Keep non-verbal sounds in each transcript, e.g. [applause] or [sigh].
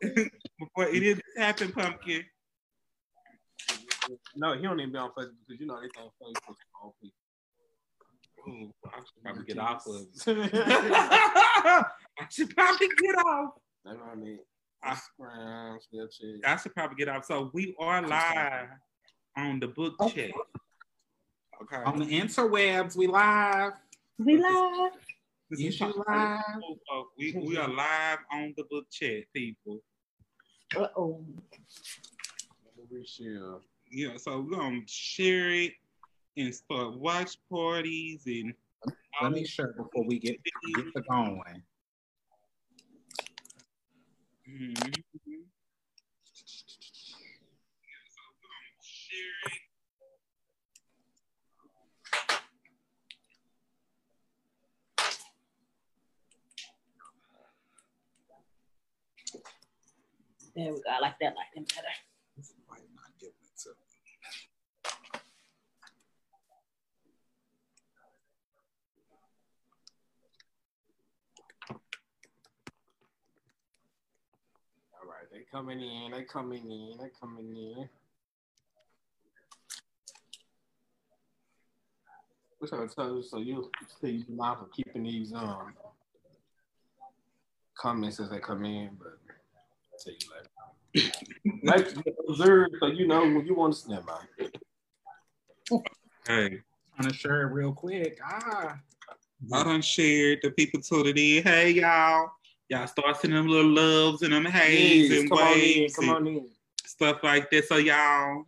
before [laughs] before any of this happened, Pumpkin? No, he don't even be on Facebook because you know they think Facebook for old people. Ooh, I should probably get off of [laughs] [laughs] I should probably get off. That's what I mean. I- Instagram, Snapchat. I should probably get off. So we are live on the book chat. Okay. On the interwebs, we live. We live. You is should live. Uh, we, we are live on the book chat, people. Uh oh. Reshare. Yeah, so we're gonna share it and start watch parties and Let me share before we get get to going. Mhm. Yeah, so we're gonna share it. There we go. I like that. Like them better. All right, they coming in. They coming in. They coming in. I could tell you so you so you keeping these um comments as they come in, but tell you later. like observe so you know when you want to snap by. Hey, Trying to share it real quick. Ah, I done shared the people tuning in. Hey y'all. Y'all start sending them little loves and them haze Yes, and come on in, waves come and on in. stuff like that. So y'all,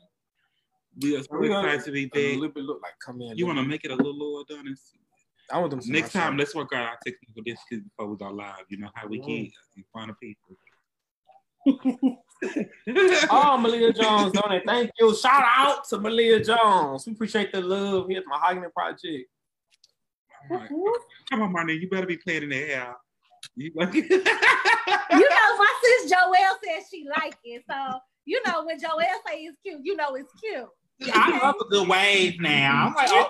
we are so We gonna- excited to be A little bit look like come in. You want to make it a little lower down and I want them to next time shirt. let's work out our technical difficulties before we go live. You know how we Mhm. get in front of people. Oh, Malia Jones, don't it? Thank you. Shout out to Malia Jones. We appreciate the love here at Mahogany Project. All right. Come on, Marnie, you better be playing in the air. You like [laughs] You know, my sis Joelle says she like it. So, you know, when Joelle say it's cute, you know it's cute. I love a good wave now. I'm like, oh,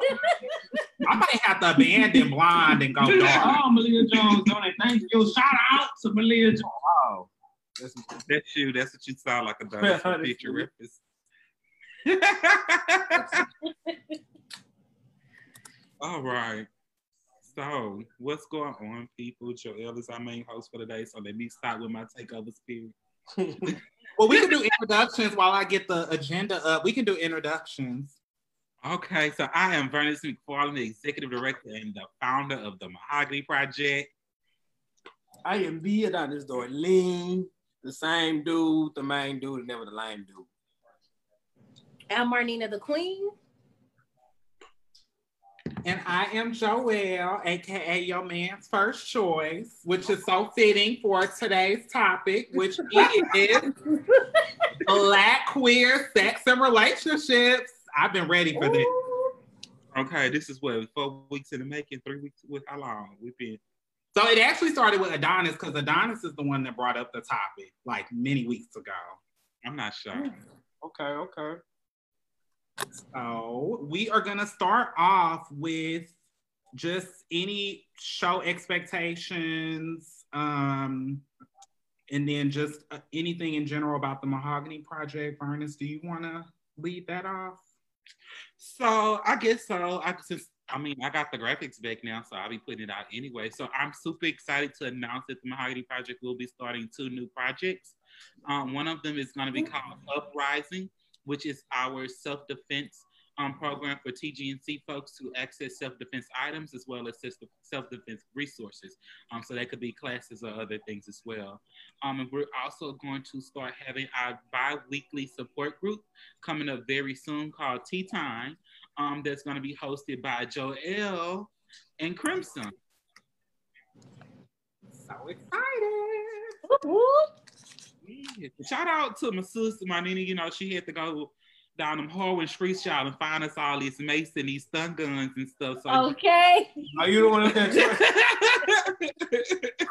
I might have to abandon blonde and go dark. Oh, Malia Jones, don't it? Thank you. Shout out to Malia Jones. Oh, that's that's you. That's what you sound like a [laughs] dinosaur feature reference. [laughs] All right. So, what's going on, people? Joel is our main host for today. So, let me start with my takeover spirit. [laughs] Well, we can do introductions while I get the agenda up. We can do introductions. Okay, so I am Vernon McFarland, the executive director and the founder of the Mahogany Project. I am via down this. Lean, the same dude, the main dude, and never the lame dude. I'm Marnina the Queen. And I am Joelle, aka your man's first choice, which is so fitting for today's topic, which [laughs] is black queer sex and relationships. I've been ready for this. Okay, this is what four weeks in the making, three weeks with how long? We've been So it actually started with Adonis because Adonis is the one that brought up the topic like many weeks ago. I'm not sure. Okay, okay. So we are gonna start off with just any show expectations, um, and then just uh, anything in general about the Mahogany Project. Ernest, do you want to lead that off? So I guess so. I since I mean I got the graphics back now, so I'll be putting it out anyway. So I'm super excited to announce that the Mahogany Project will be starting two new projects. Um, one of them is going to be called Uprising, which is our self-defense um, program for TGNC folks to access self-defense items as well as self- self-defense resources. Um, so that could be classes or other things as well. Um, and we're also going to start having our bi-weekly support group coming up very soon called Tea Time. Um, that's going to be hosted by Joel and Crimson. So excited! Yeah. Shout out to my sister, my Nina. You know, she had to go down them Harwin streets, y'all, and find us all these mace and these stun guns and stuff. So Okay. Are you the one that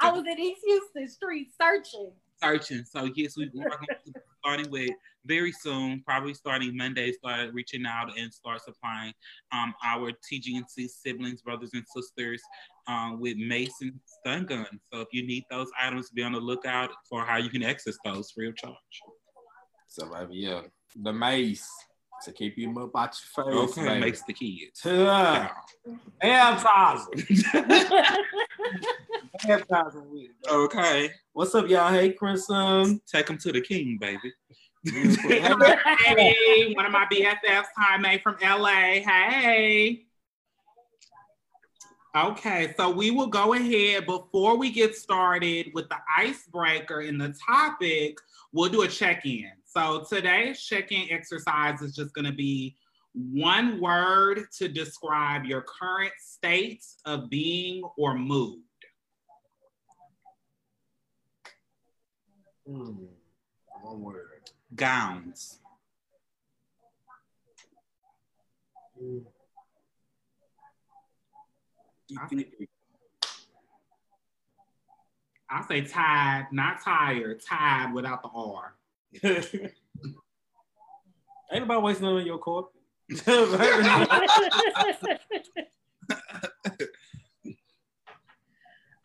I was in East Houston street searching. searching. So yes, we are going to starting with very soon, probably starting Monday, start reaching out and start supplying um, our TGNC siblings, brothers and sisters um, with Mason stun guns. So if you need those items, be on the lookout for how you can access those free of charge. So yeah, the mace to keep you up out your face. Okay, baby. makes the kids. Yeah. Advertising. Advertising with. Okay, What's up, y'all? Hey, Crimson. take them to the king, baby. [laughs] Hey, one of my BFFs, Jaime from LA. Hey. Okay, so we will go ahead before we get started with the icebreaker and the topic. We'll do a check in. So today's check in exercise is just going to be one word to describe your current state of being or mood. Hmm. One word. Gowns. I say tied, not tired, tied without the R. [laughs] Ain't nobody wasting none of your court. [laughs]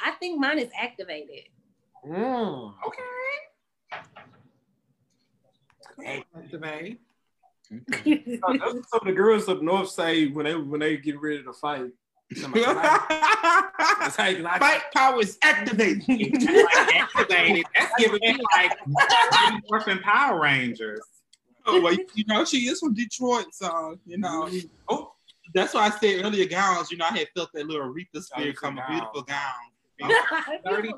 I think mine is activated. mm. Okay. Activate. So [laughs] that's what some of the girls up north say when they when they get ready to fight. Somebody like, [laughs] It's like, like, Fight powers activated. [laughs] activated. That's giving me like Morphin Power Rangers. Oh, well, you know, she is from Detroit, so you know. Mm-hmm. Oh, that's why I said earlier gowns. You know, I had felt that little Aretha spirit Aretha come, a beautiful gown. Thirty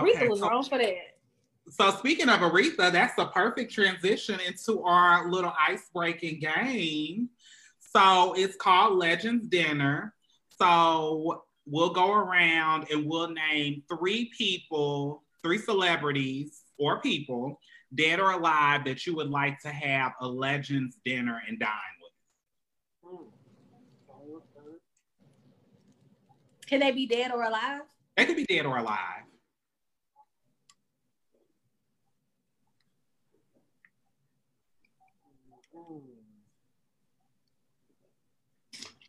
Rita was so, wrong for that. so speaking of Aretha, that's a perfect transition into our little ice breaking game. So it's called Legends Dinner. So we'll go around and we'll name three people, three celebrities or people, dead or alive, that you would like to have a Legends dinner and dine with. Can they be dead or alive? They could be dead or alive.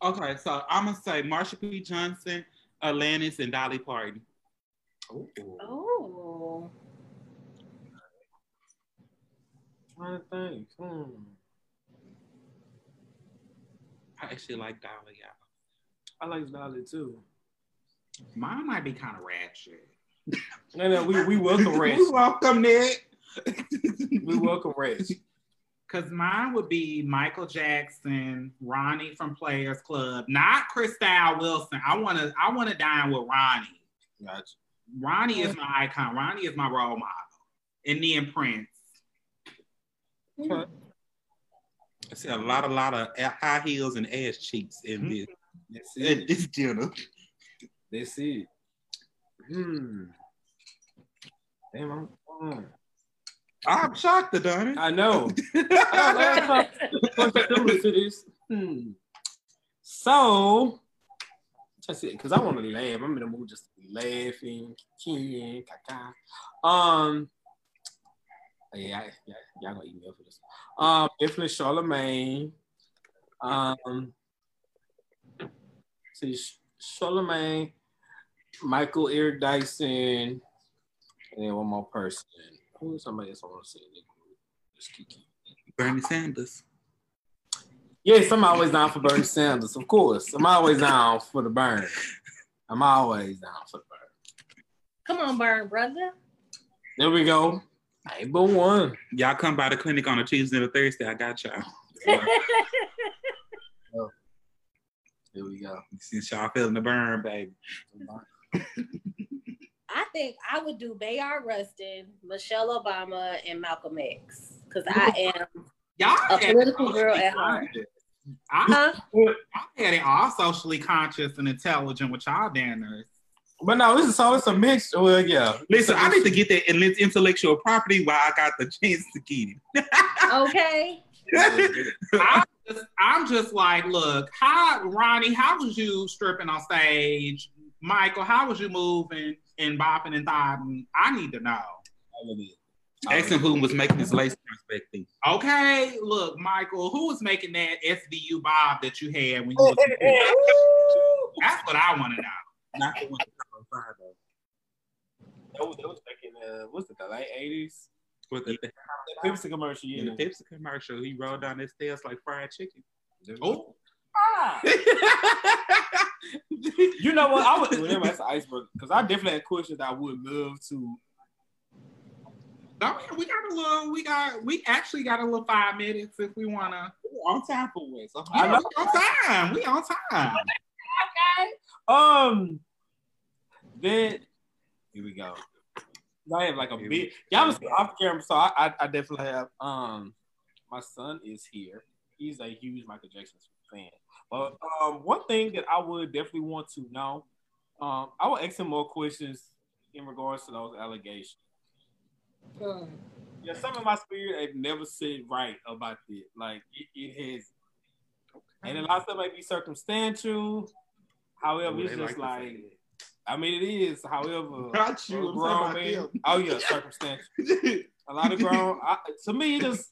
Okay, so I'm gonna say Marsha P. Johnson, Alanis, and Dolly Parton. Oh. Trying to think. Hmm. I actually like Dolly, y'all. I like Dolly too. Mine might be kind of ratchet. No, no, we, we welcome [laughs] Rich. We welcome Ned. we welcome Rich. Cause mine would be Michael Jackson, Ronnie from Players Club, not Chrystale Wilson. I wanna I wanna dine with Ronnie. Gotcha. Ronnie is my icon. Ronnie is my role model. And then Prince. Okay. I see a lot, a lot of high heels and ass cheeks in this That's in it. this dinner. That's it. Hmm. Damn, I'm, mm. I'm shocked, Adonis. I know. So, that's it. Because I want to laugh. I'm in the mood just laughing, kicking. Um. Yeah, I- yeah, y'all gonna eat me up for this. Um, definitely Charlemagne. Um, see, Charlemagne, Michael Eric Dyson, and one more person. Who's somebody else I want to say? in the? Just Kiki. Bernie Sanders. Yes, I'm always down for Bernie Sanders, of course. I'm always down for the burn. I'm always down for the burn. Come on, Burn, brother. There we go. Ain't but one. Y'all come by the clinic on a Tuesday or Thursday. I got y'all. [laughs] Oh. Here we go. Since y'all feeling the burn, baby. [laughs] I think I would do Bayard Rustin, Michelle Obama, and Malcolm X. Because I am Y'all A political girl at heart. I, huh? I had it all socially conscious and intelligent with y'all danners. But no, this is so it's a mix. Well, yeah. Listen, I need to get that in- intellectual property while I got the chance to get Okay. it. [laughs] I'm just, I'm just like, look, how Ronnie, how was you stripping on stage, Michael, how was you moving and bopping and thotting? I need to know. Ask him who was making his lace prospect thing. Okay, look, Michael, who was making that SVU bob that you had when you was a? That's what I want to know. Not the one that was five. That was, back in uh, what's it, the late eighties? With the, The Pepsi commercial, in the Pepsi commercial, he rolled down his stairs like fried chicken. Oh. You know what? I would well, that's an iceberg because I definitely had questions I would love to. don't we, we got a little. We got. We actually got a little five minutes if we wanna. we On time for what? So I Yeah, know. we on time. We on time. okay. Um, then here we go. I have like a big. Y'all was off camera, so I, I I definitely have. Um, my son is here. He's a huge Michael Jackson fan. But um, one thing that I would definitely want to know, um, I will ask him more questions in regards to those allegations. Mm. Yeah, some of my spirit have never said right about it. Like it, it has, and a lot of stuff might be circumstantial. However, Ooh, it's just like like, say I mean, it is. However, [laughs] Not a you. I'm grown man. Oh yeah, circumstantial. [laughs] A lot of grown. I, to me, it just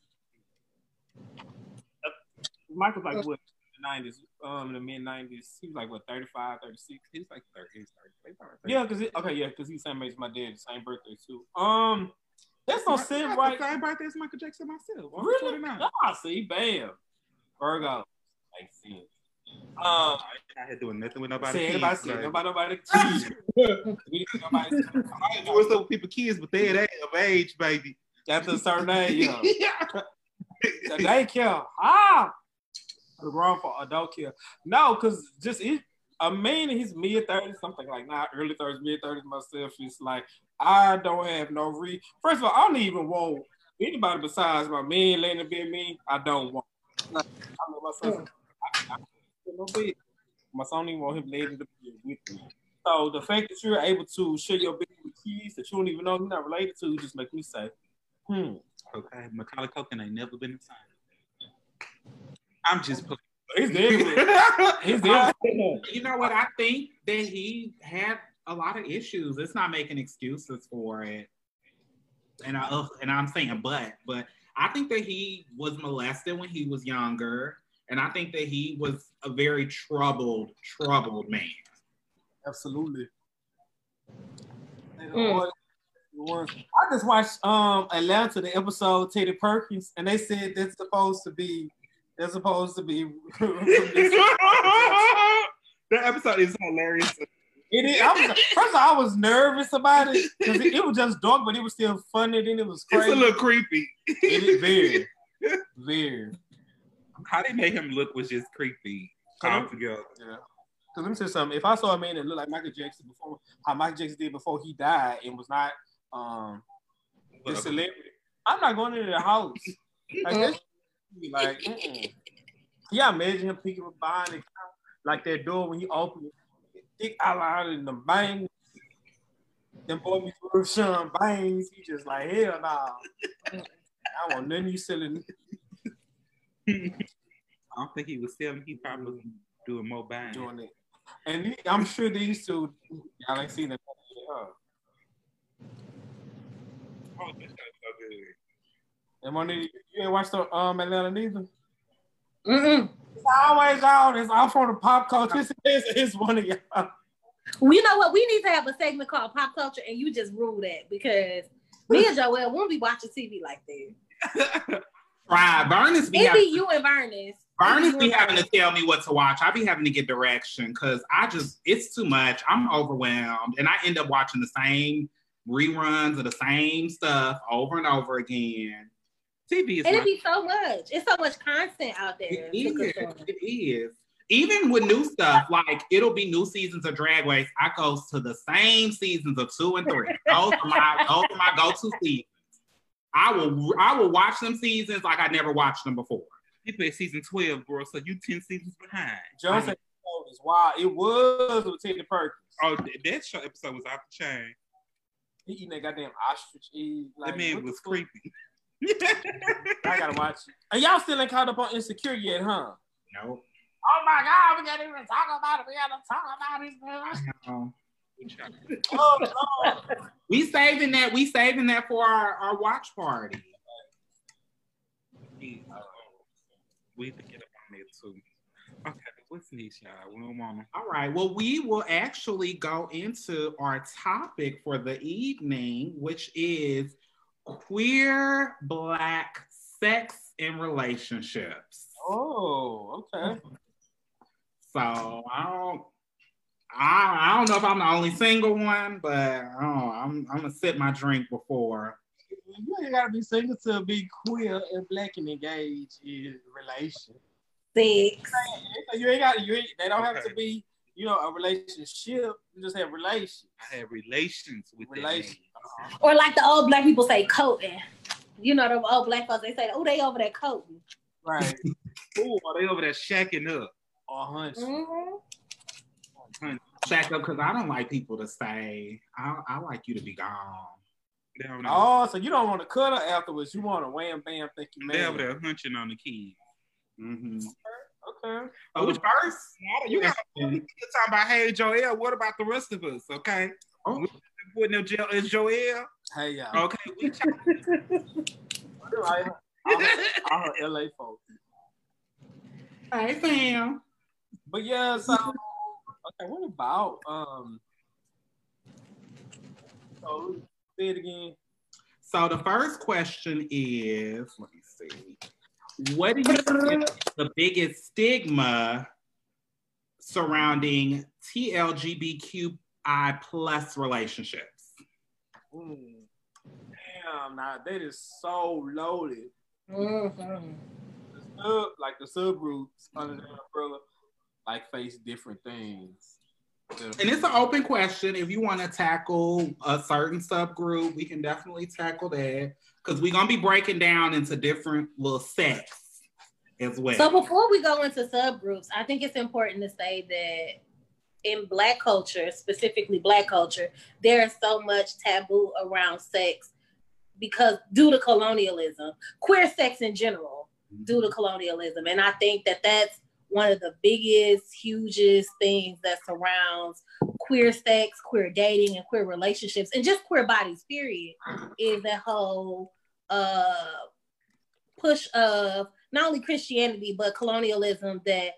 Michael's like what the nineties, um, in the mid nineties. He was like what 35, 36. He was like 30. He was 30. Yeah, because okay, yeah, because he's the same age as my dad, same birthday too. Um, that's no sin right. the same birthday as Michael Jackson myself. I'm Really? Nah, see, bam, Virgo. Makes sense. Um, I had doing nothing with nobody. see, kids, anybody see, like- nobody, nobody. [laughs] We see nobody. I ain't doing stuff with people kids, but they ain't of age, baby. After a certain age, yeah. [laughs] yeah. So they kill. Ah, for adult kill. No, because just it. A man in his mid thirties, something like not early thirties, mid thirties myself. It's like I don't have no re. First of all, I don't even want anybody besides my man letting it be me. I don't want. My son even want him letting the bed with me. So the fact that you're able to share your bed with kids that you don't even know you're not related to just make me say, hmm. Okay, Macaulay Culkin ain't never been same. I'm just playing. He's definitely. He's [laughs] definitely. You know what? I think that he had a lot of issues. It's not making excuses for it. And I ugh, and I'm saying but, but I think that he was molested when he was younger, and I think that he was a very troubled, troubled man. Absolutely. Mm. I just watched um Atlanta, the episode Teddy Perkins, and they said that's supposed to be they're supposed to be. [laughs] that episode is hilarious. It is. I was, first of all, I was nervous about it because it, it was just dark, but it was still funny. Then it was It's crazy. a little creepy. it is very, [laughs] very. How they made him look was just creepy. All together. Yeah. Cause let me tell you something. If I saw a man that looked like Michael Jackson before, how Michael Jackson did before he died, and was not um a celebrity, I'm not going into the house. Like, that's like, yeah, imagine him picking up behind it, like that door when he opened it, thick outline and the bangs. Them boy be through Sean Bangs. He just like hell nah. I want none of you selling. I don't think he was selling. He probably was doing more buying. doing it. And he- I'm sure these two, y'all ain't seen it. Oh, this guy's so good. And one of you, you ain't watched the um Atlanta neither. Mm-mm. It's always on. It's off on the pop culture. It's, it's, it's one of y'all. Well, you know what? We need to have a segment called Pop Culture, and you just rule that because me and Joel won't be watching TV like that. [laughs] Right, Burners be It having, you and Vernus. Burners It be having to tell me what to watch. I be having to get direction because I just it's too much. I'm overwhelmed, and I end up watching the same reruns of the same stuff over and over again. TV is And it my, be so much. It's so much content out there. It to is. consume. It is. Even with new stuff, like it'll be new seasons of Drag Race. I go to the same seasons of two and three. Those are my [laughs] those are my go-to seasons. I will I will watch them seasons like I never watched them before. people at season 12, bro. So you 10 seasons behind. Johnson is wild. It was with Teddy Perkins. Oh, that show episode was off the chain. He eating that goddamn ostrich egg. Like, that man what the was fuck? creepy. I gotta watch it. And y'all still ain't caught up on Insecure yet, huh? No. Oh my God, we can't even talk about it. We gotta talk about it. man. oh. We saving that. We saving that for our, our watch party. We, uh, we to get up on it too. Okay, what's next, y'all? We don't wanna. All right. Well, we will actually go into our topic for the evening, which is queer black sex and relationships. Oh, okay. So I don't. I, I don't know if I'm the only single one, but oh, I'm I'm gonna sip my drink before. You ain't gotta be single to be queer and black and engaged in relation. Six. You ain't got you ain't they don't have to be, you know, a relationship. You just have relations. I have relations with Relations. Relations. Or like the old black people say, coating. You know, the old black folks, they say, oh, they over there coating. Right. [laughs] oh, are they over there shacking up? or hunch. Mhm. Shack up because I don't like people to say, I, I like you to be gone. They Oh, so you don't want to cut her afterwards. You want to wham bam think you they over man. there hunching on the keys. Mm-hmm. Okay. Oh, which verse? You got you're talking about, hey, Joel, what about the rest of us? Okay. Oh. We putting them Jo- is Joel. Hey y'all. Okay. We [laughs] Right. All, all her LA folks. Hey, fam. But yeah, so okay, what about um so say it again. So the first question is, let me see. What do you [laughs] think is the biggest stigma surrounding TLGBTQI plus relationships? Mm. Damn, now that is so loaded. Mhm. The sub, like the subgroups under the umbrella, like face different things. And it's an open question. If you want to tackle a certain subgroup, we can definitely tackle that because we're gonna be breaking down into different little sects as well. So before we go into subgroups, I think it's important to say that in black culture, specifically black culture, there's so much taboo around sex because due to colonialism, queer sex in general, due to colonialism. And I think that that's one of the biggest, hugest things that surrounds queer sex, queer dating, and queer relationships, and just queer bodies, period, is that whole uh push of not only Christianity but colonialism that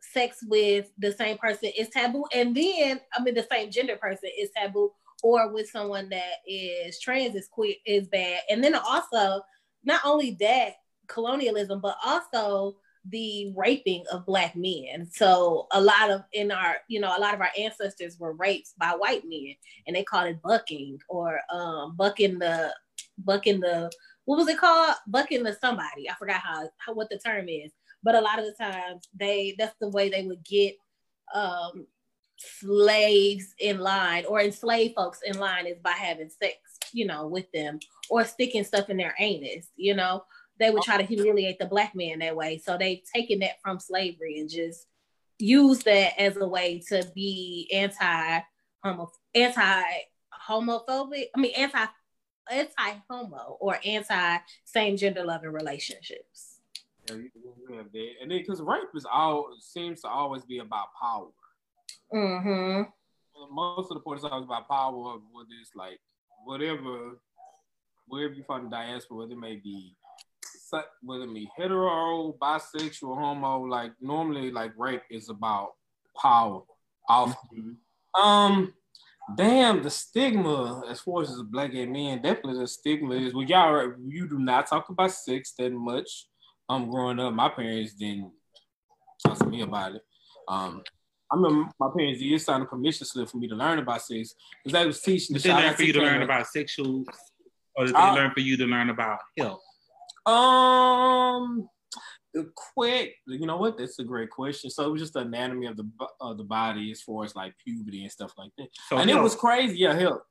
sex with the same person is taboo, and then I mean the same gender person is taboo, or with someone that is trans is queer is bad, and then also not only that colonialism, but also the raping of black men. So a lot of in our, you know, a lot of our ancestors were raped by white men, and they called it bucking or um, bucking the bucking the what was it called? Bucking the somebody. I forgot how, how what the term is. But a lot of the times they that's the way they would get um slaves in line or enslaved folks in line is by having sex, you know, with them or sticking stuff in their anus, you know. They would try to humiliate the black man that way. So they've taken that from slavery and just use that as a way to be anti homo anti homophobic. I mean anti anti homo or anti same gender loving relationships. And then because rape is all seems to always be about power. Mm-hmm. Most of the point is always about power, whether it's like whatever, wherever you find the diaspora, whether it may be whether it be hetero, bisexual, homo, like normally like rape is about power. Often. Um damn the stigma as far as black gay men, definitely the stigma is well y'all you do not talk about sex that much. Um growing up, my parents didn't talk to me about it. Um I remember my parents did sign a permission slip for me to learn about sex because they was teaching. Did they learn for you to learn about sexual, or did they Uh, learn for you to learn about health? Um, quick, you know what? That's a great question. So it was just the anatomy of the of the body as far as like puberty and stuff like that. So and it was crazy. Yeah, hell.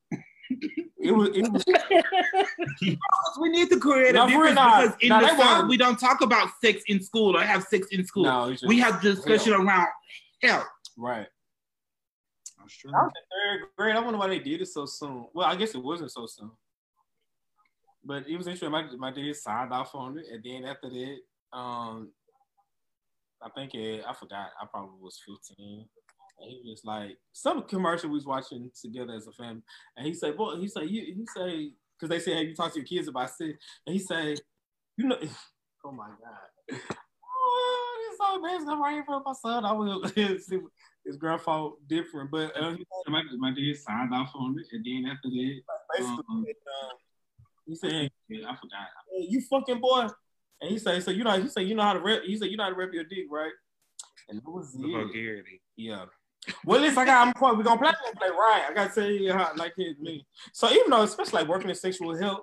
It was. It was. [laughs] we need to create No, a difference real, nah. because in Nah, the South we don't talk about sex in school or have sex in school. No, just, we have discussion around health. right. That's true. I was in third grade. I wonder why they did it so soon. Well, I guess it wasn't so soon. But it was interesting. My, my dad signed off on it, and then after that, um, I think it, I forgot. I probably was fifteen. And he was like, some commercial we was watching together as a family, and he said, "Boy," he said, "You," he say, because they said, "Have you talked to your kids about sex?" And he said, "You know, [laughs] oh my god." Oh, it's so embarrassing. right in front of my son. I will [laughs] see his grandfather different, but uh, my, my dad signed off on it, and then after that, basically, um, uh, he said, yeah, I forgot. hey, "You fucking boy," and he said, "So you know," he said, "You know how to rep." He said, "You know how to rep your dick, right?" And that was The it. vulgarity. Yeah. Well, at least I got. I'm. We're gonna play. We're gonna play right. I gotta tell you how like it me. So even though, especially like working in sexual health,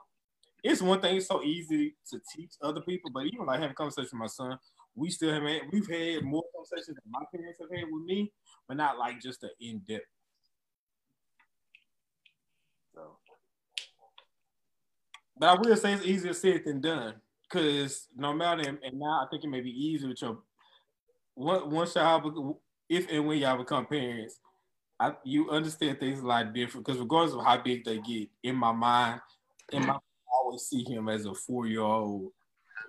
it's one thing. It's so easy to teach other people, but even like having conversations with my son, we still have had. We've had more conversations than my parents have had with me, but not like just the in depth. So, but I will say it's easier said than done because no matter and now I think it may be easier with your once bec- if and when y'all become parents, I, you understand things a lot different because regardless of how big they get, in my mind, in my I always see him as a four year old,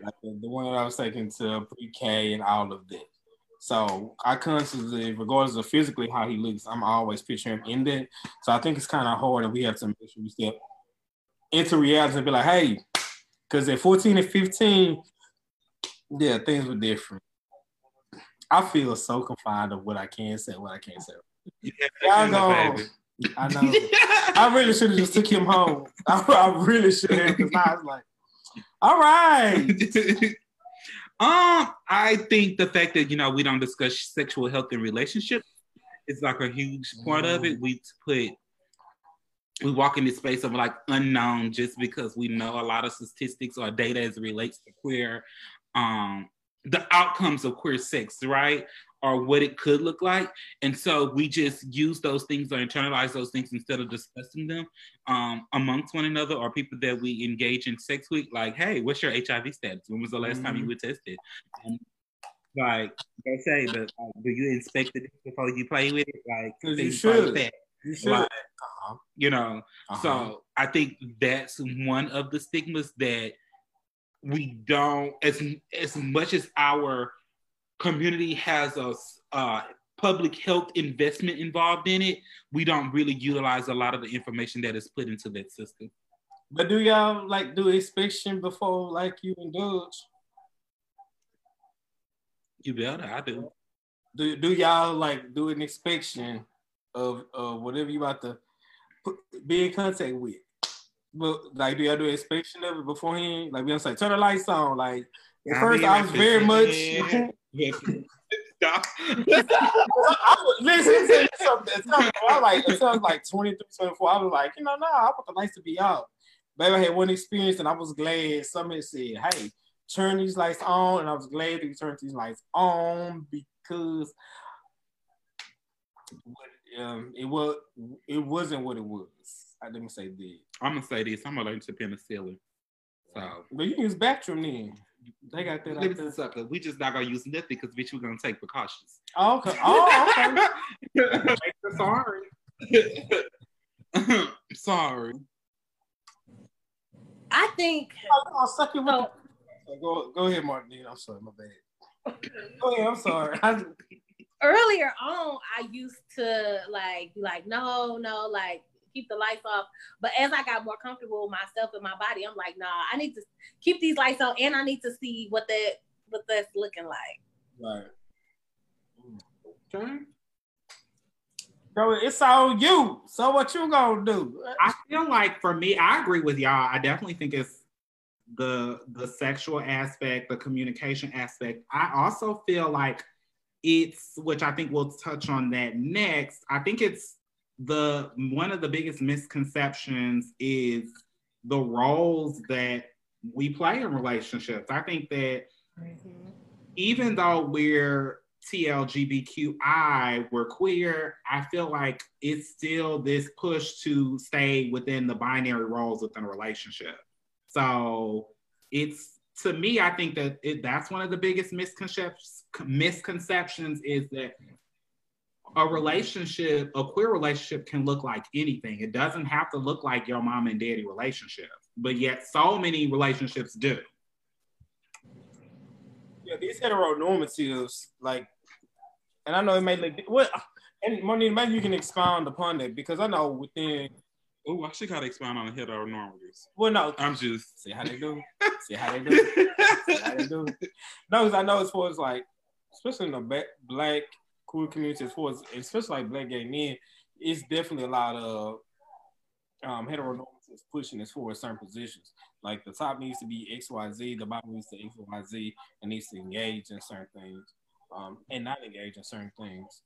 like the, one that I was taking to pre K and all of that. So I constantly, regardless of physically how he looks, I'm always picturing him in that. So I think it's kind of hard, and we have to make sure we step into reality and be like, hey, because at 14 and 15, yeah, things were different. I feel so confined of what I can say, what I can't say. Y'all go. I know. I really should have just took him home. [laughs] I, I really should have because I was like, all right. [laughs] um, I think the fact that you know we don't discuss sexual health and relationships is like a huge part of it. We put we walk in this space of like unknown just because we know a lot of statistics or data as it relates to queer um the outcomes of queer sex, right? Or what it could look like. And so we just use those things or internalize those things instead of discussing them um, amongst one another or people that we engage in sex with. Like, hey, what's your HIV status? When was the last time you were tested? And, like they say, but like, do you inspect it before you play with it? Like, you like should. that. You should. Like, Uh-huh. you know, Uh-huh. so I think that's one of the stigmas that we don't as as much as our community has a uh, public health investment involved in it, we don't really utilize a lot of the information that is put into that system. But do y'all like do inspection before like you indulge? You better, I do. Do do y'all like do an inspection of of whatever you about to put, be in contact with? But like, do y'all do an inspection of it beforehand? Like we don't say turn the lights on. Like at I first, mean, I was very yeah. much. [laughs] Stop. [laughs] I was, listen, listen, something. Sounds, I was like, it sounds like 23, 24. I was like, you know, no, I want the lights to be out. Baby, I had one experience and I was glad somebody said, hey, turn these lights on. And I was glad that you turned these lights on because um, it was it wasn't what it was. I didn't say that. I'm gonna say this. I'm gonna learn to penicillin. So But you can use Bactrim then. They got that out Listen, sucker. We just not gonna use nothing because bitch, we're gonna take precautions. Oh, okay. Oh, okay. [laughs] Sorry. [laughs] Sorry. I think I'll suck you with so. the- Go, go ahead, Martin. I'm sorry, my bad. Go ahead, I'm sorry. I, earlier on, I used to like be like, no, no, like keep the lights off. But as I got more comfortable with myself and my body, I'm like, nah, I need to keep these lights on, and I need to see what that what that's looking like. right. Okay. Bro, it's all you. So what you gonna do? I feel like for me, I agree with y'all. I definitely think it's the the sexual aspect, the communication aspect. I also feel like it's which I think we'll touch on that next. I think it's the one of the biggest misconceptions is the roles that we play in relationships. I think that mm-hmm. even though we're TLGBTQI, we're queer, I feel like it's still this push to stay within the binary roles within a relationship. So it's to me, I think that it, that's one of the biggest misconceptions. Misconceptions is that a relationship, a queer relationship, can look like anything. It doesn't have to look like your mom and daddy relationship, but yet so many relationships do. Yeah, these heteronormatives, like, and I know it may look what, And Monique, maybe you can expound upon that because I know within. Oh, I should kind of expound on the heteronormatives. Well, no, I'm just [laughs] see how they do. see how they do. [laughs] see how they do. No, 'cause I know as far as like, especially in the ba- black queer community, as far as especially like black gay men, it's definitely a lot of um, heteronormatives pushing as far as certain positions. Like the top needs to be X, Y, Z, the bottom needs to be X, Y, Z, and needs to engage in certain things, um, and not engage in certain things.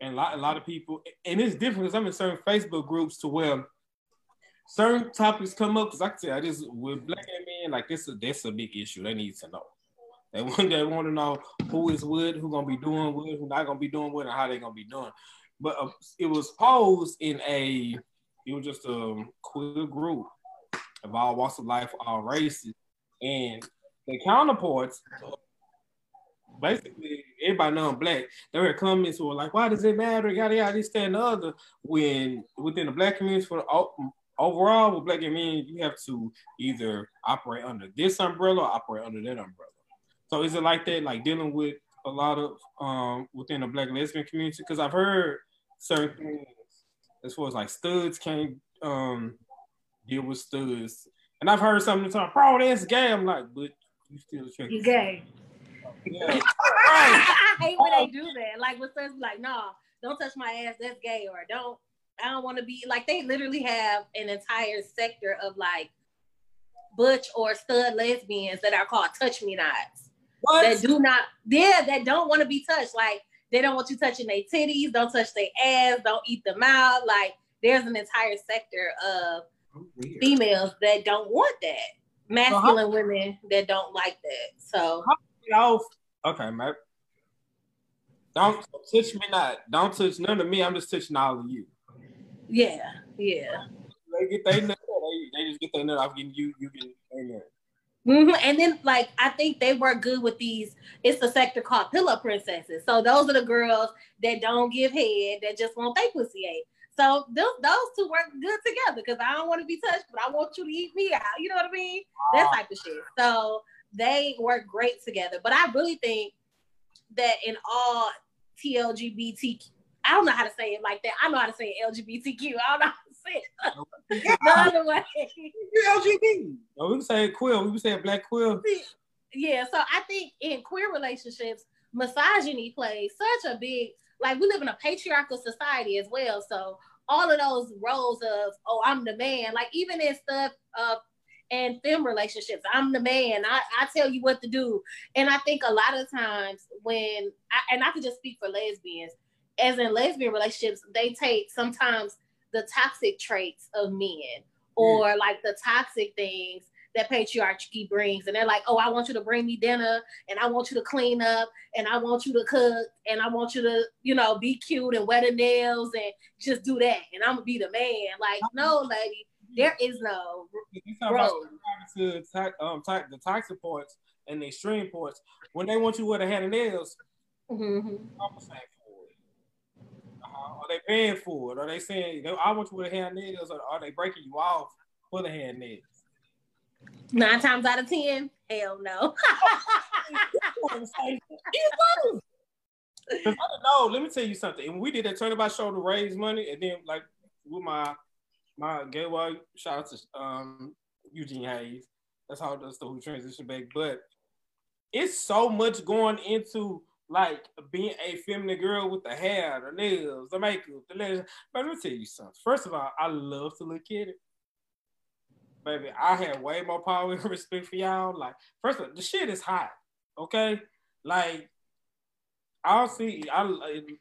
And a lot, a lot of people, and it's different because I'm in certain Facebook groups to where certain topics come up. Because I can you, this with black gay men, like this, is that's a big issue. They need to know. They want, they want to know who is what, who gonna be doing what, who not gonna be doing what, and how they gonna be doing. But uh, it was posed in a, it was just a queer group of all walks of life, all races, and the counterparts, basically everybody non-black, there were comments who were like, "Why does it matter?" Yada yada, this, and the other. When within the black community, for overall with black men, you have to either operate under this umbrella or operate under that umbrella. So is it like that, like dealing with a lot of um within the black lesbian community? Because I've heard certain things as far as like studs can't um deal with studs. And I've heard something to talk, bro, that's gay. I'm like, but you still check. You gay. Yeah. [laughs] right. [laughs] I hate when they do that. Like with us, like, nah, don't touch my ass, that's gay, or don't, I don't want to be like they literally have an entire sector of like butch or stud lesbians that are called touch me nots. What? That do not, yeah, that don't want to be touched. Like they don't want you touching their titties, don't touch their ass, don't eat them out. Like there's an entire sector of Oh, females that don't want that. Masculine women that don't like that. So Y'all, okay, man. Don't touch me not. Don't touch none of me. I'm just touching all of you. yeah, yeah. They get their nut. They, they just get their nut off getting you. You get their nut. Hmm And then, like, I think they work good with these. It's a sector called pillow princesses. So those are the girls that don't give head, that just want their pussy ate. So those those two work good together because I don't want to be touched, but I want you to eat me out. You know what I mean? That type of shit. So they work great together. But I really think that in all TLGBTQ, I don't know how to say it like that. I know how to say LGBTQ. I don't know it [laughs] the other way. You LGBT. No, we can say quill. We can say black quill. yeah, so I think in queer relationships, misogyny plays such a big like we live in a patriarchal society as well. So all of those roles of oh I'm the man, like even in stuff uh and femme relationships, I'm the man. I, I tell you what to do. And I think a lot of times when I, and I can just speak for lesbians, as in lesbian relationships, they take sometimes the toxic traits of men or like the toxic things that patriarchy brings. And they're like, oh, I want you to bring me dinner and I want you to clean up and I want you to cook and I want you to, you know, be cute and wear the nails and just do that. And I'm gonna be the man. Like, no, lady, there is no You talk about Bro. to to- um, to- the toxic parts and the extreme parts. When they want you to with a hand and nails, Mhm. it. Uh-huh. Are they paying for it? Are they saying, they- I want you with a hand and nails, or are they breaking you off for the hand nails? nine times out of ten, hell no. [laughs] I don't know. Let me tell you something. And we did a turnabout show to raise money, and then like with my my gay wife, shout out to um, Eugene Hayes. That's how that's the who transition back. But it's so much going into like being a feminine girl with the hair, the nails, the makeup, the legs. But let me tell you something. First of all, I love to look at it. Baby, I have way more power [laughs] and respect for y'all. Like, first of all, the shit is hot. Okay? Like, I'll see. I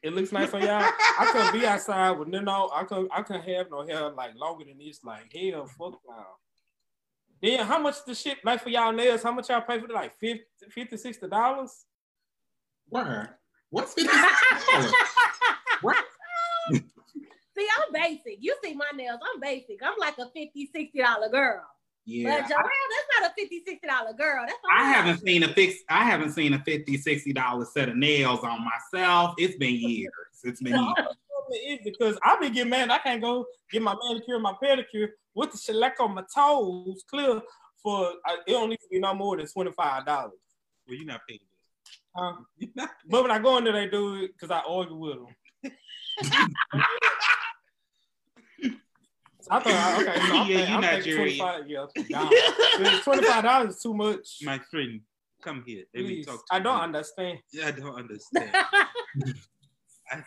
it, looks nice on y'all. I couldn't be outside with no, no. I could I couldn't have no hair like longer than this. Like hell, fuck y'all. Then how much the shit like for y'all nails? How much y'all pay for it? Like 50 50 60 dollars? Where? What's [laughs] fifty? what? See, I'm basic. You see my nails, I'm basic. I'm like a 50 $60 girl. Yeah. But Joelle, that's not a 50 $60 girl. That's I all haven't seen a fix. I haven't seen a 50 60 dollar set of nails on myself. It's been years. It's been [laughs] years. It is because I be getting mad. I can't go get my manicure, my pedicure with the shellac on my toes clear for. It don't need to be no more than twenty five dollars. well, you're not paying this. Huh? You're not But when I go in there, they do it because I argue with them. I thought okay, no, [laughs] I'm, Yeah, yeah, you I'm Nigerian. thinking 25, yeah, twenty five dollars is too much. My friend, come here. Let me talk to I don't you. understand. I don't understand. [laughs] [laughs]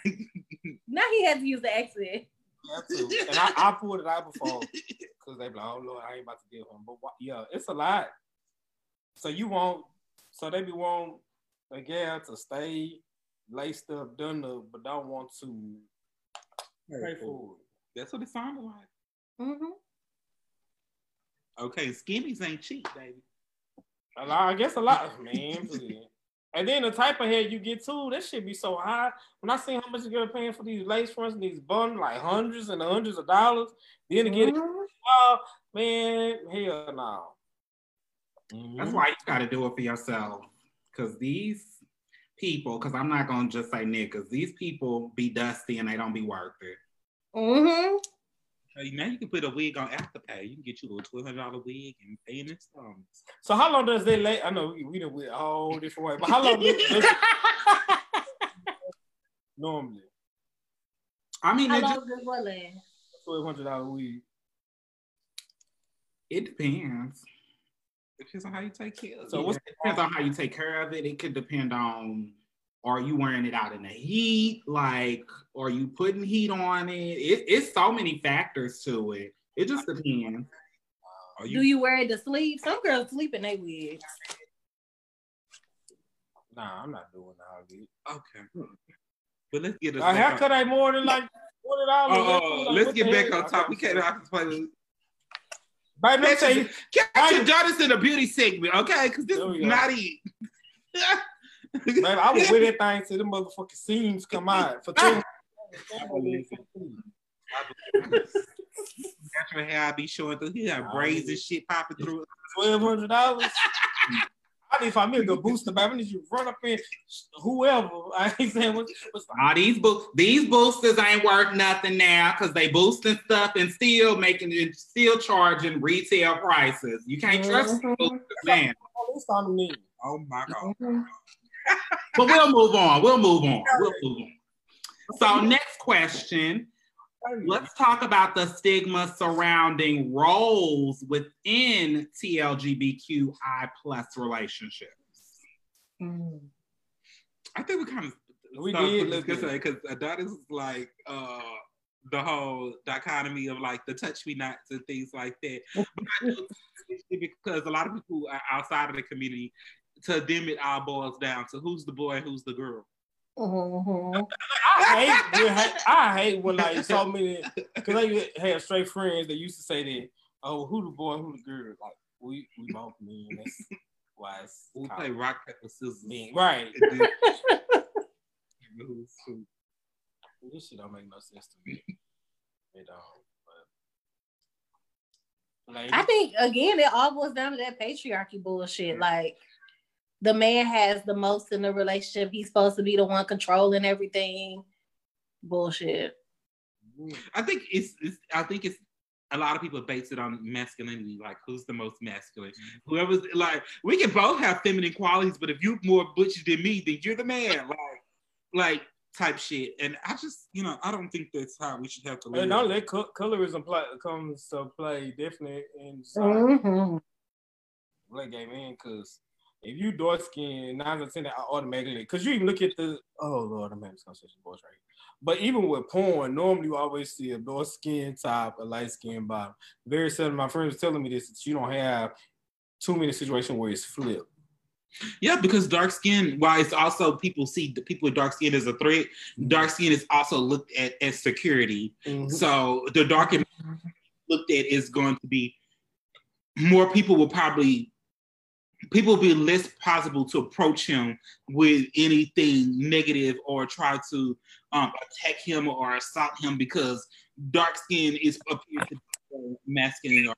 Now he has to use the accent. and I, I pulled it out before because they be like, oh Lord, I ain't about to give him. But wha- yeah, it's a lot. So you won't. so they be want a girl to stay laced up, done up, but don't want to pay for it. That's what it sounded like. Mm-hmm. Okay, skinnies ain't cheap, baby. A lot, I guess a lot, man. And then the type of hair you get too, that should be so high. When I see how much you're paying for these lace fronts and these buns, like hundreds and hundreds of dollars, then to get it, oh man, hell no. That's why you got to do it for yourself. Because these people, because I'm not going to just say niggas, these people be dusty and they don't be worth it. Mm-hmm. Hey, now you can put a wig on Afterpay. You can get you a twelve hundred dollar wig and pay in installments. So how long does they lay? I know we, we done went a different way, but how long does [laughs] does normally? I mean, How it, just, long does what last? Twelve hundred dollar week. it depends. Depends on how you take care of So it. what's It depends on how you take care of it. It could depend on are you wearing it out in the heat? Like, are you putting heat on it? it it's so many factors to it. It just depends. Are Do you, you wear it to sleep? Some girls sleep in their wigs. Nah, I'm not doing all this. okay? But let's get us A back on- haircut ain't more than like forty dollars. Oh, oh, oh, let's get back on top. We can't have to play with me tell you, Catch your daughters in the beauty segment, okay? Because this is not it. baby, I would [laughs] wear that thing till the motherfucking seams come out for two. Ah! [laughs] Natural hair I be showing through here, Nah, braids and shit popping through. Twelve hundred dollars. [laughs] I need to find me a booster, baby. I need you run up in whoever. [laughs] I ain't saying what, what's All these bo- these boosters ain't worth nothing now because they boosting stuff and still making it still charging retail prices. You can't trust Mhm. boosters now. this on me. Oh my god. [laughs] But we'll move on. We'll move on. We'll move on. So next question. Let's talk about the stigma surrounding roles within TLGBTQI plus relationships. Mm. I think we kind of We did look because at because that is like uh the whole dichotomy of like the touch me nots and things like that. [laughs] But I do think because a lot of people are outside of the community, to them it all boils down to who's the boy, who's the girl. Mhm. I hate when I hate when like so many because I had straight friends that used to say that, oh, who the boy, who the girl? Like we we both men. That's why it's [laughs] We called play rock paper scissors. men. Right. And then- Who's who. This shit don't make no sense to me. It don't. But I think again, it all boils down to that patriarchy bullshit. Like the man has the most in the relationship. He's supposed to be the one controlling everything. Bullshit. I think it's, it's I think it's a lot of people base it on masculinity, like who's the most masculine. Whoever's like we can both have feminine qualities, but if you're more butch than me, then you're the man. [laughs] Like like type shit. And I just, you know, I don't think that's how we should have to live. And don't let co- colorism play, comes to play definitely in some Mhm. black gay man because if you dark skin, nine out of ten I automatically because you even look at the oh lord, I'm having this conversation boys right here. But even with porn, normally you always see a dark skin top, a light skin bottom. Very seldom, my friends was telling me this that you don't have too many situations where it's flipped. Yeah, because dark skin, while it's also people see the people with dark skin as a threat, dark skin is also looked at as security. Mm-hmm. So the darker looked at is going to be more people will probably people be less possible to approach him with anything negative or try to um, attack him or assault him because dark skin is appears to be masculine or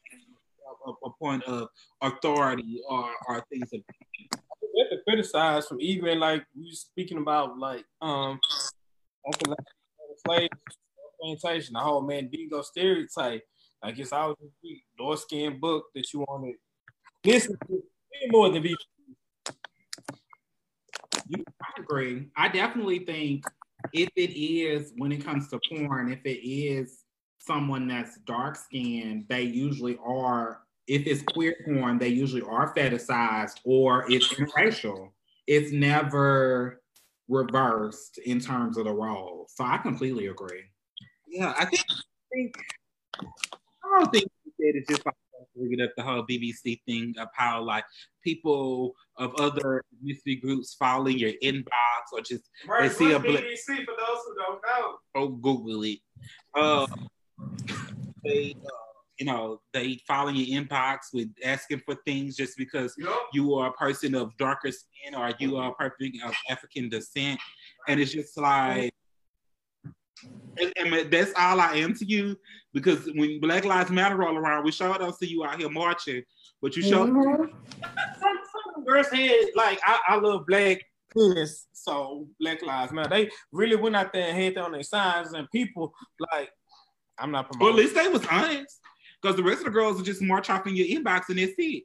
a, point of authority or, or things have to criticize from even like we speaking about like um slave plantation, the whole Mandingo stereotype. Like it's always a dark skin book that you want to listen to way more than be I agree. I definitely think if it is when it comes to porn, if it is someone that's dark skinned, they usually are. If it's queer porn, they usually are fetishized or it's interracial. It's never reversed in terms of the role. So I completely agree. Yeah, I think, I think I don't think it's just like bringing up the whole BBC thing of how like people of other ethnicity groups follow your inbox or just Right, They see a bla- BBC for those who don't know. oh Google it. Uh, they uh, you know they following your inbox with asking for things just because Yup. you are a person of darker skin or you are a person of African descent, and it's just like. And, and that's all I am to you because when Black Lives Matter all around, we sure don't see you out here marching, but you show Mhm. Some, some girls had like I, I love black penis, so Black Lives Matter. They really went out there and had on their signs, and people like I'm not promoting. Well, at least they was honest. Because the rest of the girls will just march off in your inbox and that's it.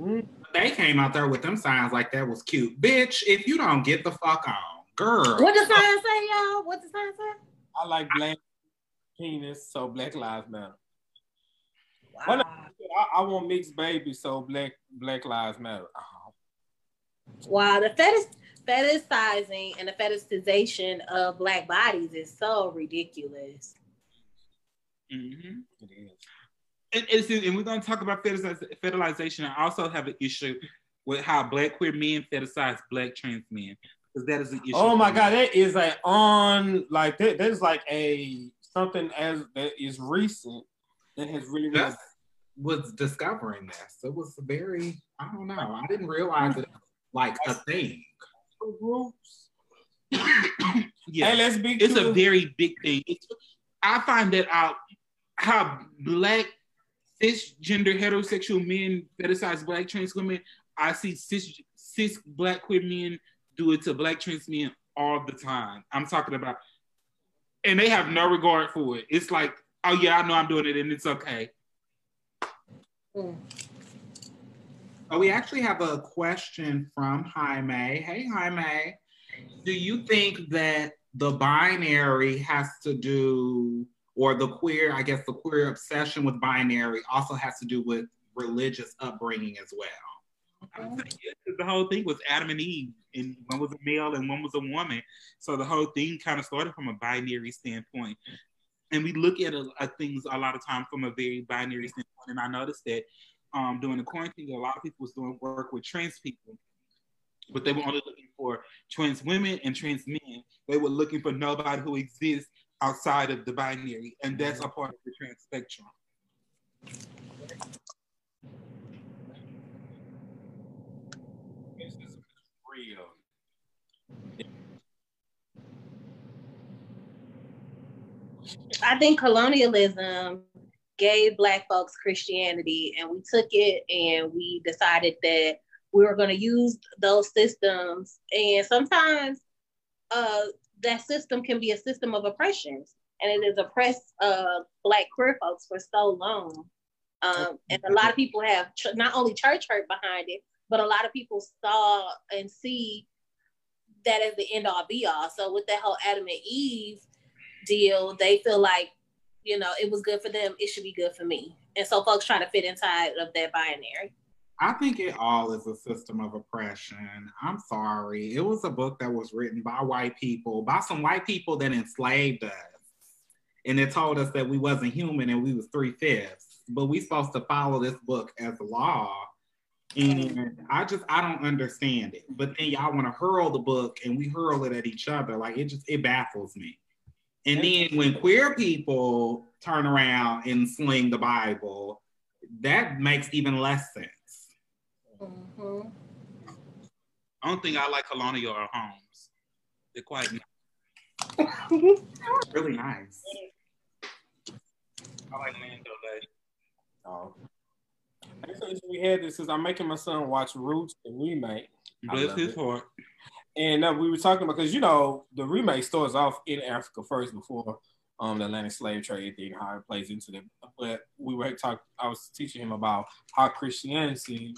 Mhm. They came out there with them signs like that was cute. Bitch, if you don't get the fuck on, girl. What the sign say, y'all? What the sign say? I like black penis, so Black Lives Matter. Why not? I, I want mixed babies, so Black Black Lives Matter. Oh, Wow, the fetish fetishizing and the fetishization of black bodies is so ridiculous. Mm-hmm. it is. And, and, and we're going to talk about fetishiz- fetishization. I also have an issue with how black queer men fetishize black trans men because that is an issue. Oh my god, that is a on like that. That is like a something as that is recent that has really. really Just was discovering this. It was very, I don't know. I didn't realize it like a thing. groups. [coughs] yeah. Hey, let's be. it's a very big thing. It's, I find that out how black cisgender heterosexual men fetishize black trans women. I see cis cis black queer men do it to black trans men all the time. I'm talking about, and they have no regard for it. It's like, oh yeah, I know I'm doing it, and it's okay. Mm. Oh, we actually have a question from Jaime. Hey, Jaime. Do you think that the binary has to do, or the queer, I guess the queer obsession with binary also has to do with religious upbringing as well? The whole thing was Adam and Eve, and one was a male and one was a woman. So the whole thing kind of started from a binary standpoint. And we look at, a, at things a lot of time from a very binary standpoint. And I noticed that um, during the quarantine, a lot of people was doing work with trans people, but they were only looking for trans women and trans men. They were looking for nobody who exists outside of the binary, and that's a part of the trans spectrum. This is I think colonialism gave black folks Christianity and we took it and we decided that we were going to use those systems. And sometimes uh, that system can be a system of oppression and it has oppressed uh, black queer folks for so long. Um, and a lot of people have ch- not only church hurt behind it but a lot of people saw and see that as the end all be all so with that whole adam and eve deal, they feel like, you know, it was good for them, it should be good for me. And so folks try to fit inside of that binary. I think it all is a system of oppression. I'm sorry. It was a book that was written by white people, by some white people that enslaved us. And it told us that we wasn't human and we was three fifths. But we supposed to follow this book as law. And I just I don't understand it. But then y'all want to hurl the book and we hurl it at each other. Like it just it baffles me. And then when queer people turn around and sling the Bible, that makes even less sense. Mhm. I don't think I like colonial or homes. They're quite [laughs] Really nice. I like Lando Oh. Next issue we had this is I'm making my son watch Roots and remake. Bless his it. heart. And uh, we were talking about because you know the remake starts off in Africa first before um the Atlantic slave trade thing, how it plays into them. But we were talking. I was teaching him about how Christianity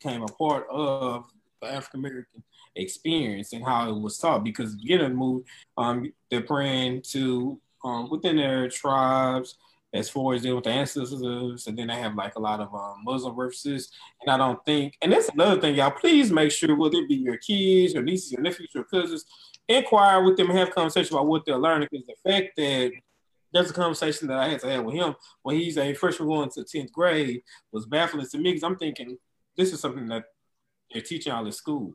came a part of the African American experience and how it was taught. Because beginning the um, they're praying to um, within their tribes as far as dealing with the ancestors, and then they have like a lot of um, Muslim references. And I don't think, and that's another thing, y'all. Please make sure whether it be your kids, your nieces, your nephews, your cousins, inquire with them and have conversation about what they're learning. Because the fact that there's a conversation that I had to have with him when he's a freshman going to 10th grade was baffling to me because I'm thinking this is something that they're teaching all in school,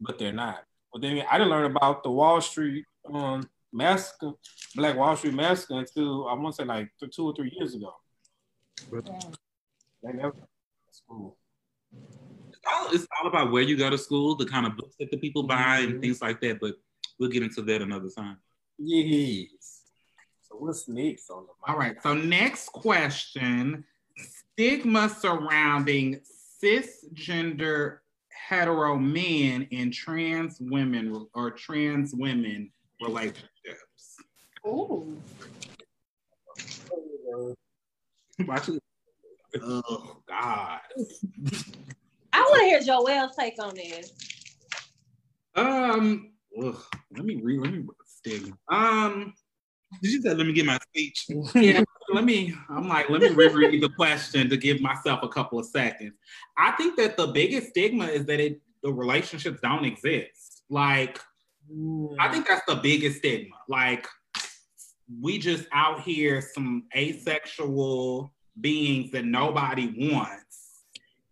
but they're not. But then I didn't learn about the Wall Street um, massacre, Black Wall Street massacre until I want to say like two or three years ago. But yeah. school. It's all, it's all about where you go to school, the kind of books that the people buy, and mm-hmm. things like that. But we'll get into that another time. Yes. So what's next on the All right. So next question: stigma surrounding cisgender hetero men and trans women or trans women relationships. Ooh. Watch it. Oh God. I want to hear Joel's take on this. Um, ugh, let me read. Let me stigma. Um, did you say let me get my speech? [laughs] yeah, let me. I'm like, let me reread the question to give myself a couple of seconds. I think that the biggest stigma is that it the relationships don't exist. Like I think that's the biggest stigma. Like, we just out here some asexual beings that nobody wants,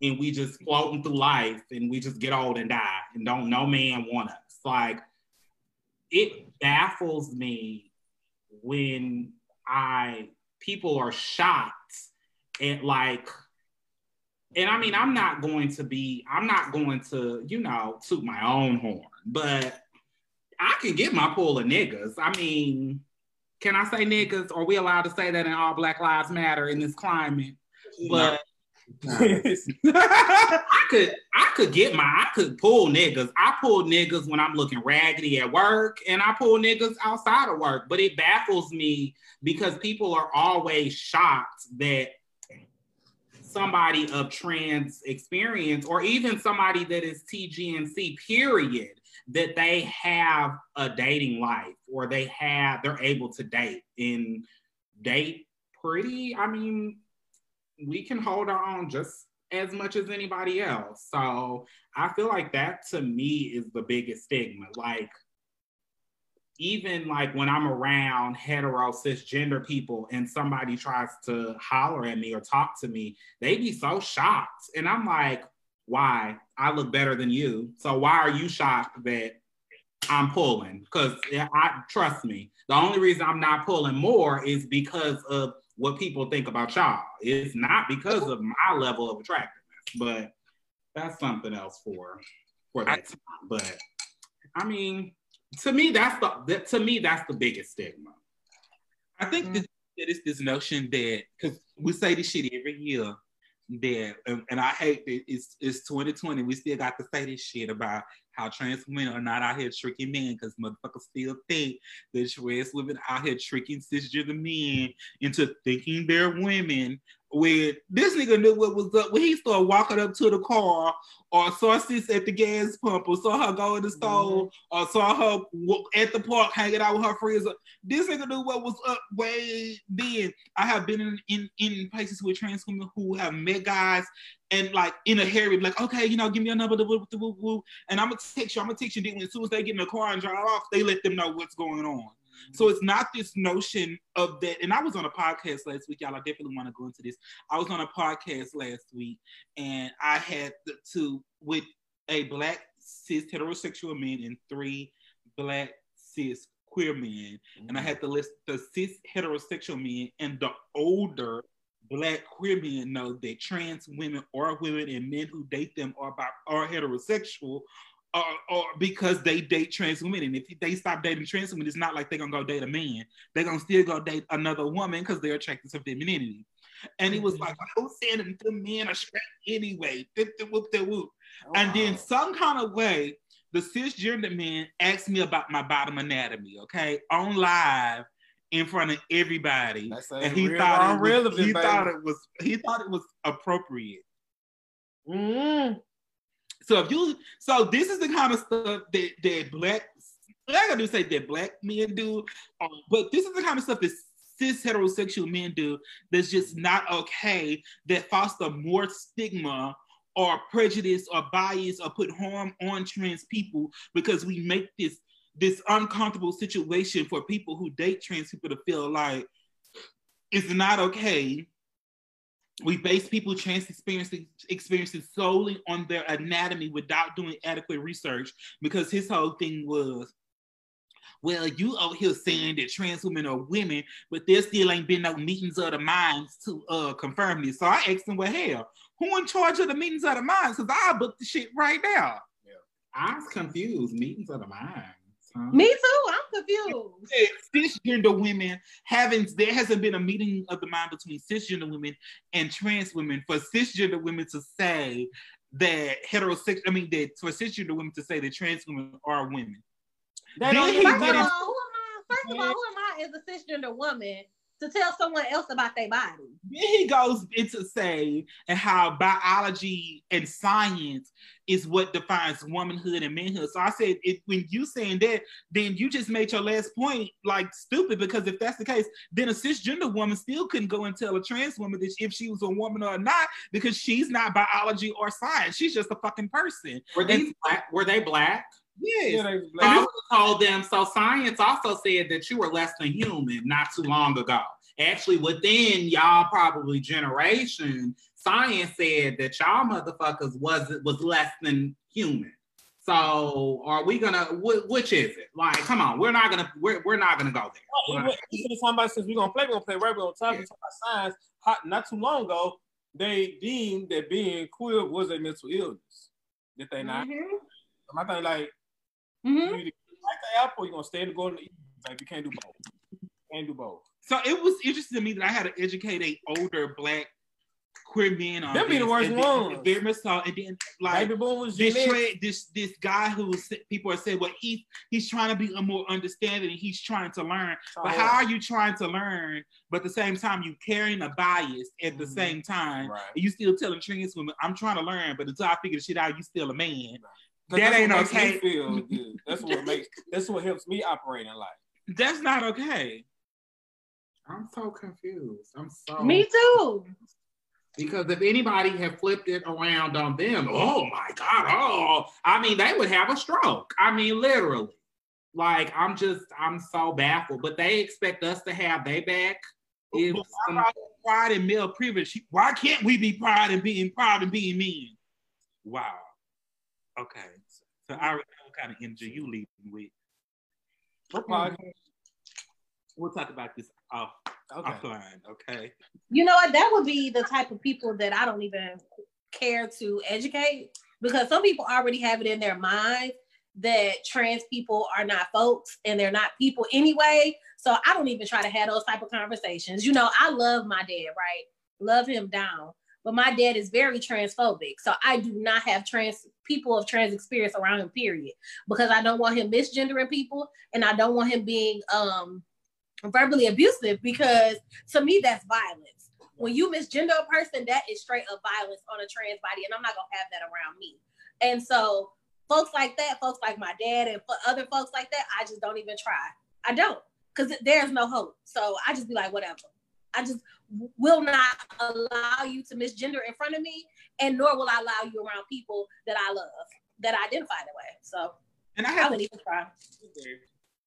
and we just floating through life, and we just get old and die, and don't no man want us. Like, it baffles me when I people are shocked and like and I mean, I'm not going to be, I'm not going to, you know, toot my own horn, but I can get my pool of niggas. I mean, can I say niggas? Are we allowed to say that in all Black Lives Matter in this climate? But [laughs] I could I could get my I could pull niggas. I pull niggas when I'm looking raggedy at work and I pull niggas outside of work. But it baffles me because people are always shocked that somebody of trans experience or even somebody that is TGNC period that they have a dating life or they have they're able to date and date pretty i mean we can hold our own just as much as anybody else. So i feel like that to me is the biggest stigma. Like even like when i'm around hetero cisgender people and somebody tries to holler at me or talk to me they be so shocked. And i'm like why I look better than you. So why are you shocked that I'm pulling? Because I trust me. The only reason I'm not pulling more is because of what people think about y'all. It's not because of my level of attractiveness, but that's something else for for that time. But I mean, to me, that's the that, to me that's the biggest stigma. I think mm-hmm. that it's this notion that because we say this shit every year And, and, I hate that it's it's 2020. We still got to say this shit about how trans women are not out here tricking men because motherfuckers still think that trans women out here tricking cisgender men into thinking they're women when this nigga knew what was up when he started walking up to the car or saw sis at the gas pump or saw her go in the store mm-hmm. or saw her at the park hanging out with her friends. This nigga knew what was up way then. I have been in, in, in places with trans women who have met guys and like in a hurry, like, okay, you know, give me a number, the woo, the woo, woo. and I'm gonna text you, I'm gonna text you. Then as soon as they get in the car and drive off, they let them know what's going on. So it's not this notion of that. And I was on a podcast last week, y'all. I definitely want to go into this. I was on a podcast last week, and I had to with a black cis heterosexual man and three black cis queer men, mm-hmm. and I had to list the cis heterosexual men and the older black queer men know that trans women or women and men who date them are about are heterosexual or, or because they date trans women. And if they stop dating trans women, it's not like they're gonna go date a man. They're gonna still go date another woman because they're attracted to femininity. And he was like, who's saying the men are straight anyway? Whoop, whoop. And then some kind of way, the cisgender man asked me about my bottom anatomy, okay, on live in front of everybody. And he thought it was, he thought it was he thought it was appropriate. Mm. So if you, so this is the kind of stuff that that black, I'm not gonna say that black men do, um, but this is the kind of stuff that cis heterosexual men do that's just not okay. That foster more stigma or prejudice or bias or put harm on trans people because we make this this uncomfortable situation for people who date trans people to feel like it's not okay we base people trans experiences experiences solely on their anatomy without doing adequate research because his whole thing was well, you over here saying that trans women are women, but there still ain't been no meetings of the minds to uh, confirm this. So I asked him, well, hell, who in charge of the meetings of the minds? Because I booked the shit right now. Yeah. I was confused. Meetings of the minds. Huh? Me too. I'm confused. Cisgender women having there hasn't been a meeting of the mind between cisgender women and trans women for cisgender women to say that heterosexual. I mean, that for cisgender women to say that trans women are women. that First of, all, who am I? First of all, who am I as a cisgender woman to tell someone else about their body. Then he goes into say and how biology and science is what defines womanhood and manhood. So I said, it, when you saying that, then you just made your last point like stupid because if that's the case, then a cisgender woman still couldn't go and tell a trans woman that if she was a woman or not because she's not biology or science. She's just a fucking person. Were they black? Were they black? Yes. Yeah, I told them. So science also said that you were less than human not too long ago. Actually, within y'all probably generation, science said that y'all motherfuckers was was less than human. So are we gonna? Wh- which is it? Like, come on, we're not gonna we're, we're not gonna go there. Well, talking about since we're gonna play, we're gonna play right. We're gonna talk, yeah. talk about science. Hot, not too long ago, they deemed that being queer was a mental illness. Did they not? Mm-hmm. My thing, like Mm-hmm. You either like the apple, you're gonna stay in the golden Like you can't do both. can't do both. So it was interesting to me that I had to educate a older black queer men on. Them be the worst ones. Very much so. And then like Baby boom was this, tra- this this guy who people are saying, well, he's he's trying to be a more understanding and he's trying to learn. Oh, but how are you trying to learn? But at the same time, you carrying a bias at the mm-hmm. same time. Right. And you still telling trans women, I'm trying to learn, but until I figure the shit out, you still a man. Right that ain't okay. feel [laughs] good. That's what makes. That's what helps me operate in life. That's not okay. I'm so confused. I'm so. Me too. Because if anybody had flipped it around on them, oh my God, oh, I mean, they would have a stroke. I mean, literally. Like, I'm just, I'm so baffled. But they expect us to have their back. If some... pride in male privilege. Why can't we be proud and being proud and being men? Wow. Okay. So I what kind of energy you leaving with. Okay. We'll talk about this off okay. offline, okay? You know what? That would be the type of people that I don't even care to educate because some people already have it in their mind that trans people are not folks and they're not people anyway. So I don't even try to have those type of conversations. You know, I love my dad, right? Love him down but my dad is very transphobic. So I do not have trans people of trans experience around him, period. Because I don't want him misgendering people and I don't want him being um verbally abusive because to me that's violence. When you misgender a person, that is straight up violence on a trans body, and I'm not gonna have that around me. And so folks like that, folks like my dad and other folks like that, I just don't even try. I don't, because there's no hope. So I just be like, whatever. I just will not allow you to misgender in front of me, and nor will I allow you around people that I love that identify that way. So, and I haven't even tried.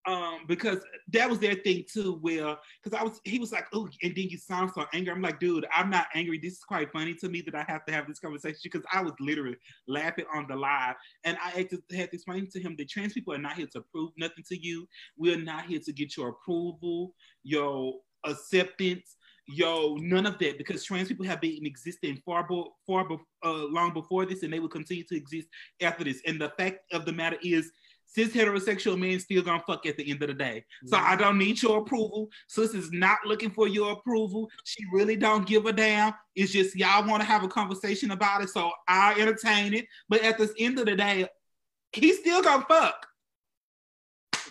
Um, because that was their thing too. Well, because I was, he was like, "Oh," and then you sound so angry. I'm like, dude, I'm not angry. This is quite funny to me that I have to have this conversation because I was literally laughing on the live, and I had to, had to explain to him that trans people are not here to prove nothing to you. We're not here to get your approval, your acceptance yo, none of that, because trans people have been existing far, bo- far be- uh, long before this, and they will continue to exist after this. And the fact of the matter is, cis heterosexual men still gonna fuck at the end of the day. So I don't need your approval. Sis is not looking for your approval. She really don't give a damn. It's just y'all want to have a conversation about it, so I entertain it. But at the end of the day, he's still gonna fuck.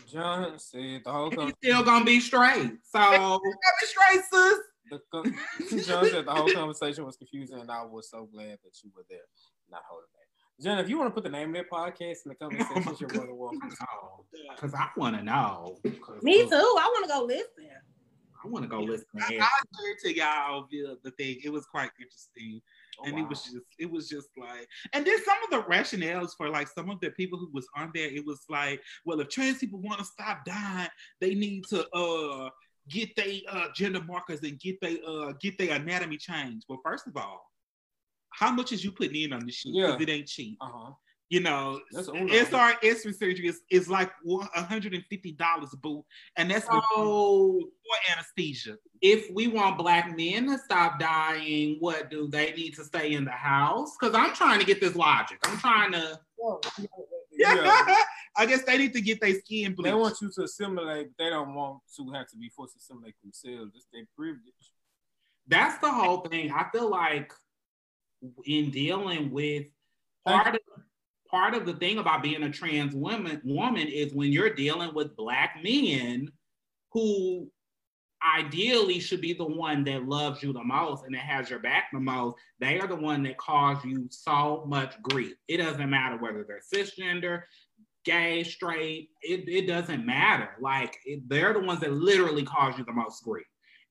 John said the whole He's still gonna be straight. So be straight, sis the [laughs] John said the whole conversation was confusing, and I was so glad that you were there, not holding back. Jen, if you want to put the name of that podcast in the comment [laughs] section, you're more than welcome. Because I want to know. Me too. I want to go listen. I want to go listen. I, to I shared to y'all the, the thing. It was quite interesting. Oh, and wow. it was just it was just like and then some of the rationales for like some of the people who was on there it was like well if trans people want to stop dying they need to uh get their uh gender markers and get they uh get their anatomy changed well first of all how much is you putting in on this shit Yeah. because it ain't cheap Uh-huh. you know That's old. SRS surgery is, is like $150 boo and that's before So anesthesia if we want black men to stop dying, what do they need to stay in the house? Because I'm trying to get this logic. I'm trying to. Yeah. I guess they need to get their skin bleached. They want you to assimilate, but they don't want to have to be forced to assimilate themselves. It's their privilege. That's the whole thing. I feel like in dealing with part of part of the thing about being a trans woman woman is when you're dealing with black men who ideally should be the one that loves you the most and that has your back the most. They are the one that cause you so much grief. It doesn't matter whether they're cisgender gay straight it, it doesn't matter. Like it, they're the ones that literally cause you the most grief.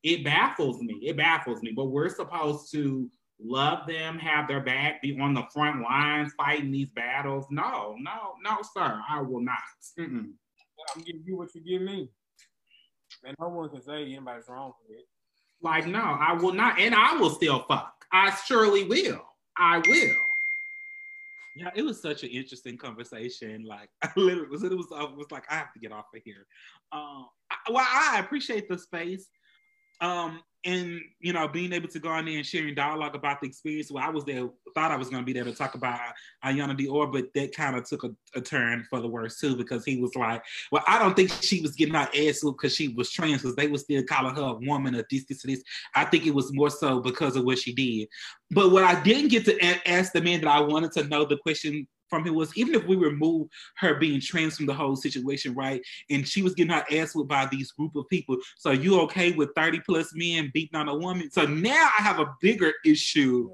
It baffles me. It baffles me. But we're supposed to love them have their back be on the front lines fighting these battles. No no no sir. I will not. Mm-mm. I'm giving you what you give me. And no one can say anybody's wrong with it. Like, no, I will not, and I will still fuck. I surely will. I will. Yeah, it was such an interesting conversation. Like, [laughs] I literally was, it was, I was like, I have to get off of here. Um, I, well, I appreciate the space. Um, and you know, being able to go on there and sharing dialogue about the experience. Well, I was there, thought I was going to be there to talk about Iyanna Dior, but that kind of took a, a turn for the worse too, because he was like, "Well, I don't think she was getting her ass because she was trans, because they were still calling her a woman or this, this, this." I think it was more so because of what she did. But what I didn't get to a- ask the man that I wanted to know the question from him was even if we remove her being trans from the whole situation, right? And she was getting her ass whipped by these group of people. So you okay with 30 plus men beating on a woman? So now I have a bigger issue.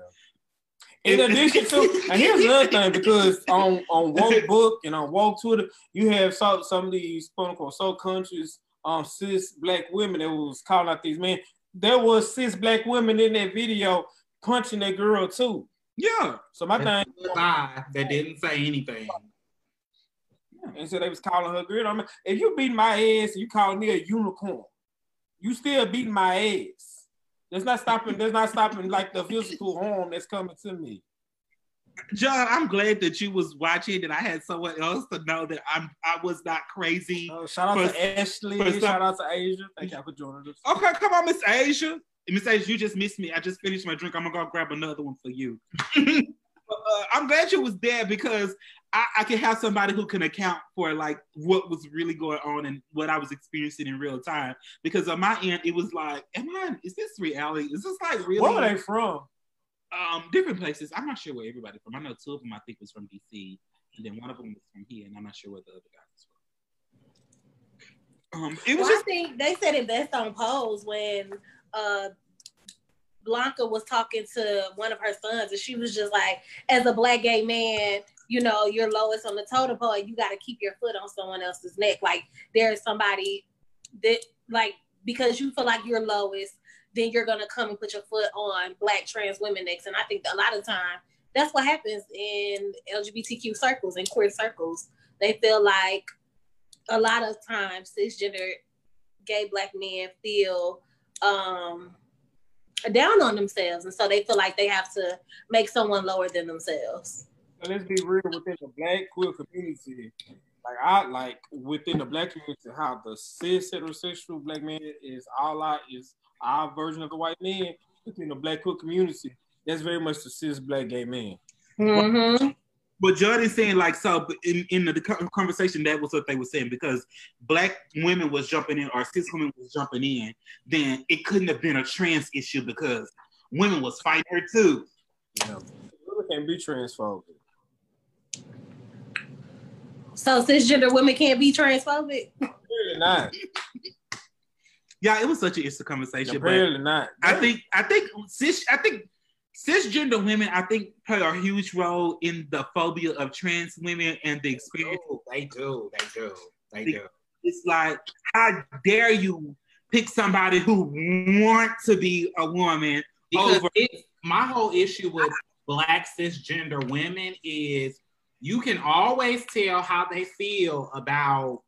In addition to, and here's another thing, because on on woke [laughs] book and on woke Twitter, you have some some of these quote unquote so conscious um cis black women that was calling out these men. There was cis black women in that video punching that girl too. Yeah. So my thing, Bye. That didn't say anything. and so they was calling her girl. I mean, if you beat my ass and you calling me a unicorn, you still beating my ass. That's not stopping. That's not stopping like the physical harm that's coming to me. John, I'm glad that you was watching and I had someone else to know that I'm I was not crazy. Uh, shout out For- to Ashley. shout out to Asia. Thank y'all for joining us. Okay, come on, Miss Asia. Miss Asia, you just missed me. I just finished my drink. I'm gonna go grab another one for you. [laughs] Uh, I'm glad you was there because I, I can have somebody who can account for like what was really going on and what I was experiencing in real time. Because on my end, it was like, am I? Is this reality? Is this like really? Where are they from? um, different places. I'm not sure where everybody from. I know two of them I think was from DC, and then one of them was from here, and I'm not sure where the other guy was from. Um, it was Well, I just think they said it best on Pose when uh Blanca was talking to one of her sons, and she was just like, as a black gay man, you know, you're lowest on the totem pole, you got to keep your foot on someone else's neck. Like there's somebody that, like, because you feel like you're lowest, then you're gonna come and put your foot on black trans women necks. And I think a lot of time that's what happens in LGBTQ circles and queer circles. They feel like a lot of times cisgender gay black men feel um down on themselves and so they feel like they have to make someone lower than themselves So let's be real within the black queer community. Like I like within the black community, how the cis heterosexual black man is all out is our version of the white man within the black queer community. That's very much the cis black gay man. mm-hmm. But Jordan's saying like so in, in the conversation that was what they were saying because black women was jumping in or cis women was jumping in, then it couldn't have been a trans issue because women was fighting her too. You know, really can't be transphobic. so cisgender women can't be transphobic Apparently not. Yeah, it was such an interesting conversation. But Apparently not. I think I think cis I think cisgender women, I think, play a huge role in the phobia of trans women and the experience. Oh, they do, they do, they do. It's like, how dare you pick somebody who wants to be a woman Because over my whole issue with black cisgender women is you can always tell how they feel about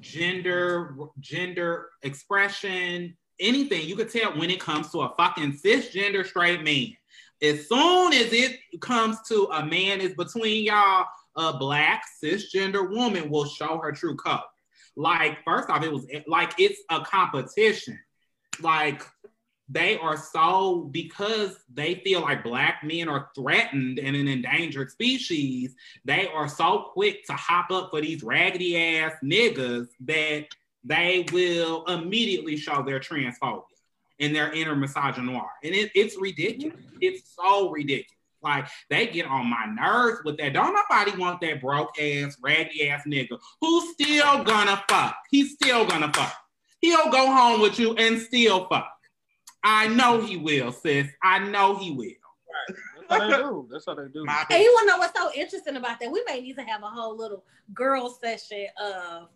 gender, gender expression, anything. You could tell when it comes to a fucking cisgender straight man. As soon as it comes to a man is between y'all, a black cisgender woman will show her true color. Like, first off, it was like it's a competition. Like, they are so because they feel like black men are threatened and an endangered species, they are so quick to hop up for these raggedy ass niggas that they will immediately show their transphobia and their inner misogynoir. And it, it's ridiculous. Mm-hmm. It's so ridiculous. Like they get on my nerves with that. Don't nobody want that broke ass, raggedy ass nigga who's still gonna fuck. He's still gonna fuck. He'll go home with you and still fuck. I know he will, sis. I know he will. That's how they do. That's how they do. My- And you wanna know what's so interesting about that? We may need to have a whole little girl session of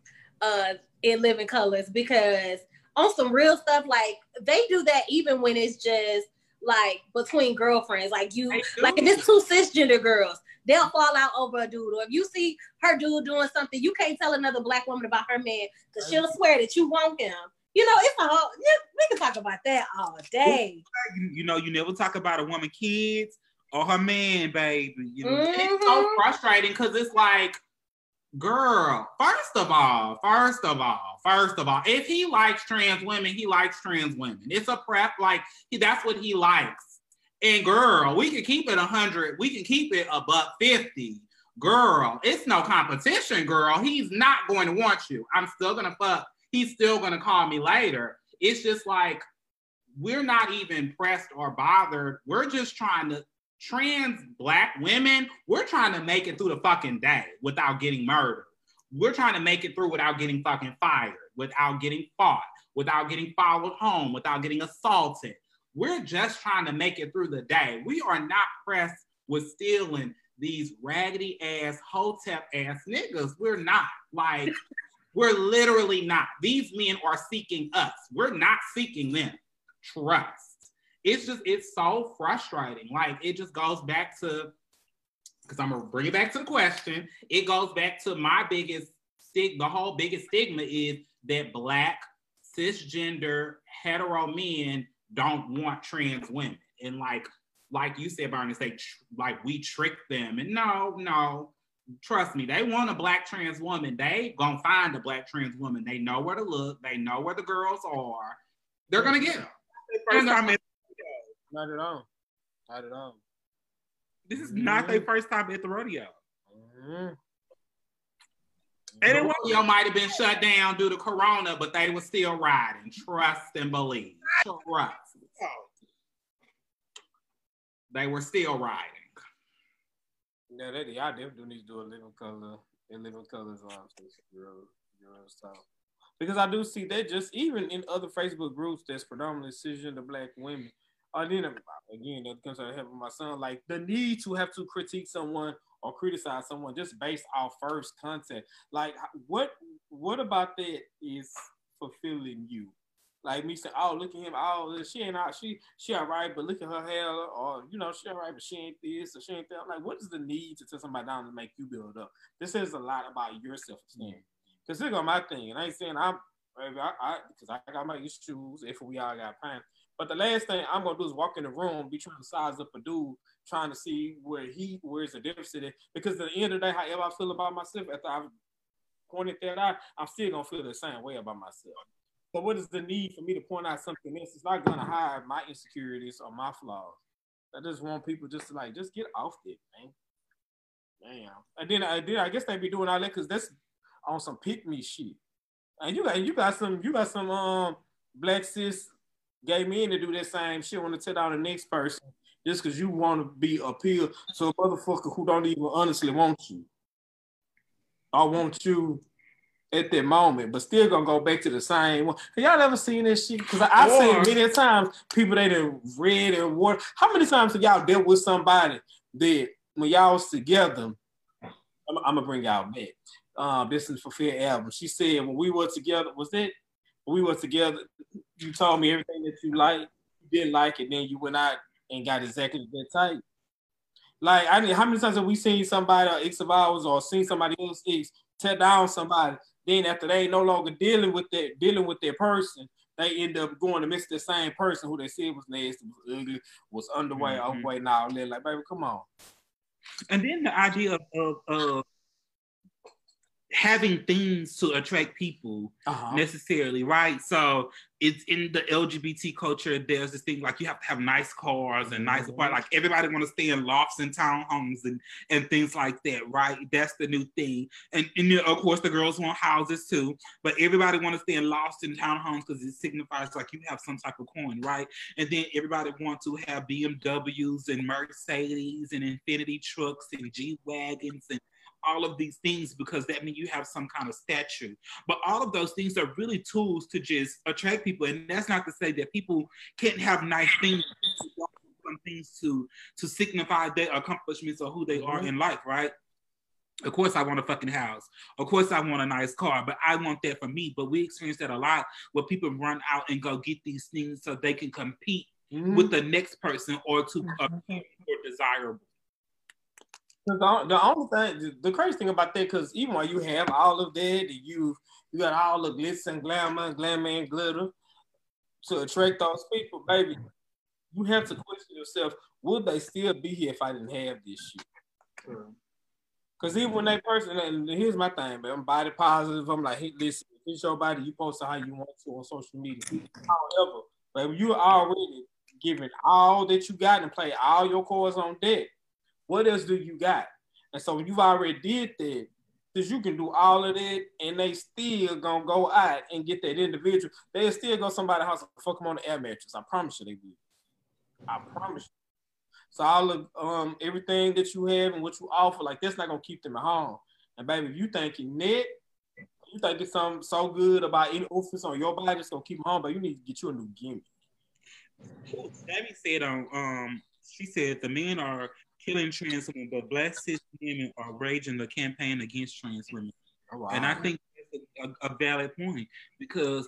uh in living colors because on some real stuff, like they do that even when it's just like between girlfriends. Like you like if it's two cisgender girls, they'll fall out over a dude. Or if you see her dude doing something, you can't tell another black woman about her man because she'll swear that you want him. You know, it's a whole we can talk about that all day. you, know, you never talk about a woman kids or her man, baby. You know, And it's so Mhm. frustrating because it's like, girl, first of all, first of all, first of all, if he likes trans women, he likes trans women. It's a prep, like he, that's what he likes. And girl, we can keep it hundred, we can keep it a buck fifty. Girl, it's no competition, girl. He's not going to want you. I'm still gonna fuck. He's still gonna call me later. It's just like we're not even pressed or bothered. We're just trying to trans black women, we're trying to make it through the fucking day without getting murdered. We're trying to make it through without getting fucking fired, without getting fought, without getting followed home, without getting assaulted. We're just trying to make it through the day. We are not pressed with stealing these raggedy ass, hotep ass niggas. We're not. Like, [laughs] we're literally not. These men are seeking us. We're not seeking them. Trust it's just it's so frustrating. Like it just goes back to because I'm gonna bring it back to the question. It goes back to my biggest stig. The whole biggest stigma is that black cisgender hetero men don't want trans women, and like like you said, Barney, say tr- like we trick them, and no, no. Trust me, they want a black trans woman. They gonna find a black trans woman. They know where to look. They know where the girls are. They're gonna get them. first time Not at all. Not at all. this is not Mm-hmm. their first time at the rodeo. Mhm. And it the was rodeo might have been shut down due to Corona, but they were still riding. Trust and believe. Trust. They were still riding. Yeah, that y'all definitely need to do a living color and living colors on girls, girls talk. Because I do see that just even in other Facebook groups that's predominantly cisgender black women. I then again that comes out of helping my son, like the need to have to critique someone or criticize someone just based off first content. Like what what about that is fulfilling you? Like me saying, oh look at him, oh she ain't out, she she all right, but look at her hair, or you know, she all right, but she ain't this or she ain't that. Like, what is the need to tell somebody down to make you build up? This says a lot about your self-esteem. Cause here go my thing, and I ain't saying I'm I, I cause I got my issues if we all got pain. But the last thing I'm gonna do is walk in the room, be trying to size up a dude, trying to see where he where's the deficit at. Because at the end of the day, however I feel about myself, after I've pointed that out, I'm still gonna feel the same way about myself. So what is the need for me to point out something else? It's not gonna hide my insecurities or my flaws. I just want people just to like just get off it, man. Damn. And then I then I guess they be doing all that because that's on some pick me shit. And you got you got some you got some um black cis gay in to do that same shit want to tell down the next person just because you want to be appeal to a motherfucker who don't even honestly want you. I want you at that moment, but still gonna go back to the same one. Have y'all ever seen this shit? Because I, have Or- seen many times people they done read and what. How many times have y'all dealt with somebody that when y'all was together? I'm, I'm gonna bring y'all back. Um, this is for Fair album. She said when we were together, was it? When we were together, you told me everything that you like, you didn't like it, then you went out and got exactly that type. Like I mean, how many times have we seen somebody or ex of ours or seen somebody else ex tear down somebody? Then after they no longer dealing with that dealing with their person, they end up going to miss the same person who they said was nasty, was ugly, was underway, Mhm. overweight, and all that. Like, baby, come on. And then the idea of, of, of having things to attract people Uh-huh. necessarily, right? So it's in the LGBT culture. There's this thing like you have to have nice cars and nice Mhm. apartments. Like everybody want to stay in lofts and townhomes and and things like that, right? That's the new thing. And, and of course, the girls want houses too. But everybody want to stay in lofts and townhomes because it signifies like you have some type of coin, right? And then everybody want to have BMWs and Mercedes and Infiniti trucks and G wagons and all of these things because that means you have some kind of stature. But all of those things are really tools to just attract people. And that's not to say that people can't have nice things, some things to to signify their accomplishments or who they are in life, right? Of course, I want a fucking house. Of course, I want a nice car, but I want that for me. But we experience that a lot where people run out and go get these things so they can compete Mhm. with the next person or to appear more desirable. The, the only thing, the crazy thing about that, because even while you have all of that, you you got all the glitz and glamour, glamour and glitter to attract those people, baby, you have to question yourself: Would they still be here if I didn't have this shit? Because even when they person, and here's my thing, man, I'm body positive. I'm like, hey, listen, if it's your body, you post it how you want to on social media. However, but you already giving all that you got and play all your cards on deck. What else do you got? And so you've already did that, because you can do all of that, and they still gonna go out and get that individual. They'll still go somebody's house and fuck them on the air mattress. I promise you they will. I promise you. So all of um everything that you have and what you offer, like that's not gonna keep them at home. And baby, if you thinking net, you think it's something so good about any office on your body that's gonna keep them home, but you need to get you a new gimmick. Debbie said on um she said the men are killing trans women, but black cis women are raging the campaign against trans women. Oh, And I think that's a, a valid point because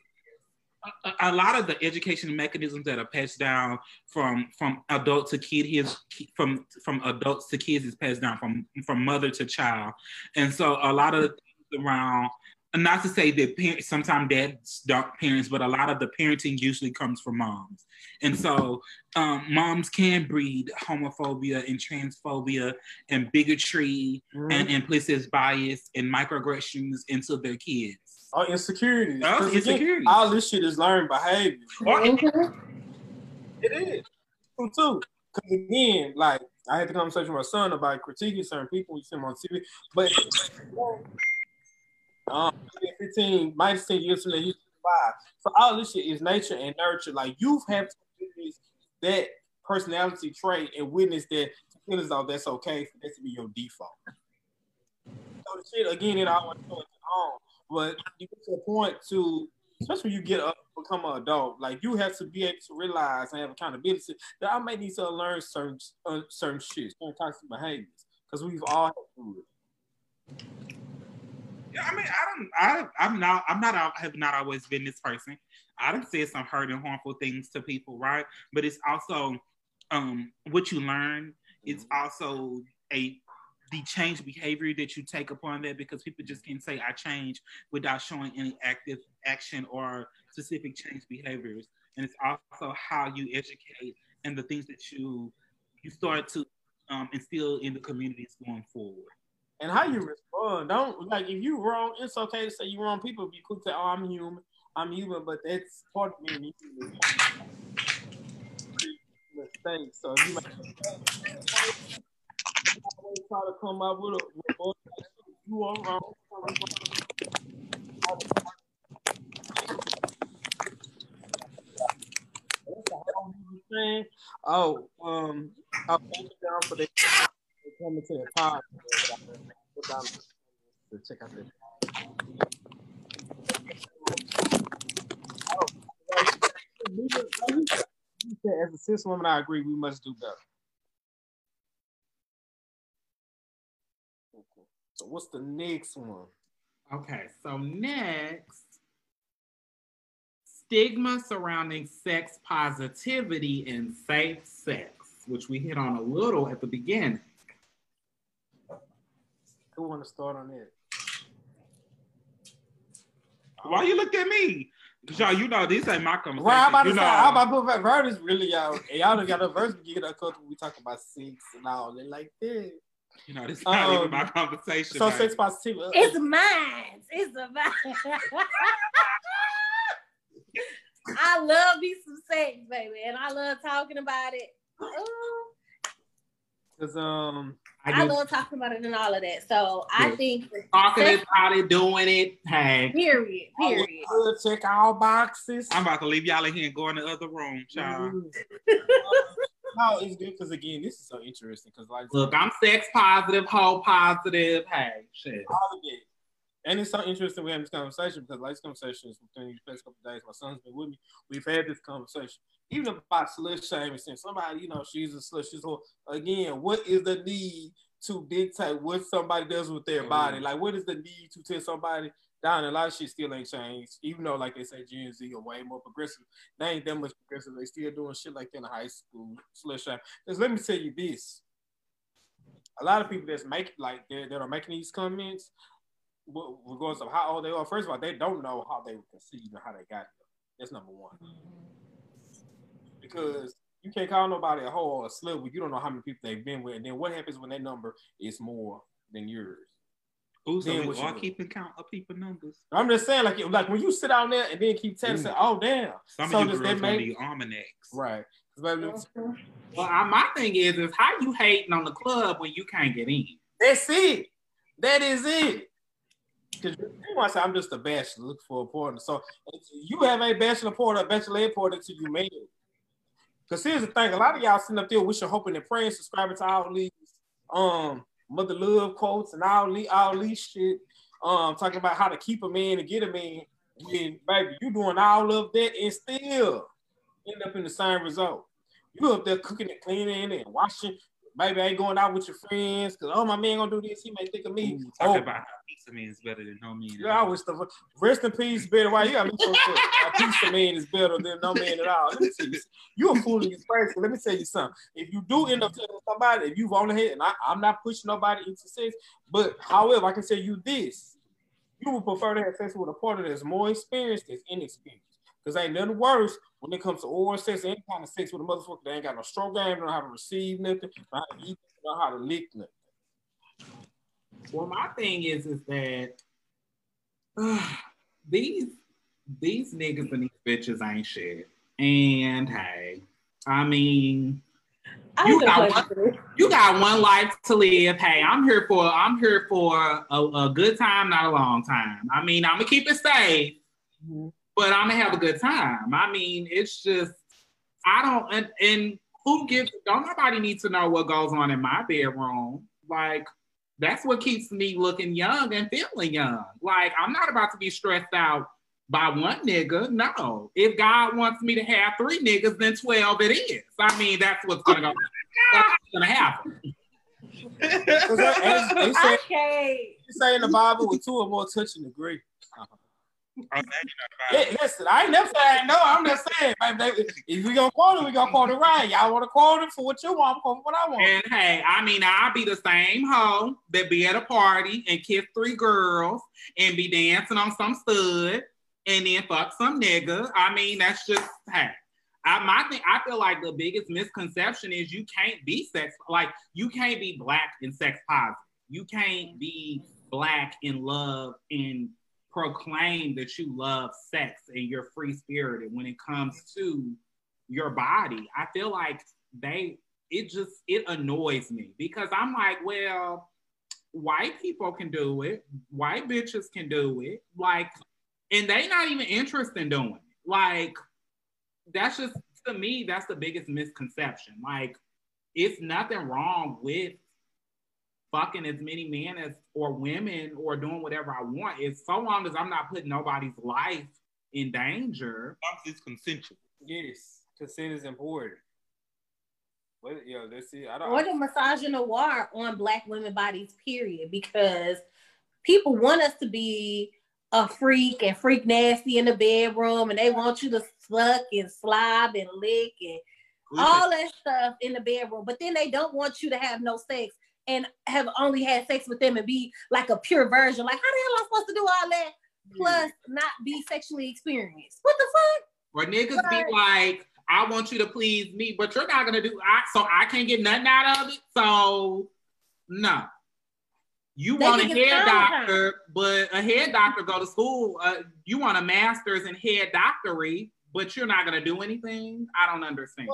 a, a- lot of the education mechanisms that are passed down from from adult to kid his from from adults to kids is passed down from from mother to child, and so a lot of the things around. Not to say that parents, sometimes dads don't parents, but a lot of the parenting usually comes from moms, and so um, moms can breed homophobia and transphobia and bigotry Mhm. and implicit bias and microaggressions into their kids. oh, insecurities. Oh, 'Cause again, insecurities. all this shit is learned behavior. Or- Mhm. It is. True too. Because again, like I had the conversation with my son about critiquing certain people we see them on TV, but um, 15, minus 10 years from now, you five. So all this shit is nature and nurture. Like you have to witness that personality trait and witness that feel as though that's okay for that to be your default. So the shit again, it always goes on. But you get to a point to, especially when you get up, and become an adult, like you have to be able to realize and have accountability that I may need to learn certain uh, certain shit, certain of behaviors, because we've all had to do it. Yeah, I mean, I don't, I, I'm not, I'm not, I have not always been this person. I don't say some hurt and harmful things to people, right? But it's also um, what you learn. It's also a the change behavior that you take upon that because people just can't say I change without showing any active action or specific change behaviors. And it's also how you educate and the things that you you start to um, instill in the communities going forward. And how you respond. Don't like if you wrong, it's okay to say you wrong. People be quick to say, "Oh, I'm human, I'm human," but that's part of being human. Mistakes. So you make mistakes, you always try to come up with a a- you are wrong. That's a whole new thing. Oh, um, I'll thank you down for the coming to the this. As a cis woman, I agree. We must do better. So what's the next one? Okay, so next, stigma surrounding sex positivity and safe sex, which we hit on a little at the beginning. Who want to start on that? Why you look at me? Cause y'all, you know this ain't my conversation. Right, I'm about to you say, know, I'm about to put back Vert is really out. And y'all done got a verse we get uncomfortable. We talk about sex and all that like that. you know this is not even Um, my conversation. So baby. sex positivity. It's mine. It's a mine. [laughs] I love me some sex, baby, and I love talking about it. Ooh, Cause um, I I just love talking about it and all of that. So I think talking it, about it, doing it. Hey, period, period. we'll check all boxes. I'm about to leave y'all in here and go in the other room, child. Mm-hmm. [laughs] no, it's good because again, this is so interesting because like look, I'm sex positive, whole positive. Hey, shit. all of it. And it's so interesting we have this conversation because like this conversation is within these past couple of days. My son's been with me. We've had this conversation. Even about slut shaming, since somebody, you know, she's a slut, she's a. Again, what is the need to dictate what somebody does with their mm-hmm. body? Like, what is the need to tell somebody down? A lot of shit still ain't changed. Even though, like they say, Gen Z are way more progressive. They ain't that much progressive. They still doing shit like that in high school, slut shaming. Because let me tell you this. A lot of people that's making like that that are making these comments regardless of how old they are, first of all, they don't know how they were conceived and how they got there. That's number one. Because you can't call nobody a hoe or a slut when you don't know how many people they've been with. And then what happens when that number is more than yours? Ooh, so Then we what you all keeping count of people numbers. I'm just saying, like, like when you sit down there and then keep telling, Mm. oh damn. Some So of you does girls that gonna make- be almanacs. right? Well, I, my thing is, is how you hating on the club when you can't get in? That's it. That is it. Because you want to say, I'm just a bachelor looking for a partner. So you have a bachelor partner, a bachelor partner until you made it. Because here's the thing, a lot of y'all sitting up there wishing, hoping, and praying, subscribing to all these um mother love quotes and all these all these shit. Um, talking about how to keep a man and get a man. When baby, you doing all of that and still end up in the same result. You up there cooking and cleaning and washing. Baby, I ain't going out with your friends because oh my man gonna do this. He may think of me. Ooh, Oh, talking about how pizza man is better than no man. yeah, I wish the rest in peace, better. Why you got me so? A piece of man is better than no man at all. Let me tell you, you a fool in your face. Let me tell you something. If you do end up telling somebody, if you've only had, and I, I'm not pushing nobody into sex, but however, I can tell you this: you would prefer to have sex with a partner that's more experienced than inexperienced. Because ain't nothing worse when it comes to oral sex, any kind of sex with a motherfucker that ain't got no stroke game, don't know how to receive nothing, know how to eat, know how to lick nothing. Well, my thing is, is that [sighs] these these niggas and these bitches ain't shit. And hey, I mean, I You got one- you got one life to live. Hey, I'm here for I'm here for a, a good time, not a long time. I mean, I'm gonna keep it safe, but I'm gonna have a good time. I mean, it's just I don't and, and who gives don't nobody need to know what goes on in my bedroom. Like that's what keeps me looking young and feeling young. Like I'm not about to be stressed out by one nigga. No. If God wants me to have three niggas, then 12 it is. I mean, that's what's gonna go. That's what's gonna happen. [laughs] Because they, they say, I can't. they say in the Bible, with two or more touching agree. Now you know about Yeah, listen, I ain't never saying no. I'm just saying, if we gonna quote it, we gonna quote it right. Y'all want to quote it for what you want, quote what I want. And hey, I mean, I'll be the same hoe that be at a party and kiss three girls and be dancing on some stud and then fuck some nigga. I mean, that's just hey. I my thing, I feel like the biggest misconception is you can't be sex like you can't be black and sex positive. You can't be black in love and proclaim that you love sex and you're free spirited when it comes to your body. I feel like they it just it annoys me because I'm like, well, white people can do it, white bitches can do it, like, and they not even interested in doing it. Like, that's just to me, that's the biggest misconception. Like, it's nothing wrong with fucking as many men as or women or doing whatever I want. It's so long as I'm not putting nobody's life in danger. It's consensual. Yes, consent is important. Well, yeah, let's see. I don't. Or the misogynoir on black women bodies, period, because people want us to be a freak and freak nasty in the bedroom, and they want you to suck and slob and lick and all that stuff in the bedroom, but then they don't want you to have no sex and have only had sex with them and be like a pure virgin. Like, how the hell am I supposed to do all that? Plus, not be sexually experienced. What the fuck? Or niggas be like, I want you to please me, but you're not gonna do I so I can't get nothing out of it. So no. You They want a hair doctor, but a head doctor go to school. Uh, you want a master's in head doctory, but you're not gonna do anything. I don't understand.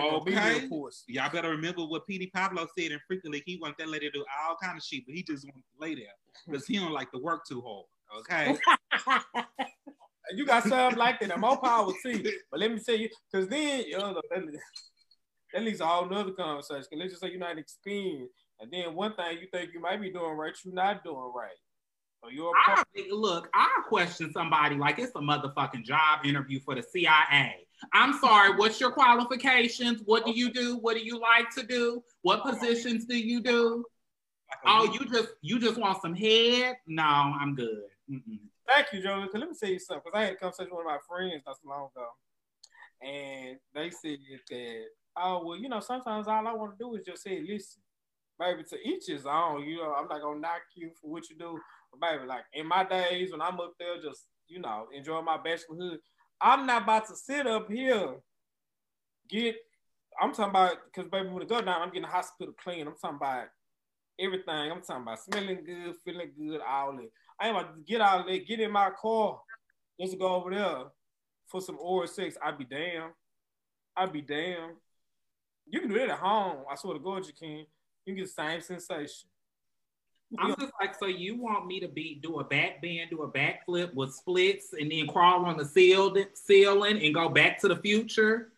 Oh, okay. of course. Y'all better remember what Petey Pablo said in Freek-a-Leek. He wants that lady to do all kind of shit, but he just want to lay there because he don't like to work too hard. Okay. [laughs] You got something like that, and more power to you. But let me tell you, because then you know, that, that leads to a whole nother conversation. 'Cause let's just say you're not experienced, and then one thing you think you might be doing right, you're not doing right. So you're a I look, I question somebody like it's a motherfucking job interview for the CIA. I'm sorry, what's your qualifications? What do you do? What do you like to do? What positions do you do? Oh, you just you just want some head? No, I'm good. Mm-mm. Thank you, Joe. 'Cause let me tell you something. Because I had a conversation with one of my friends not so long ago, and they said that, oh well, you know, sometimes all I want to do is just say, listen, baby, to each his own. You know, I'm not gonna knock you for what you do, but baby, like in my days when I'm up there, just you know, enjoying my bachelorhood, I'm not about to sit up here get. I'm talking about because baby, when it go down, I'm getting hospital clean. I'm talking about everything. I'm talking about smelling good, feeling good, all that. I ain't about to get out of there, get in my car, just go over there for some oral sex. I'd be damn. I'd be damn. You can do it at home. I swear to God, you can. You can get the same sensation. I'm just like, so you want me to be do a back bend, do a backflip with splits, and then crawl on the ceiling, ceiling and go back to the future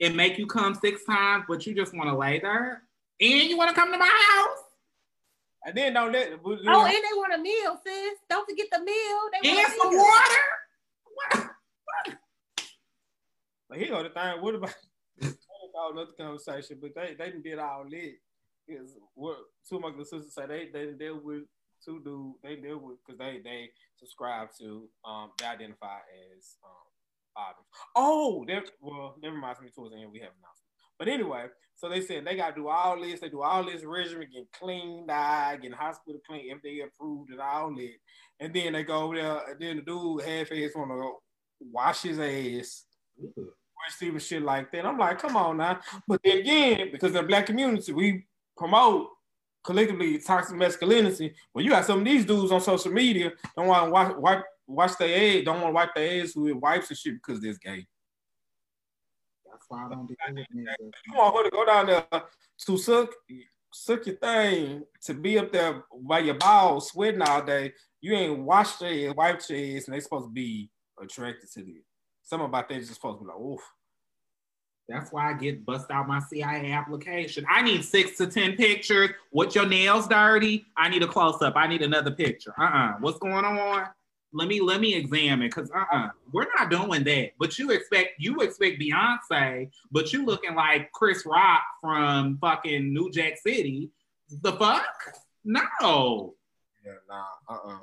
and make you come six times, but you just want to lay there and you want to come to my house And then don't let. but, you Oh, and they want a meal, sis. Don't forget the meal. They and want some meal. water. But here go the thing. What about [laughs] about another conversation? But they they done did all that. Is what two of my good sisters say they they deal with two dudes. They deal with because they they subscribe to um they identify as um fathers. Oh, that well that reminds me towards the end we have announcement. But anyway, so they said they gotta do all this. They do all this regimen, get clean, die, get hospital clean, if they approved, and all that. And then they go over there, and then the dude half ass want to go wash his ass receiving shit like that. I'm like, come on now. But then again, because the black community, we promote collectively toxic masculinity. When you got some of these dudes on social media don't want to wipe, wipe wash their ass, don't want to wipe their ass with wipes and shit because they're gay. That's why I don't do it. You want her to go down there to suck suck your thing to be up there by your balls sweating all day. You ain't washed your ass, wiped your ass, and they supposed to be attracted to you. Something about that is just supposed to be like, oof. That's why I get bust out my CIA application. I need six to ten pictures. What your nails dirty? I need a close up. I need another picture. Uh-uh. What's going on? Let me let me examine because uh-uh. We're not doing that. But you expect you expect Beyonce, but you looking like Chris Rock from fucking New Jack City. The fuck? No. Yeah, nah, uh-uh.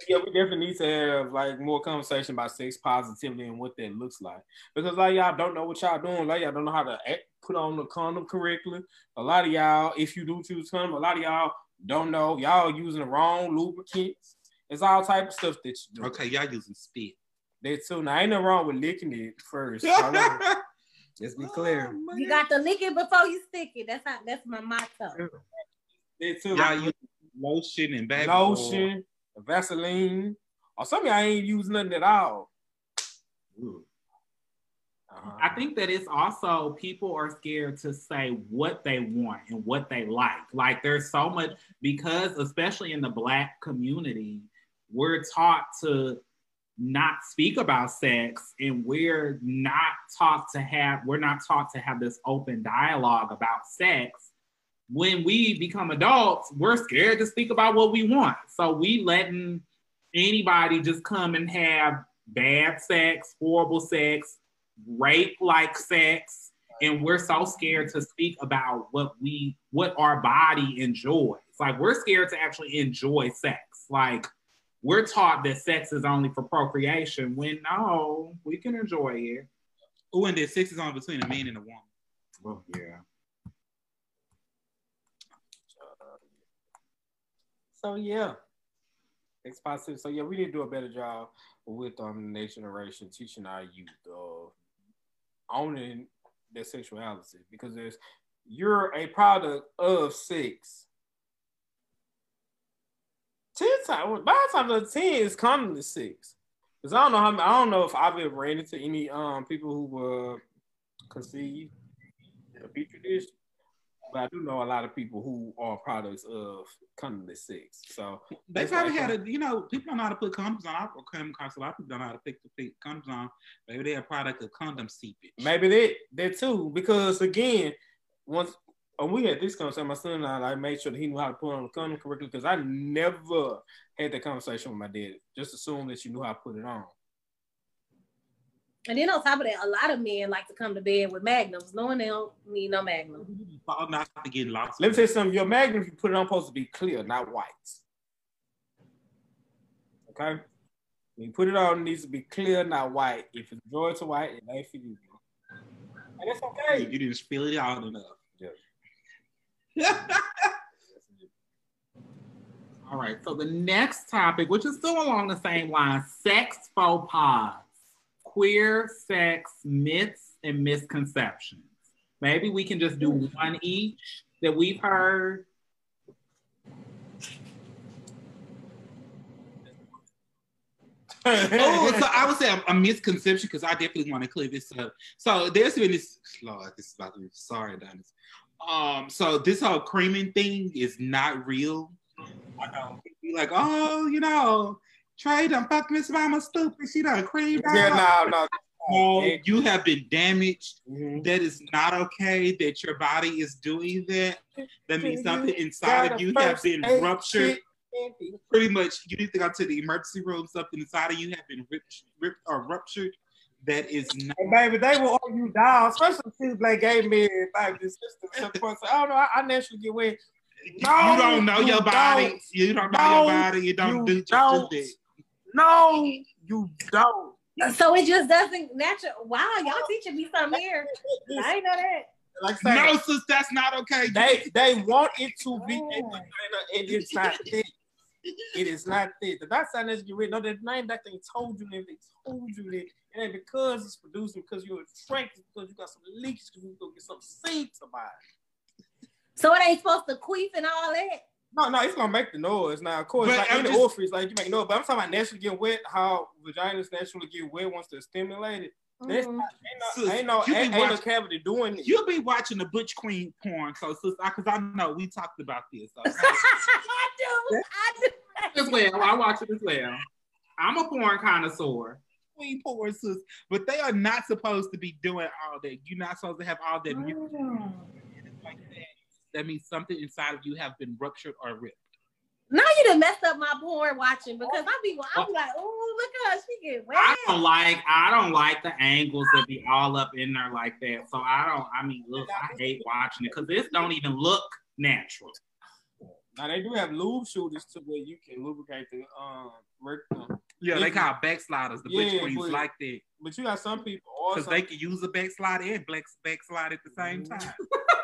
So, yeah, we definitely need to have like more conversation about sex positivity and what that looks like. Because like y'all don't know what y'all doing, like y'all don't know how to act, put on the condom correctly. A lot of y'all, if you do choose condom, a lot of y'all don't know. Y'all using the wrong lubricants. It's all type of stuff that you do. Okay, y'all using spit. That too. Now ain't no wrong with licking it first. [laughs] Let's be clear. Oh, you got to lick it before you stick it. That's how. That's my motto. That too. Y'all use lotion and baby oil. Lotion, Vaseline, or some of y'all ain't using nothing at all. Uh-huh. I think that it's also people are scared to say what they want and what they like. Like there's so much because especially in the black community, we're taught to not speak about sex and we're not taught to have we're not taught to have this open dialogue about sex when we become adults, we're scared to speak about what we want. So we letting anybody just come and have bad sex, horrible sex, rape like sex, and we're so scared to speak about what we what our body enjoys. Like we're scared to actually enjoy sex. Like we're taught that sex is only for procreation when no, we can enjoy it. Oh, and that sex is only between a man and a woman. Well, yeah. So yeah, expositive. So yeah, we need to do a better job with um next generation teaching our youth of owning their sexuality because there's you're a product of sex. Ten times by the time the ten is coming to six. Cause I don't know how I don't know if I've ever ran into any um people who were conceived in a petri dish but I do know a lot of people who are products of condomless sex. So they probably like, had a, you know, people don't know how to put condoms on. I come across a lot of people don't know how to pick the condoms on. Maybe they're a product of condom seepage. Maybe that that too, because again, once when we had this conversation, my son and I, I made sure that he knew how to put on the condom correctly because I never had that conversation with my dad. Just assume that you knew how to put it on. And then on top of that, a lot of men like to come to bed with magnums, knowing they don't need no magnum. Not to get lost. Let me say you something. Your magnum, if you put it on, supposed to be clear, not white. Okay. When you put it on, it needs to be clear, not white. If it's drawn to white, it ain't for you. And it's okay. You didn't spill it out enough. Yeah. [laughs] All right. So the next topic, which is still along the same line, sex faux pas queer sex myths and misconceptions. Maybe we can just do one each that we've heard. [laughs] oh, so I would say a, a misconception because I definitely want to clear this up. So there's been this, Lord, this is about to be sorry, Dennis. Um, so this whole creaming thing is not real. I know. Be like, oh, you know, Trey done fucked Miss Mama stupid. She done creamed Yeah, no, no. No, you have been damaged. Mm-hmm. That is not okay. That your body is doing that. That means something inside of you have been ruptured. Pretty much, you need to go to the emergency room. Something inside of you have been ripped, ripped or ruptured. That is not. Hey, baby, they will argue you down, especially since like gay men like this system. I don't know. I, I naturally get away. No, you don't know you your body. Don't. You don't know no, your body. You don't you do, don't. do that. No, you don't. So it just doesn't natural. Wow, y'all teaching me something here. I didn't know that. Like saying, no, sis, that's not okay. They they want it to be oh. and it's not [laughs] thick. It is not thick. The doctor said you read. No, that name that they told you that they told you that it ain't because it's producing because you're attracted because you got some leaks because you go get some seeds about it. So it ain't supposed to queef and all that. No, no, it's gonna make the noise. Now, of course, but like I'm in just, the orifice, like you make noise. But I'm talking about naturally getting wet. How vaginas naturally get wet once they're stimulated. Mm-hmm. not, ain't no, ain't no, ain't, ain't no cavity doing it. You'll be watching the Butch Queen porn, so because I, I know we talked about this. So. [laughs] I do. I do. As well, I watch it as well. I'm a porn connoisseur. Queen porn, sis, but they are not supposed to be doing all that. You're not supposed to have all that. Mm. Like that that means something inside of you have been ruptured or ripped. Now you done messed up my porn watching because I be I'm like, oh look at her, she get wet. I don't like I don't like the angles that be all up in there like that. So I don't. I mean, look, I hate watching it because this don't even look natural. Now they do have lube shooters to where you can lubricate the um rectum. Yeah, they call backsliders. The yeah, bitch queens like that. But you got some people because they can use a backslide and black backslide at the same mm-hmm. time. [laughs]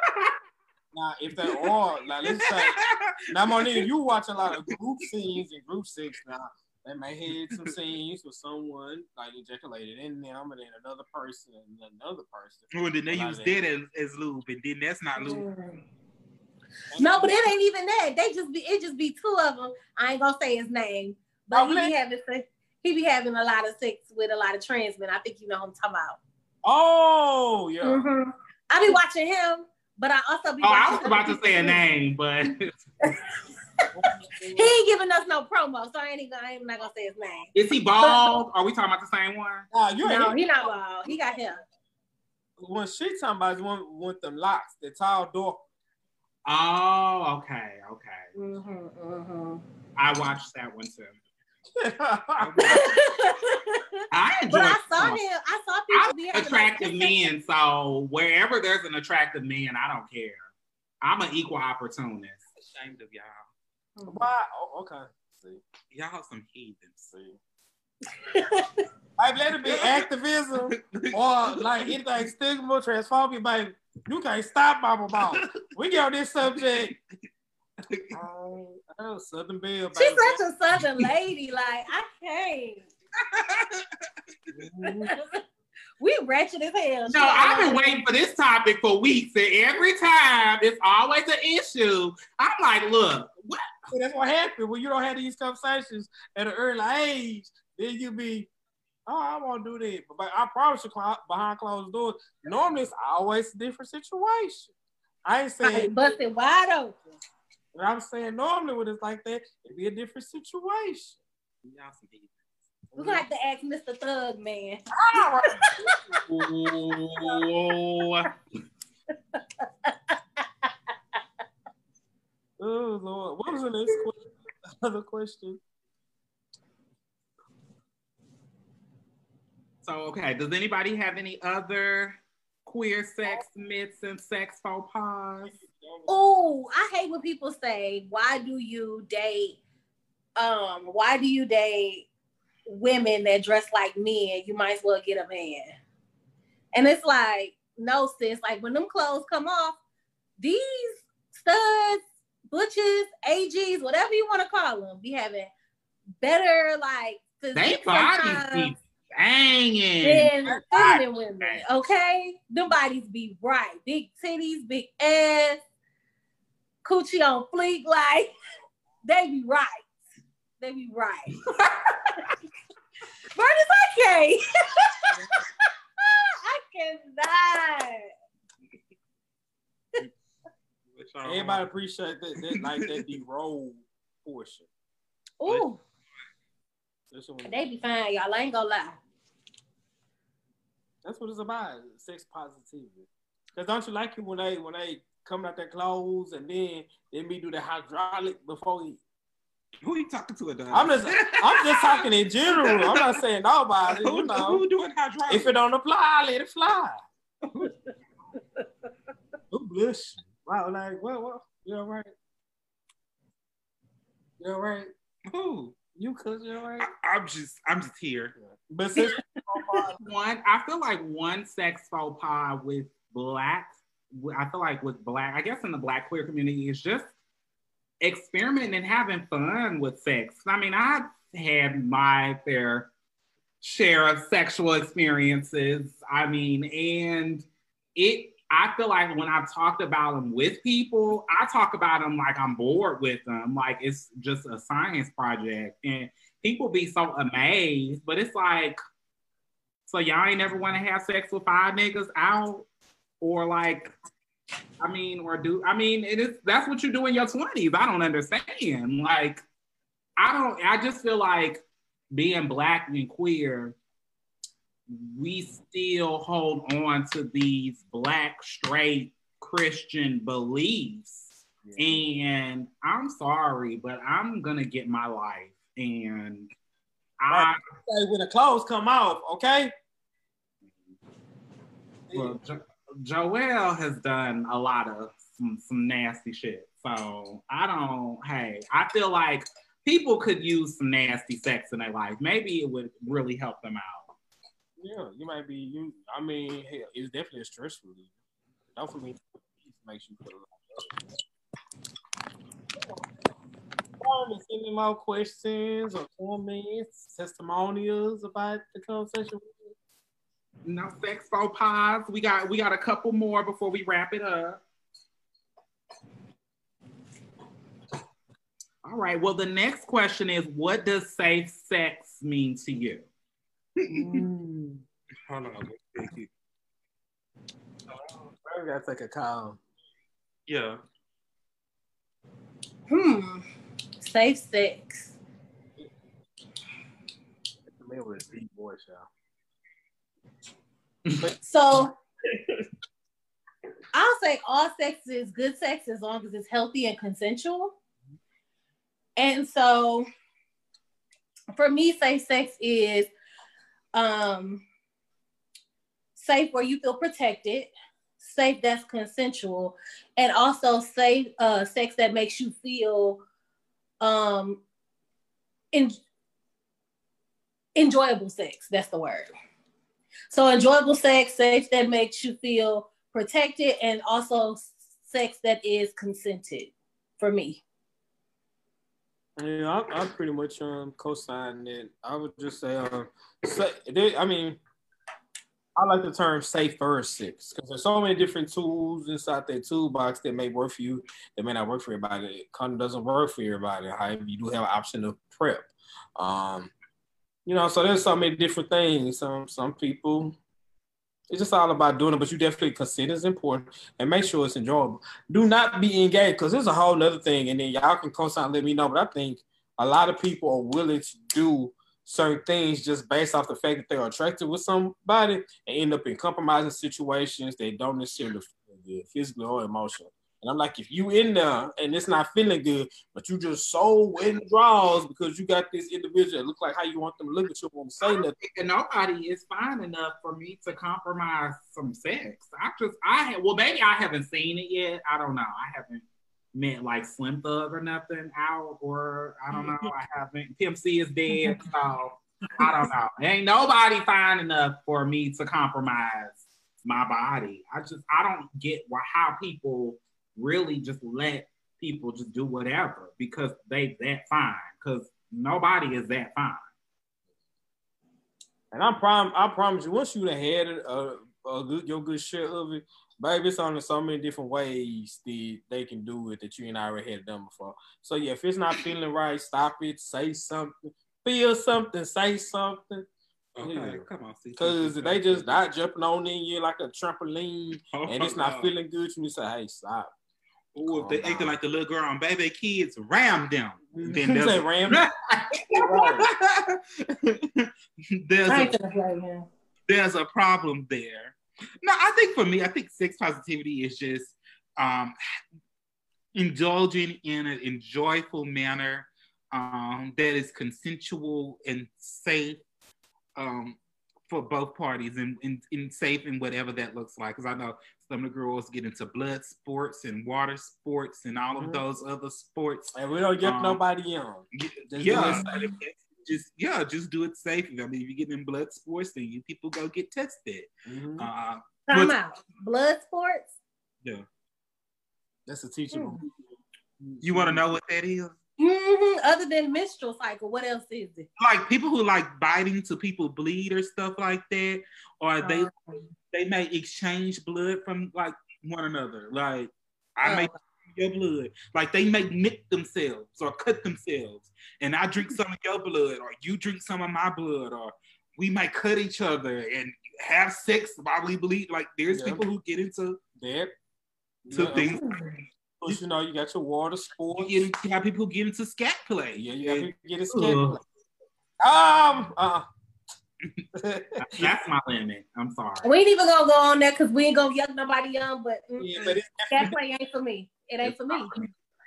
Now, if they are, like, let's say, now, Monique, you watch a lot of group scenes and group sex now. They may hit some scenes with someone like ejaculated in them, and then another person and another person. Well, then they use that as, as lube, and then that's not lube. No, but it ain't even that. They just be it just be two of them. I ain't gonna say his name, but oh, he be having he be having a lot of sex with a lot of trans men. I think you know who I'm talking about. Oh yeah. Mm-hmm. I be watching him but I also be. Oh, I was about to say a name, but [laughs] he ain't giving us no promo, so I ain't gonna. I'm not gonna say his name. Is he bald? Are we talking about the same one? Uh, you no, he not bald. He got hair. When she talking about is one with them locks, the tall door. Oh, okay, okay. Mm-hmm, mm-hmm. I watched that one too. [laughs] but I enjoy. I saw him. I saw people be I'm having, attractive like, men, so wherever there's an attractive man, I don't care. I'm an equal opportunist. Ashamed of y'all. Why? Oh, okay. See. Y'all some heathens. See. [laughs] Like, let it be activism [laughs] or like anything stigma, transphobia, baby. You can't stop Mama Ball. We get on this subject. Oh, oh, Southern Belle, She's baby. such a southern lady. Like I can't. [laughs] we ratchet as hell. No, I've been waiting for this topic for weeks, and every time it's always an issue. I'm like, look, what? See, that's what happens when you don't have these conversations at an early age. Then you be, oh, I won't do that. But, but I promise you, clo- behind closed doors, normally it's always a different situation. I ain't Like, saying, busted wide open. But I'm saying normally when it's like that, it'd be a different situation. Y'all some heathens. We're gonna have to ask Mr. Thug Man. Ooh. [laughs] Oh Lord, what was the next question? Other question? So, okay, does anybody have any other queer sex myths and sex faux pas? Oh, I hate when people say, "Why do you date? Um, why do you date women that dress like men? You might as well get a man." And it's like, no, sis. Like when them clothes come off, these studs, butches, AGs, whatever you want to call them, be having better like They bodies be banging. than feminine women. Okay, them bodies be right, big titties, big ass, coochie on fleek, like [laughs] they be right. They be right. But it's okay. I cannot. Everybody appreciate that, that like that [laughs] the role portion. Ooh, That's what, they be fine, y'all. I ain't gonna lie. that's what it's about. Sex positivity. Cause don't you like it when they when they coming out their clothes and then they me do the hydraulic before he Who are you talking to? Adonis? I'm just I'm just talking in general. I'm not saying nobody, who, you know. who doing hydraulic? If it don't apply, let it fly. [laughs] Oh, who blush? Wow, like what What? You're right. You all right? who? You cuz you all right? I, I'm just, I'm just here. But since [laughs] uh, one, I feel like one sex faux pas with black, I feel like with black, I guess in the black queer community is just experimenting and having fun with sex. I mean, I've had my fair share of sexual experiences. I mean, and it, I feel like when I've talked about them with people, I talk about them like I'm bored with them, like it's just a science project. And people be so amazed, but it's like, so y'all ain't never want to have sex with five niggas out, or like, I mean, or do I mean it is that's what you do in your twenties? I don't understand. Like, I don't. I just feel like being black and queer, we still hold on to these black straight Christian beliefs, and I'm sorry, but I'm gonna get my life and. I, Say when the clothes come off, okay? Well, Joelle has done a lot of some, some nasty shit. So I don't, hey, I feel like people could use some nasty sex in their life. Maybe it would really help them out. Yeah, you might be you I mean, hell, it's definitely a stress. Don't for me makes you feel like Send me more questions or comments, testimonials about the conversation. No sex faux pas. We got we got a couple more before we wrap it up. All right. Well, the next question is, what does safe sex mean to you? Hold on. I gotta take a call. Yeah. Hmm. Safe sex. The man with a deep voice, y'all. So I'll say all sex is good sex as long as it's healthy and consensual. And so for me, safe sex is um safe where you feel protected, safe that's consensual, and also safe uh sex that makes you feel um in, enjoyable sex. That's the word. So enjoyable sex, sex that makes you feel protected, and also sex that is consented for me. Yeah, I, I pretty much um co-sign it. I would just say um, say, I mean, I like the term safe first sex because there's so many different tools inside that toolbox that may work for you, that may not work for everybody. Condom doesn't work for everybody. However, you do have an option of PrEP. Um, you know, so there's so many different things. Some some people, it's just all about doing it, but you definitely consider it's important and make sure it's enjoyable. Do not be engaged because there's a whole other thing, and then y'all can co-sign let me know. But I think a lot of people are willing to do certain things just based off the fact that they're attracted with somebody and end up in compromising situations they don't necessarily feel good, physically or emotionally. And I'm like, if you in there and it's not feeling good, but you just so in the draws because you got this individual that look like how you want them to look at you, won't say nothing. nobody is fine enough for me to compromise some sex. I just, I well, maybe I haven't seen it yet. I don't know. I haven't met like Slim Thug or nothing out, or I don't know. I haven't. Pimp C is dead, so I don't know. Ain't nobody fine enough for me to compromise my body. I just I don't get why how people really just let people just do whatever because they that fine. Because nobody is that fine. And I prom I promise you, once you had a, uh, a good your good share of it, baby, it's only so many different ways that they can do it that you ain't already had done before. So yeah, if it's not feeling right, stop it, say something, feel something, say something. Okay, Yeah. come on. Cause they just not jumping on in you like a trampoline Oh, and it's not God. [laughs] feeling good, you need to say, hey, stop. Ooh, if they Calm acting like the little girl on Baby Kids, ram them. Then You there's say a, ram. [laughs] there's I a ain't gonna play him. there's a problem there. No, I think for me, I think sex positivity is just um, indulging in an enjoyable manner um, that is consensual and safe um, for both parties and, and, and safe in whatever that looks like. Because I know some of the girls get into blood sports and water sports and all of Mhm. those other sports. And we don't get Um, nobody in Y- Just yeah, do just yeah, just do it safe. I mean, if you get in blood sports, then you people go get tested. Mhm. Uh, Time What's- out. Blood sports. yeah. That's a teachable. You want to know what that is? Hmm Other than menstrual cycle, what else is it? Like people who like biting to people bleed or stuff like that, or they Um, they may exchange blood from like one another. Like I may your blood, like they may nick themselves or cut themselves, and I drink some of your blood, or you drink some of my blood, or we might cut each other and have sex while we bleed. Like there's Yeah. people who get into That. to Yeah, things. Plus, you know, you got your water sports. You, get, you have people who get into scat play. Yeah, you got And- get a Ugh. schedule. Um, uh, [laughs] That's my limit. I'm sorry. We ain't even gonna go on that because we ain't gonna yuck nobody young, but mm, yeah, but it's that play ain't for me. It ain't for me.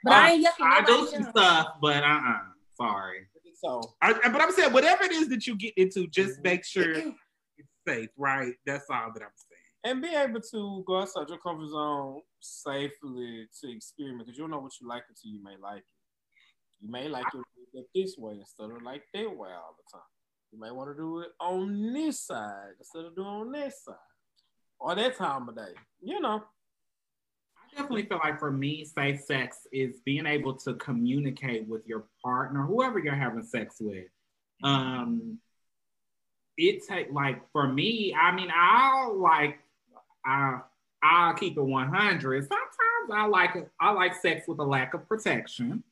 But I ain't yucking I do some young. stuff, but uh uh Sorry. so. I, I- but I'm saying whatever it is that you get into, just Mhm. make sure [clears throat] it's safe, right? That's all that I'm saying. And be able to go outside your comfort zone safely to experiment because you don't know what you like until you may like it. You may like it this way instead of like that way all the time. You may want to do it on this side instead of doing on this side or that time of day. You know, I definitely feel like for me, safe sex is being able to communicate with your partner, whoever you're having sex with. Um, it take like for me, I mean, I'll like I I'll keep it 100. Sometimes I like I like sex with a lack of protection.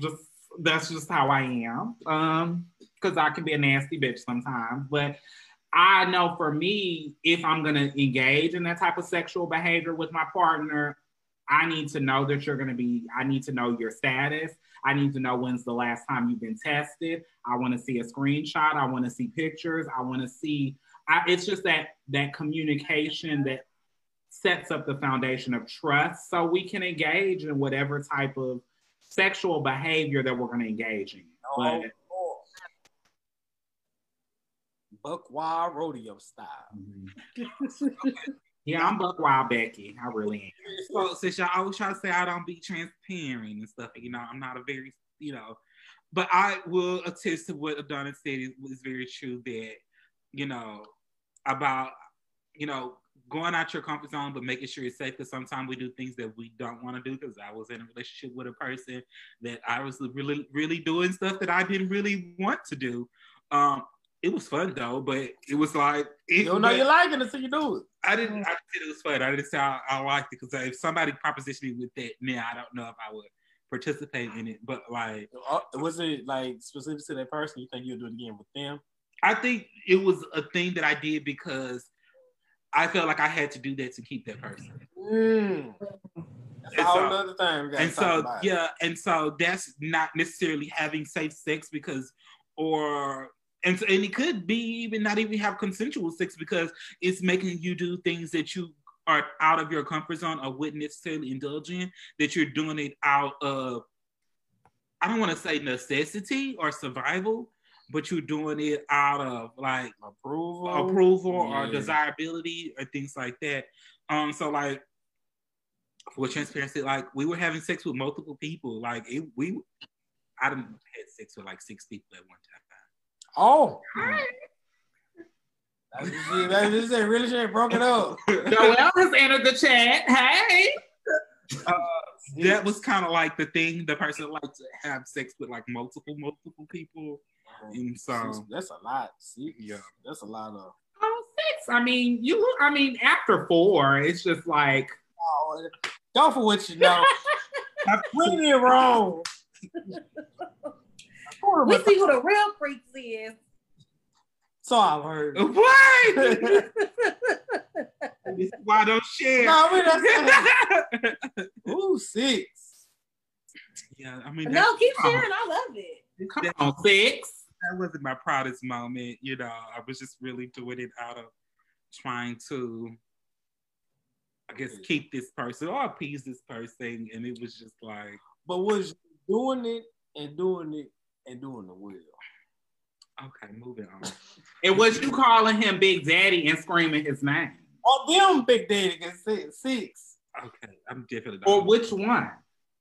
Just that's just how I am. Um, because I can be a nasty bitch sometimes, but I know for me, if I'm gonna engage in that type of sexual behavior with my partner, I need to know that you're gonna be, I need to know your status. I need to know when's the last time you've been tested. I want to see a screenshot. I want to see pictures. I want to see. I, it's just that that communication, that sets up the foundation of trust so we can engage in whatever type of sexual behavior that we're going to engage in. Oh, But Buck Wild Rodeo style. Mm-hmm. [laughs] yeah, I'm Buck Wild Becky. I really am. So since y'all always try to say I don't be transparent and stuff, you know, I'm not a very, you know, but I will attest to what Adonna said is, is very true that, you know, about, you know, going out your comfort zone, but making sure it's safe. Because sometimes we do things that we don't want to do. Because I was in a relationship with a person that I was really, really doing stuff that I didn't really want to do. Um, it was fun though, but it was like it, You don't know but- you like it until you do it. I didn't. I said it was fun. I didn't say I, I liked it because if somebody propositioned me with that now, I don't know if I would participate in it. But like, Uh, Was it like specific to that person? You think you'll do it again with them? I think it was a thing that I did because I felt like I had to do that to keep that person. Mm. That's a And whole so- other thing. and so yeah, and so that's not necessarily having safe sex because, or and so, and it could be even not even have consensual sex because it's making you do things that you are out of your comfort zone or wouldn't necessarily indulge in. That you're doing it out of, I don't want to say necessity or survival, but you're doing it out of like approval. approval or desirability or things like that. Um, so like for transparency, like we were having sex with multiple people. Like it, we, I done had sex with like six people at one time. Oh. That's just, that's just it. Really should have broke it up. [laughs] Joel has entered the chat. Hey. That was kind of like the thing. The person liked to have sex with like multiple, multiple people. And so, that's a lot. See, Yeah. that's a lot of. Oh, six. I mean, you. I mean, after four, it's just like Oh, go for what you know. I'm putting it wrong. We see who the real freaks is. So I've heard. [laughs] what? [laughs] This is why I don't share. No, I mean that's ooh six. Yeah, I mean, No, keep sharing. I love it. come on, six. That wasn't my proudest moment. You know, I was just really doing it out of trying to, I guess, keep this person or appease this person, and it was just like, But was you doing it and doing it and doing it well? okay, moving on. It [laughs] was you calling him Big Daddy and screaming his name, Oh, them big daddy can say six. Okay, I'm definitely. or which one?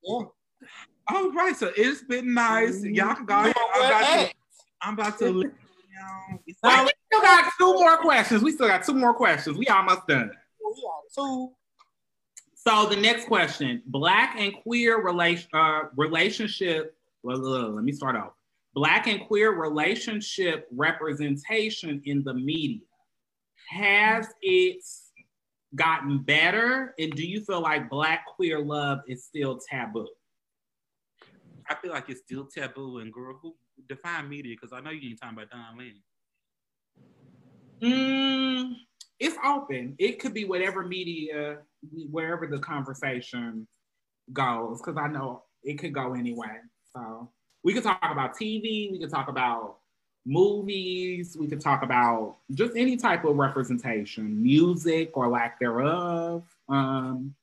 Yeah. All right, so it's been nice. Mm-hmm. Y'all can go ahead. About to. hey, I'm about to. [laughs] let you know, we still got two more questions. We still got two more questions. We almost done. we got two. So the next question: Black and queer relation uh, relationship. Well, uh, let me start off. Black and queer relationship representation in the media has it gotten better, and do you feel like Black queer love is still taboo? I feel like it's still taboo. And girl, who define media? Because I know you ain't talking about Don Lynn. Mm, it's open. It could be whatever media, wherever the conversation goes, because I know it could go anyway. So we could talk about TV, we could talk about movies, we could talk about just any type of representation, music or lack thereof. Um,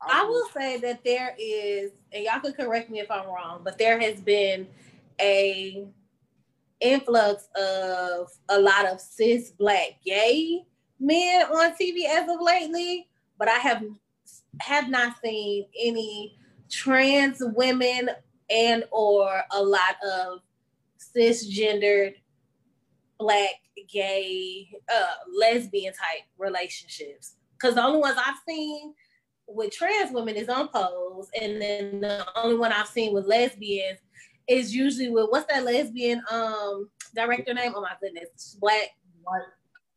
I will say that there is, and y'all could correct me if I'm wrong, but there has been a influx of a lot of cis black gay men on TV as of lately, but I have have not seen any trans women and or a lot of cisgendered black gay uh lesbian type relationships. Because the only ones i've seen with trans women is on pose and then the only one i've seen with lesbians is usually with what's that lesbian um director name oh my goodness black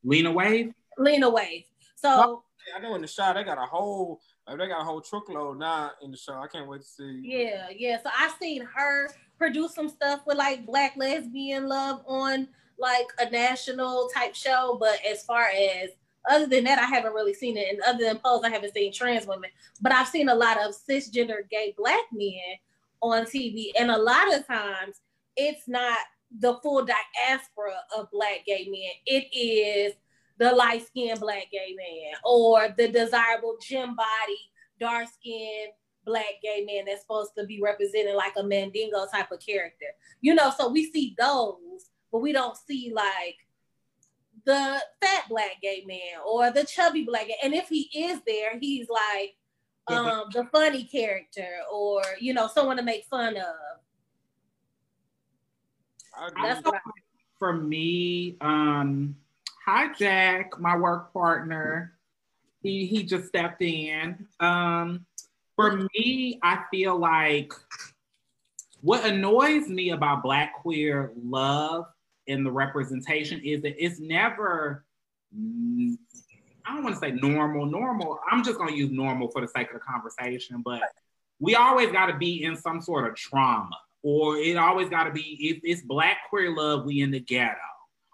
Lena Waithe. Lena Waithe so I know in the shot they got a whole they got a whole truckload now in the show. I can't wait to see. Yeah, yeah. So I've seen her produce some stuff with like black lesbian love on like a national type show. But as far as other than that, I haven't really seen it. And other than Pose, I haven't seen trans women. But I've seen a lot of cisgender gay black men on TV. And a lot of times it's not the full diaspora of black gay men. It is the light skinned black gay man or the desirable gym body, dark skinned black gay man that's supposed to be represented like a Mandingo type of character. You know, so we see those, but we don't see like the fat black gay man or the chubby black gay. And if he is there, he's like um the funny character or you know, someone to make fun of. That's for me, um, hi Jack, my work partner. He he just stepped in. Um, for me, I feel like what annoys me about Black queer love in the representation is that it's never, I don't want to say normal, normal. I'm just to use normal for the sake of the conversation, but we always got to be in some sort of trauma, or it always got to be, if it's Black queer love, we in the ghetto,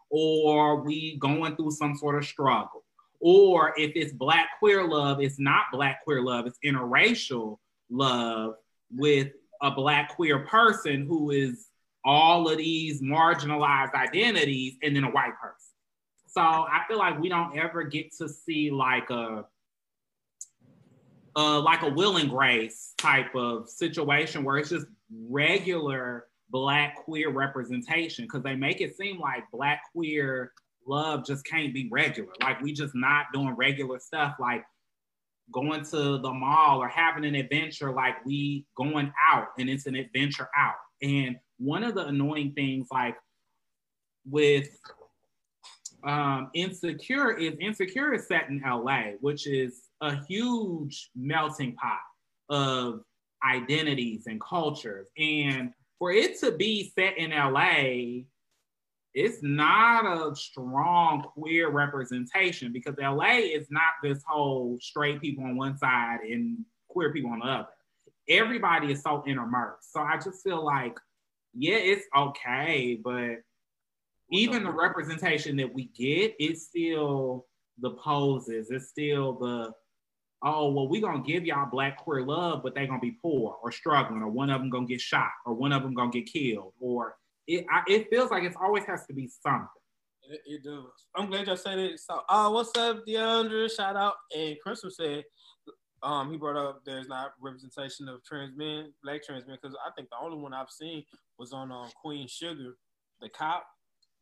or we going through some sort of struggle or if it's black queer love, it's not black queer love, it's interracial love with a black queer person who is all of these marginalized identities and then a white person. So I feel like we don't ever get to see like a uh, like a Will and Grace type of situation where it's just regular black queer representation because they make it seem like black queer love just can't be regular. Like we just not doing regular stuff like going to the mall or having an adventure like we going out and it's an adventure out. And one of the annoying things like with um, Insecure is Insecure is set in LA, which is a huge melting pot of identities and cultures. And for it to be set in LA it's not a strong queer representation because LA is not this whole straight people on one side and queer people on the other. Everybody is so interspersed. So I just feel like, yeah, it's okay, but even the representation that we get, it's still the poses, it's still the oh well we're gonna give y'all black queer love but they're gonna be poor or struggling or one of them gonna get shot or one of them gonna get killed or it I, it feels like it always has to be something. It, it does. I'm glad y'all said it. So, uh, what's up, DeAndre? Shout out. And Crystal said, um, he brought up there's not representation of trans men, black trans men, because I think the only one I've seen was on um, Queen Sugar, the cop,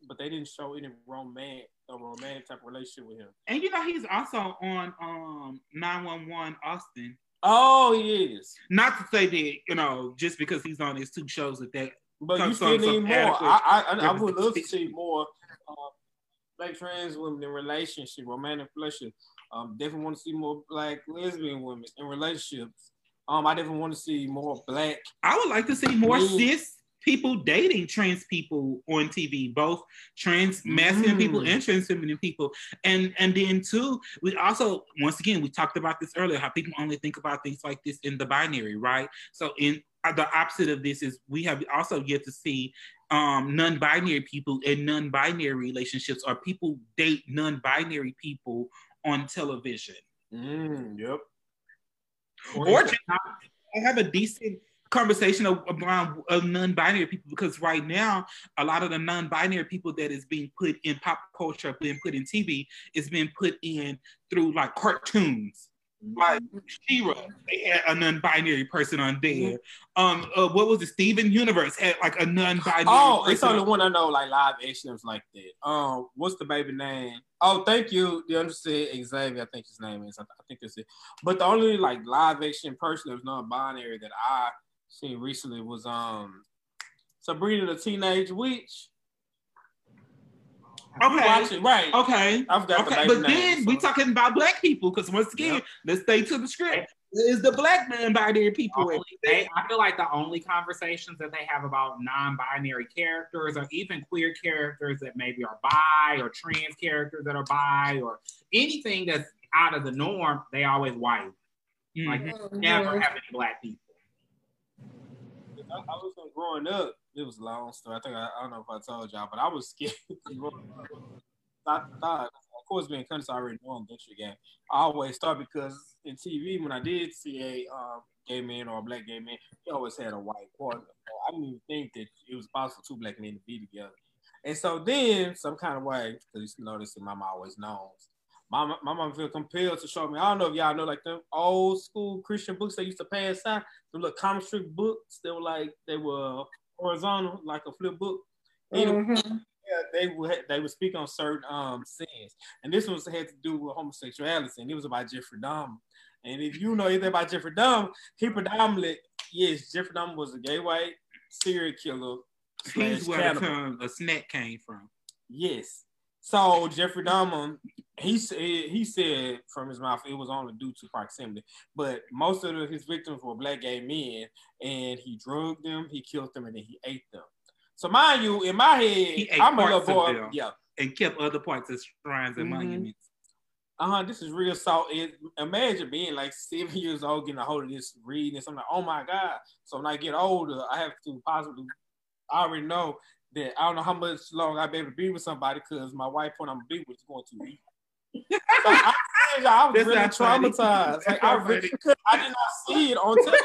but they didn't show any romantic, a romantic type relationship with him. And you know, he's also on um 911 Austin. Oh, he is. Not to say that you know, just because he's on his two shows that that but you still need more. I, I, I would love to see more uh, black trans women in relationship, romantic relationship. Um, definitely want to see more black lesbian women in relationships. Um, I definitely want to see more black. I would like to see more cis people dating trans people on TV, both trans masculine mm. people and trans feminine people. And and then too, we also once again we talked about this earlier, how people only think about things like this in the binary, right? So in uh, the opposite of this is we have also yet to see um, non-binary people in non-binary relationships or people date non-binary people on television. Mm, yep. Or just have a decent conversation around non-binary people because right now a lot of the non-binary people that is being put in pop culture being put in tv is being put in through like cartoons like She-Ra, they had a non-binary person on there. Um, uh, what was it? Steven Universe had like a non-binary. Oh, it's only one I know, like live actions like that. Um, what's the baby name? Oh, thank you. The understood Xavier, I think his name is. I, think that's it. But the only like live action person that was non-binary that I seen recently was um Sabrina the Teenage Witch. Okay. Right. Okay. I've okay. But then we talking about black people because once again, yep. let's stay to the script. Is the black man binary people? They, I feel like the only conversations that they have about non-binary characters or even queer characters that maybe are bi or trans characters that are bi or anything that's out of the norm, they always white. Mm-hmm. Like never have any black people. I, I was growing up it was a long story. I think I, I, don't know if I told y'all, but I was [laughs] scared. I thought, of course, being country, I already know I'm Dentry game. I always thought because in TV, when I did see a um, gay man or a black gay man, he always had a white partner. I didn't even think that it was possible two black men to be together. And so then, some kind of way, because you know this, mama always knows. My, my mom feel compelled to show me. I don't know if y'all know like the old school Christian books they used to pass out. The little comic strip books. They were like they were horizontal, like a flip book. Mm-hmm. Yeah, they would they would speak on certain um sins, and this one had to do with homosexuality, and it was about Jeffrey Dahmer. And if you know anything about Jeffrey Dahmer, he predominantly yes, Jeffrey Dahmer was a gay white serial killer. He's where the term a snack came from. Yes. So Jeffrey Dahmer, he said he said from his mouth it was only due to proximity, but most of his victims were black gay men, and he drugged them, he killed them, and then he ate them. So mind you, in my head, I'm a little boy, yeah, and kept other parts as shrines and mm-hmm. monuments. Uh huh. This is real salt. It, imagine being like seven [laughs] years old, getting a hold of this, reading this. I'm like, oh my god. So when I get older, I have to possibly. I already know that I don't know how much longer I'll be able to be with somebody because my wife, when I'm be with, is going to eat. So I, I, was really traumatized. Like, I, really, could, I did not see it on [laughs] television.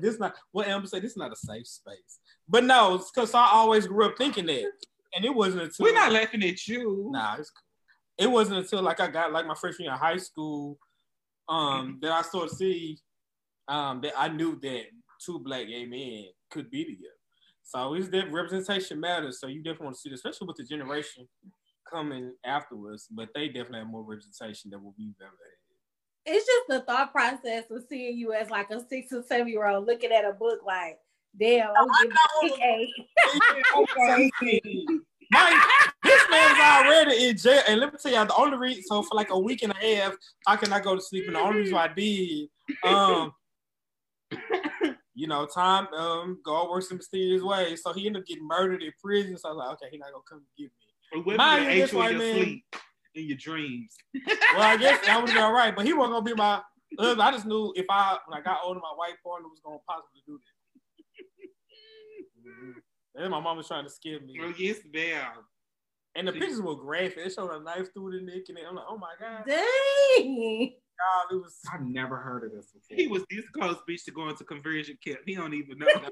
this not what Amber said. This is not a safe space. But no, because I always grew up thinking that, and it wasn't until we're not laughing at you. Nah, it's cool. It wasn't until like I got like my freshman year in high school, um, that I started see, um, that I knew that two black gay men could be together. So it's that representation matters. So you definitely want to see, this, especially with the generation coming afterwards. But they definitely have more representation than what we've ever had it's just the thought process of seeing you as like a six or seven year old looking at a book like, damn, I'm giving a [laughs] Mike, this man's already in jail. And let me tell you, the only reason, so for like a week and a half, I cannot go to sleep. And the only reason why I did, um, [laughs] you know, time, um, God works in mysterious ways. So he ended up getting murdered in prison. So I was like, okay, he's not gonna come get me. Mind you, this white man, sleep in your dreams. [laughs] well, I guess that would be all right, but he wasn't gonna be my husband. I just knew if I when I got older, my white partner was gonna possibly do that. mm-hmm. And my mom was trying to scare me. Oh, yes, ma'am. And the pictures were graphic. It showed a knife through the neck, and I'm like, oh my god. Dang. God, it was. I've never heard of this before. He was this close, bitch, to going to conversion camp. He don't even know. [laughs]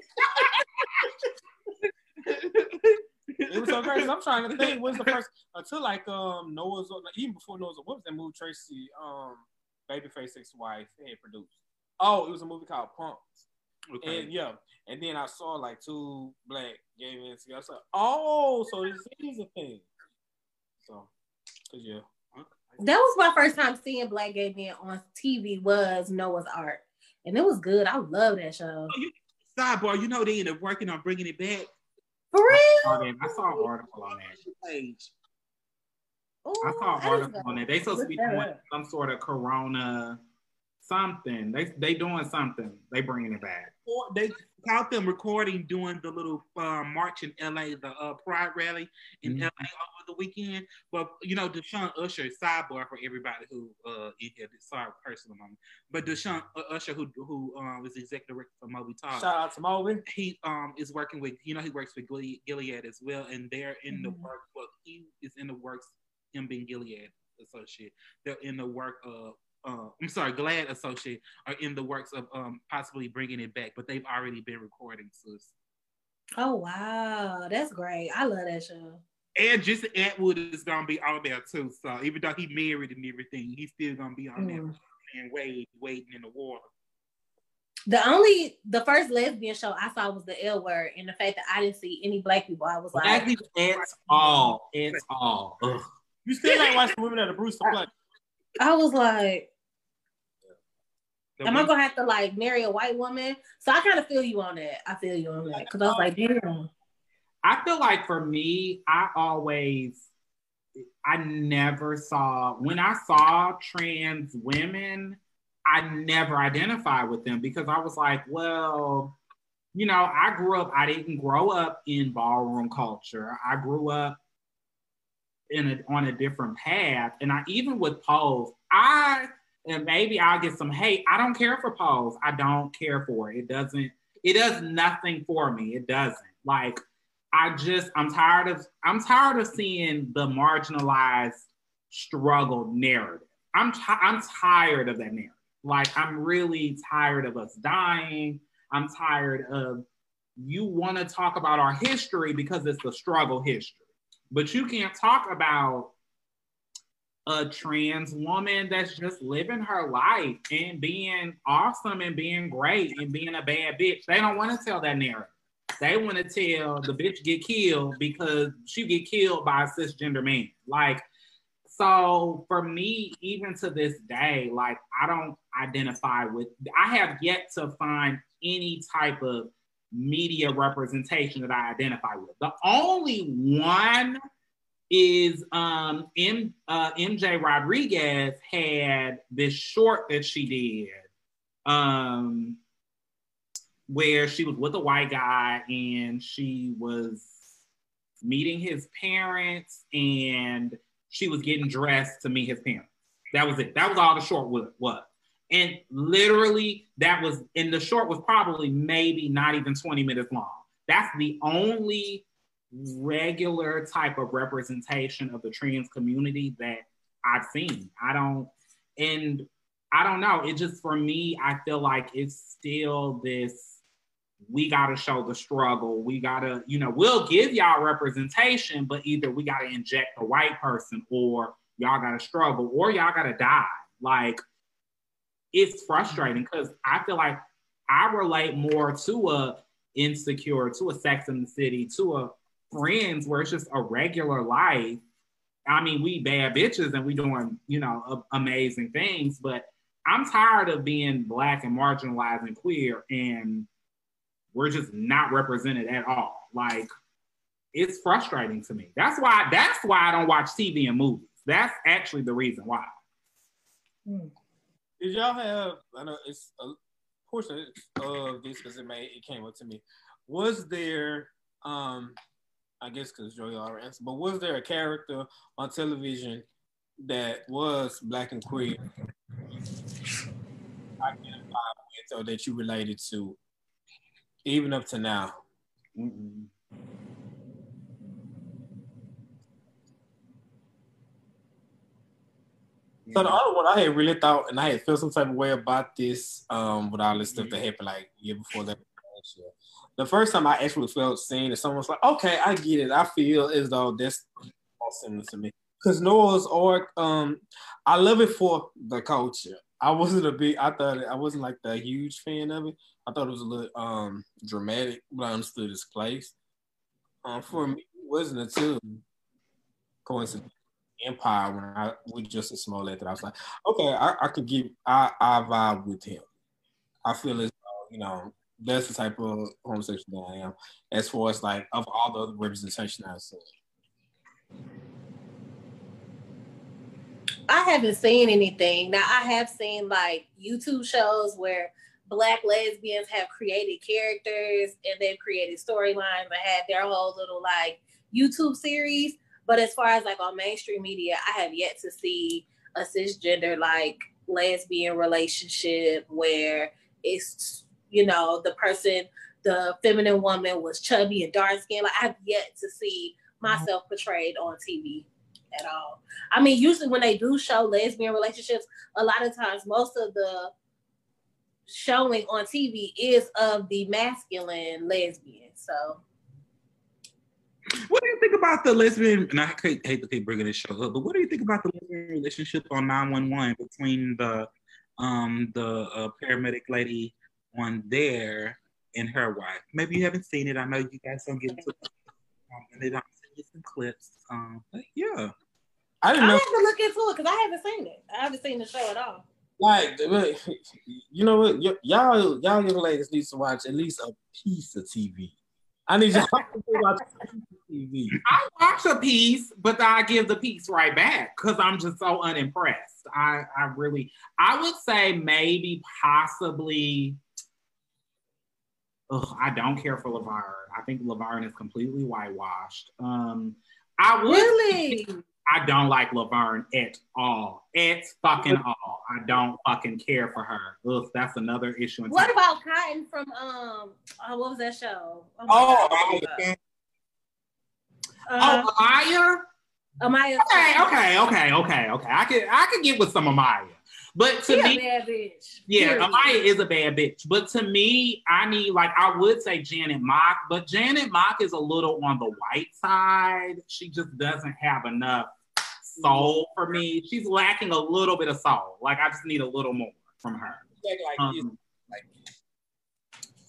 [laughs] it was so crazy. I'm trying to think. When's the first until like um Noah's like, even before Noah's what was that movie Tracy um Babyface ex wife had produced? Oh, it was a movie called Punks. Okay. And yeah, and then I saw like two black gay men together. I was like, oh, so this is a thing. So, cause yeah. That was my first time seeing black gay men on TV. Was Noah's Arc, and it was good. I love that show. Oh, you, sidebar, you know they ended up working on bringing it back for real? I saw an article on that page. I saw an article on that. They supposed to be doing some sort of corona something. They they doing something. They bringing it back. Or they caught them recording doing the little uh, march in LA, the uh, Pride rally in mm-hmm. LA over the weekend. But you know, Deshaun Usher, sidebar for everybody who uh in here, sorry, personal moment. But Deshaun uh, Usher, who who um is executive director for Moby Talk. Shout out to Moby. He um is working with you know he works with Gilead as well, and they're in mm-hmm. the work. Well, he is in the works. Him being Gilead associate. They're in the work of uh, I'm sorry, Glad Associate are in the works of um, possibly bringing it back, but they've already been recording, sis. Oh wow, that's great! I love that show. And just Atwood is gonna be on there too. So even though he married and everything, he's still gonna be on mm. there and wait, waiting in the water. The only the first lesbian show I saw was the L Word, and the fact that I didn't see any black people, I was like, it's all, it's all. Ugh. You still ain't watched the Women of the Brewster Place. I was like, Am I gonna have to like marry a white woman? So I kind of feel you on that. I feel you on that because I was like, oh, damn. I feel like for me, I always, I never saw when I saw trans women, I never identified with them because I was like, well, you know, I grew up. I didn't grow up in ballroom culture. I grew up in a, on a different path. And I even with Pose, I and maybe I'll get some hate. I don't care for Pose. I don't care for it. It doesn't. It does nothing for me. It doesn't. Like I just I'm tired of I'm tired of seeing the marginalized struggle narrative. I'm t- I'm tired of that narrative. Like I'm really tired of us dying. I'm tired of you want to talk about our history because it's the struggle history. But you can't talk about a trans woman that's just living her life and being awesome and being great and being a bad bitch. They don't want to tell that narrative. They want to tell the bitch get killed because she get killed by a cisgender man. Like, so for me, even to this day, like I don't identify with. I have yet to find any type of media representation that I identify with. The only one is um M, uh, MJ Rodriguez had this short that she did um where she was with a white guy and she was meeting his parents and she was getting dressed to meet his parents. That was it. That was all the short was. And literally, that was, in the short was probably maybe not even 20 minutes long. That's the only regular type of representation of the trans community that I've seen. I don't, and I don't know. It just, for me, I feel like it's still this we got to show the struggle. We got to, you know, we'll give y'all representation, but either we got to inject a white person or y'all got to struggle or y'all got to die. Like, it's frustrating because I feel like I relate more to a insecure, to a sex in the city, to a friends where it's just a regular life. I mean, we bad bitches and we doing, you know, a- amazing things, but I'm tired of being black and marginalized and queer and we're just not represented at all. Like it's frustrating to me. That's why that's why I don't watch TV and movies. That's actually the reason why. Hmm. Did y'all have? I know it's a portion of this because it made it came up to me. Was there? um I guess because Joey already answered, but was there a character on television that was black and queer identified with or that you related to, even up to now? Mm-mm. So the other one I had really thought, and I had felt some type of way about this, um, with all this stuff that happened like year before that. The first time I actually felt seen, and someone was like, "Okay, I get it. I feel as though that's awesome to me." Because Noah's Arc, um, I love it for the culture. I wasn't a big, I thought I wasn't like the huge fan of it. I thought it was a little um dramatic, but I understood its place. Um, for me, it wasn't a until coincidence Empire when I with Jussie Smollett that I was like, okay, I, I could give I I vibe with him. I feel as though, you know that's the type of homosexual that I am. As far as like of all the representation I've seen. I haven't seen anything. Now I have seen like YouTube shows where black lesbians have created characters and they've created storylines and had their whole little like YouTube series. But as far as like on mainstream media, I have yet to see a cisgender like lesbian relationship where it's you know the person, the feminine woman was chubby and dark skinned. Like I've yet to see myself portrayed on TV at all. I mean, usually when they do show lesbian relationships, a lot of times most of the showing on TV is of the masculine lesbian. So what do you think about the lesbian? And I hate, hate to keep bringing this show up, but what do you think about the lesbian relationship on 911 between the um the uh, paramedic lady on there and her wife? Maybe you haven't seen it. I know you guys don't get into it, um, and they don't send you some clips. Um, but yeah, I didn't know. I have to look into it because I haven't seen it. I haven't seen the show at all. Like, you know what? Y- y'all, y'all young ladies need to watch at least a piece of TV. I need y'all to watch TV. I watch a piece, but I give the piece right back because I'm just so unimpressed. I, I really, I would say maybe possibly. Ugh, I don't care for Laverne. I think Laverne is completely whitewashed. Um, I would really. I don't like Laverne at all. At fucking all. I don't fucking care for her. Ugh, that's another issue. what about Cotton from um? Oh, what was that show? Oh, oh, uh, oh liar. Amiyah. Okay, okay, okay, okay, okay. I could I could get with some Amiyah. But to She me, a bad bitch. Yeah, Period. Amiyah is a bad bitch. But to me, I need like I would say Janet Mock, but Janet Mock is a little on the white side. She just doesn't have enough soul for me. She's lacking a little bit of soul. Like I just need a little more from her. Like, like, Um, like,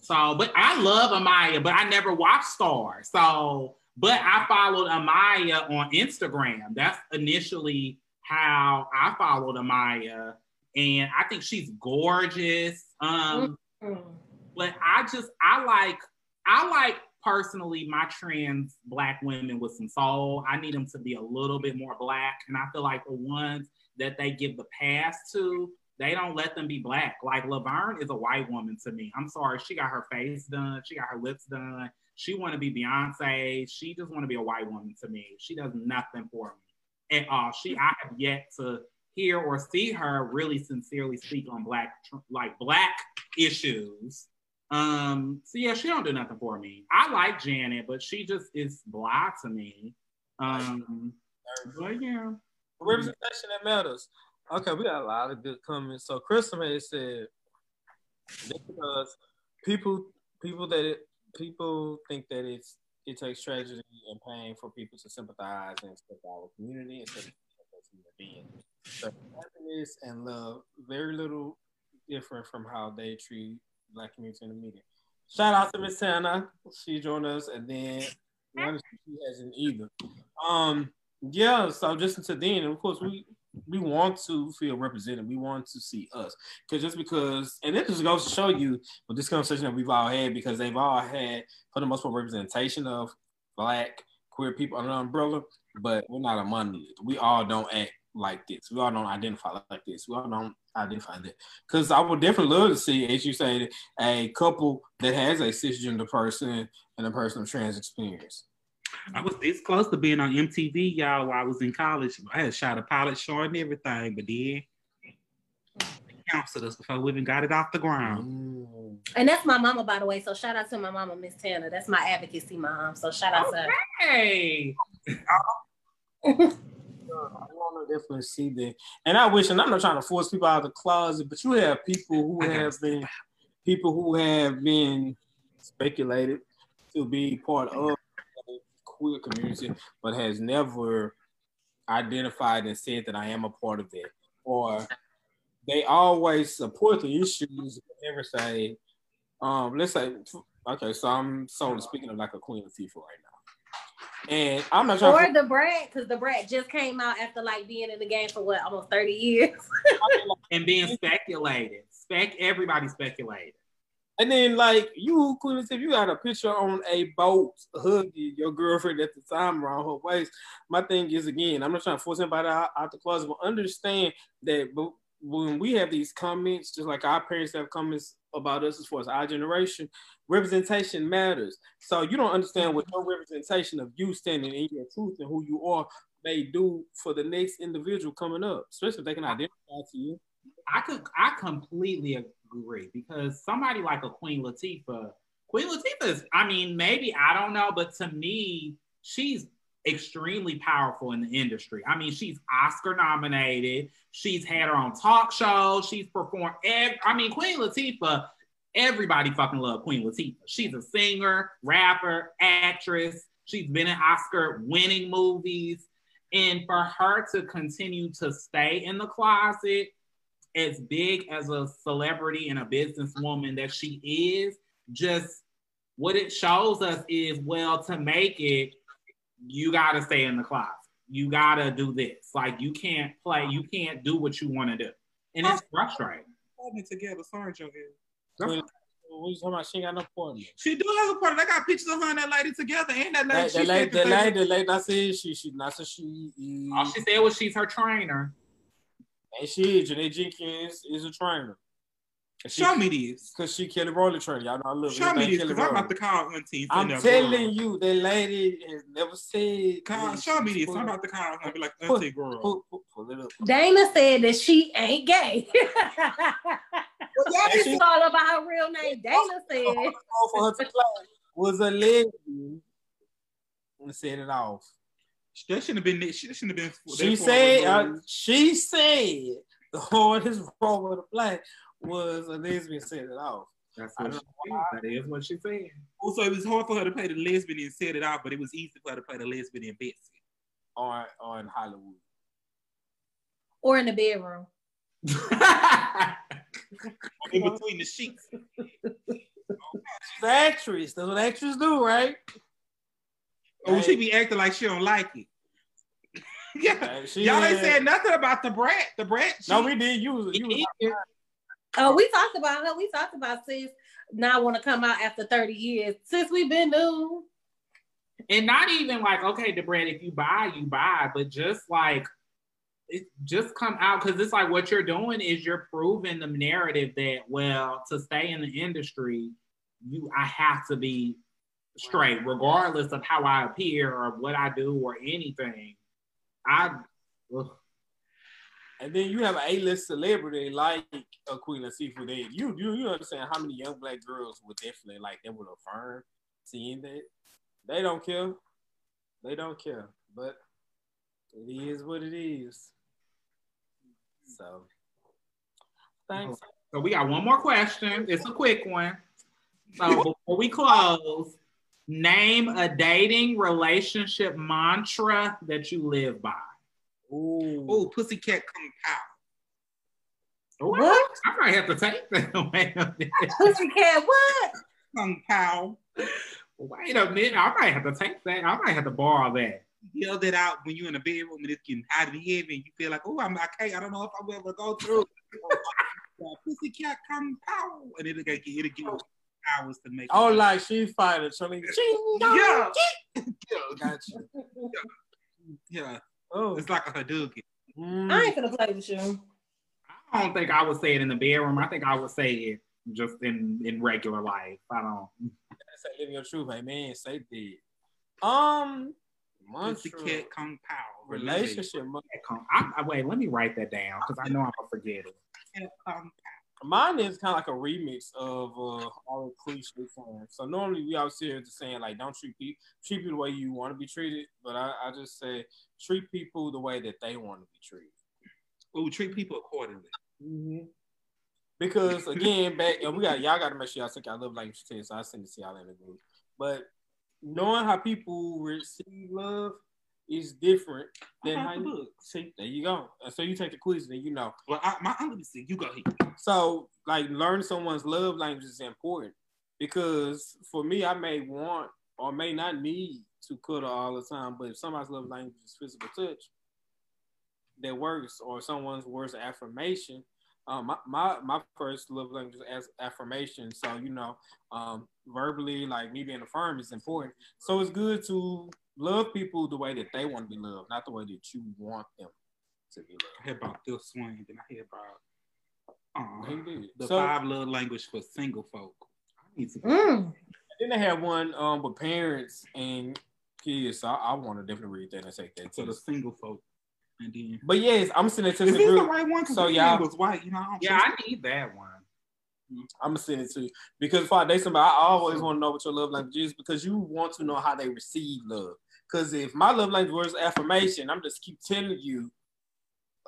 so, but I love Amiyah, but I never watched Star. So, but I followed Amiyah on Instagram. That's initially how I followed Amiyah. And I think she's gorgeous. Um, Mm. but I just I like I like personally my trans black women with some soul. I need them to be a little bit more black, and I feel like the ones that they give the pass to, they don't let them be black. Like Laverne is a white woman to me. I'm sorry, she got her face done, she got her lips done. She want to be Beyonce. She just want to be a white woman to me. She does nothing for me at all. She I have yet to hear or see her really sincerely speak on black like black issues. Um, so yeah, she don't do nothing for me. I like Janet, but she just is blah to me. Um, but yeah, representation that matters. Okay, we got a lot of good comments. So Crystal May said because people people that people think that it's it takes tragedy and pain for people to sympathize and accept our community instead of as human beings. Happiness and love very little different from how they treat black community in the media. Shout out to Miss Tana. She joined us and then honestly, she hasn't either. Um yeah, so just to then, of course, we we want to feel represented. We want to see us, because just because, and it just goes to show you with this conversation that we've all had, because they've all had for the most part representation of black queer people under the umbrella, but we're not a monolith. We all don't act like this. We all don't identify like this. We all don't identify that. Because I would definitely love to see, as you say, a couple that has a cisgender person and a person of trans experience. I was this close to being on MTV, y'all, while I was in college. I had shot a pilot short and everything, but then they counseled us before we even got it off the ground. Mm. And that's my mama, by the way. So shout out to my mama, Miss Tanner. That's my advocacy mom. So shout out to her. [laughs] hey, I want to definitely see that. And I wish, and I'm not trying to force people out of the closet, but you have people who have been people who have been speculated to be part of the queer community, but has never identified and said that I am a part of that. Or they always support the issues, but never say, um, let's say, okay, so I'm sort of speaking of like a Queen Latifah right now. And I'm not trying Or to the brat, because the brat just came out after like being in the game for what, almost 30 years. [laughs] and being speculated. Spec everybody speculated. And then, like you, Queen if you got a picture on a boat hugging your girlfriend at the time around her waist, my thing is again, I'm not trying to force anybody out, out the closet, but understand that when we have these comments, just like our parents have comments about us as far as our generation, representation matters. So you don't understand what your representation of you standing in your truth and who you are may do for the next individual coming up, especially if they can identify to you. I could I completely because somebody like a Queen Latifah, Queen Latifah is, I mean, maybe I don't know, but to me, she's extremely powerful in the industry. I mean, she's Oscar nominated. She's had her own talk show. She's performed. Ev- I mean, Queen Latifah. Everybody fucking love Queen Latifah. She's a singer, rapper, actress. She's been in Oscar-winning movies, and for her to continue to stay in the closet as big as a celebrity and a businesswoman that she is, just what it shows us is well, to make it, you gotta stay in the closet. You gotta do this. Like you can't play, you can't do what you want to do. And it's frustrating. Holding together, sorry, Joe. Queen, what you talking about? She ain't got no part in it. She do have a part. They got pictures of her and that lady together, and that lady. That, she that lady, said that the lady, that lady, I said she, she, not so she is, All she said was she's her trainer. And she, is. Jeanette Jenkins is a trainer. And she- Show me this. Cause she Kelly Rowland trainer. Y'all know I love it. Show me everything this, because I'm Rowland. about to call Auntie. I'm telling girl. you, that lady has never said. Call, show me she this. I'm put- about to call her and be like, Put- Auntie girl. Pull, pull, pull it up. Dana said that she ain't gay. [laughs] And she- it's all about her real name. Dana said. all for her to play was a lesbian and set it off. That shouldn't have been. She shouldn't have been. She said. Uh, she said the hardest role with a black was a lesbian set it off. That's what she said. That is what she said. Also, it was hard for her to play the lesbian and set it off, but it was easy for her to play the lesbian in Bessie. Or, or in Hollywood. Or in the bedroom. in between the sheets. She's an actress. That's what actors do, right? Or oh, she be acting like she don't like it. Yeah, y'all ain't said nothing about the brat. The brat. no, we did. You was, you was Oh, we talked about her. We talked about sis not want to come out after 30 years. Since we've been new. And not even like, okay, the bread, if you buy, you buy, but just like it just come out because it's like what you're doing is you're proving the narrative that well to stay in the industry you i have to be straight regardless of how i appear or what i do or anything i ugh. and then you have an A-list celebrity like a Queen Latifah that you you you understand how many young black girls would definitely like they would affirm seeing that. They don't care. They don't care. But it is what it is. So thanks. So we got one more question. It's a quick one. So [laughs] before we close, name a dating relationship mantra that you live by. Ooh, Ooh pussycat come pow. What? I might have to take that. [laughs] pussycat what? Kung pow. Wait a minute. I might have to take that. I might have to borrow that yelled it out when you're in the bedroom and it's getting hot in here and you feel like, oh, I'm okay. I don't know if I'm ever gonna go through. [laughs] Pussycat come pow, and it'll get it'll give hours to make. Oh, like she fighter, so like, yeah, yeah, gotcha. Yeah, yeah. Oh, it's like a Hadouken. Mm. I ain't gonna play with you. I don't think I would say it in the bedroom. I think I would say it just in in regular life. I don't. Say living your truth, hey man. Say that. Um, Mantra. Cat Kung Pao. Relationship. I, I, wait, let me write that down because I know I'm gonna forget it. Mine is kind of like a remix of uh, all the cliche forms. So normally we always here to saying like, don't treat people treat people the way you want to be treated, but I, I just say treat people the way that they want to be treated. Well, we treat people accordingly. Mm-hmm. Because again, back and we got y'all got to make sure y'all think I love language test. So I send it to y'all in the group. But knowing how people receive love is different than how you see. There you go. So you take the quiz, then you know. Well, I, my uncle see. you go here. So like learning someone's love language is important because for me, I may want or may not need to cuddle all the time, but if somebody's love language is physical touch, that works, or someone's words of affirmation, um, my, my my first love language as affirmation. So you know, um, verbally, like me being affirmed is important. So it's good to love people the way that they want to be loved, not the way that you want them to be loved. I hear about Phil Swain, then I hear about uh, the so, five love language for single folk. I need to. Mm. Then they have one um with parents and kids. So I, I want to definitely read that and take that. So the single folk. And then, but yes, I'm sending it to the group. the right one? So y'all was white, you know. I yeah, I need that one. I'm gonna send it to you because if I date somebody, I always want to know what your love language is because you want to know how they receive love. Because if my love language was affirmation, I'm just keep telling you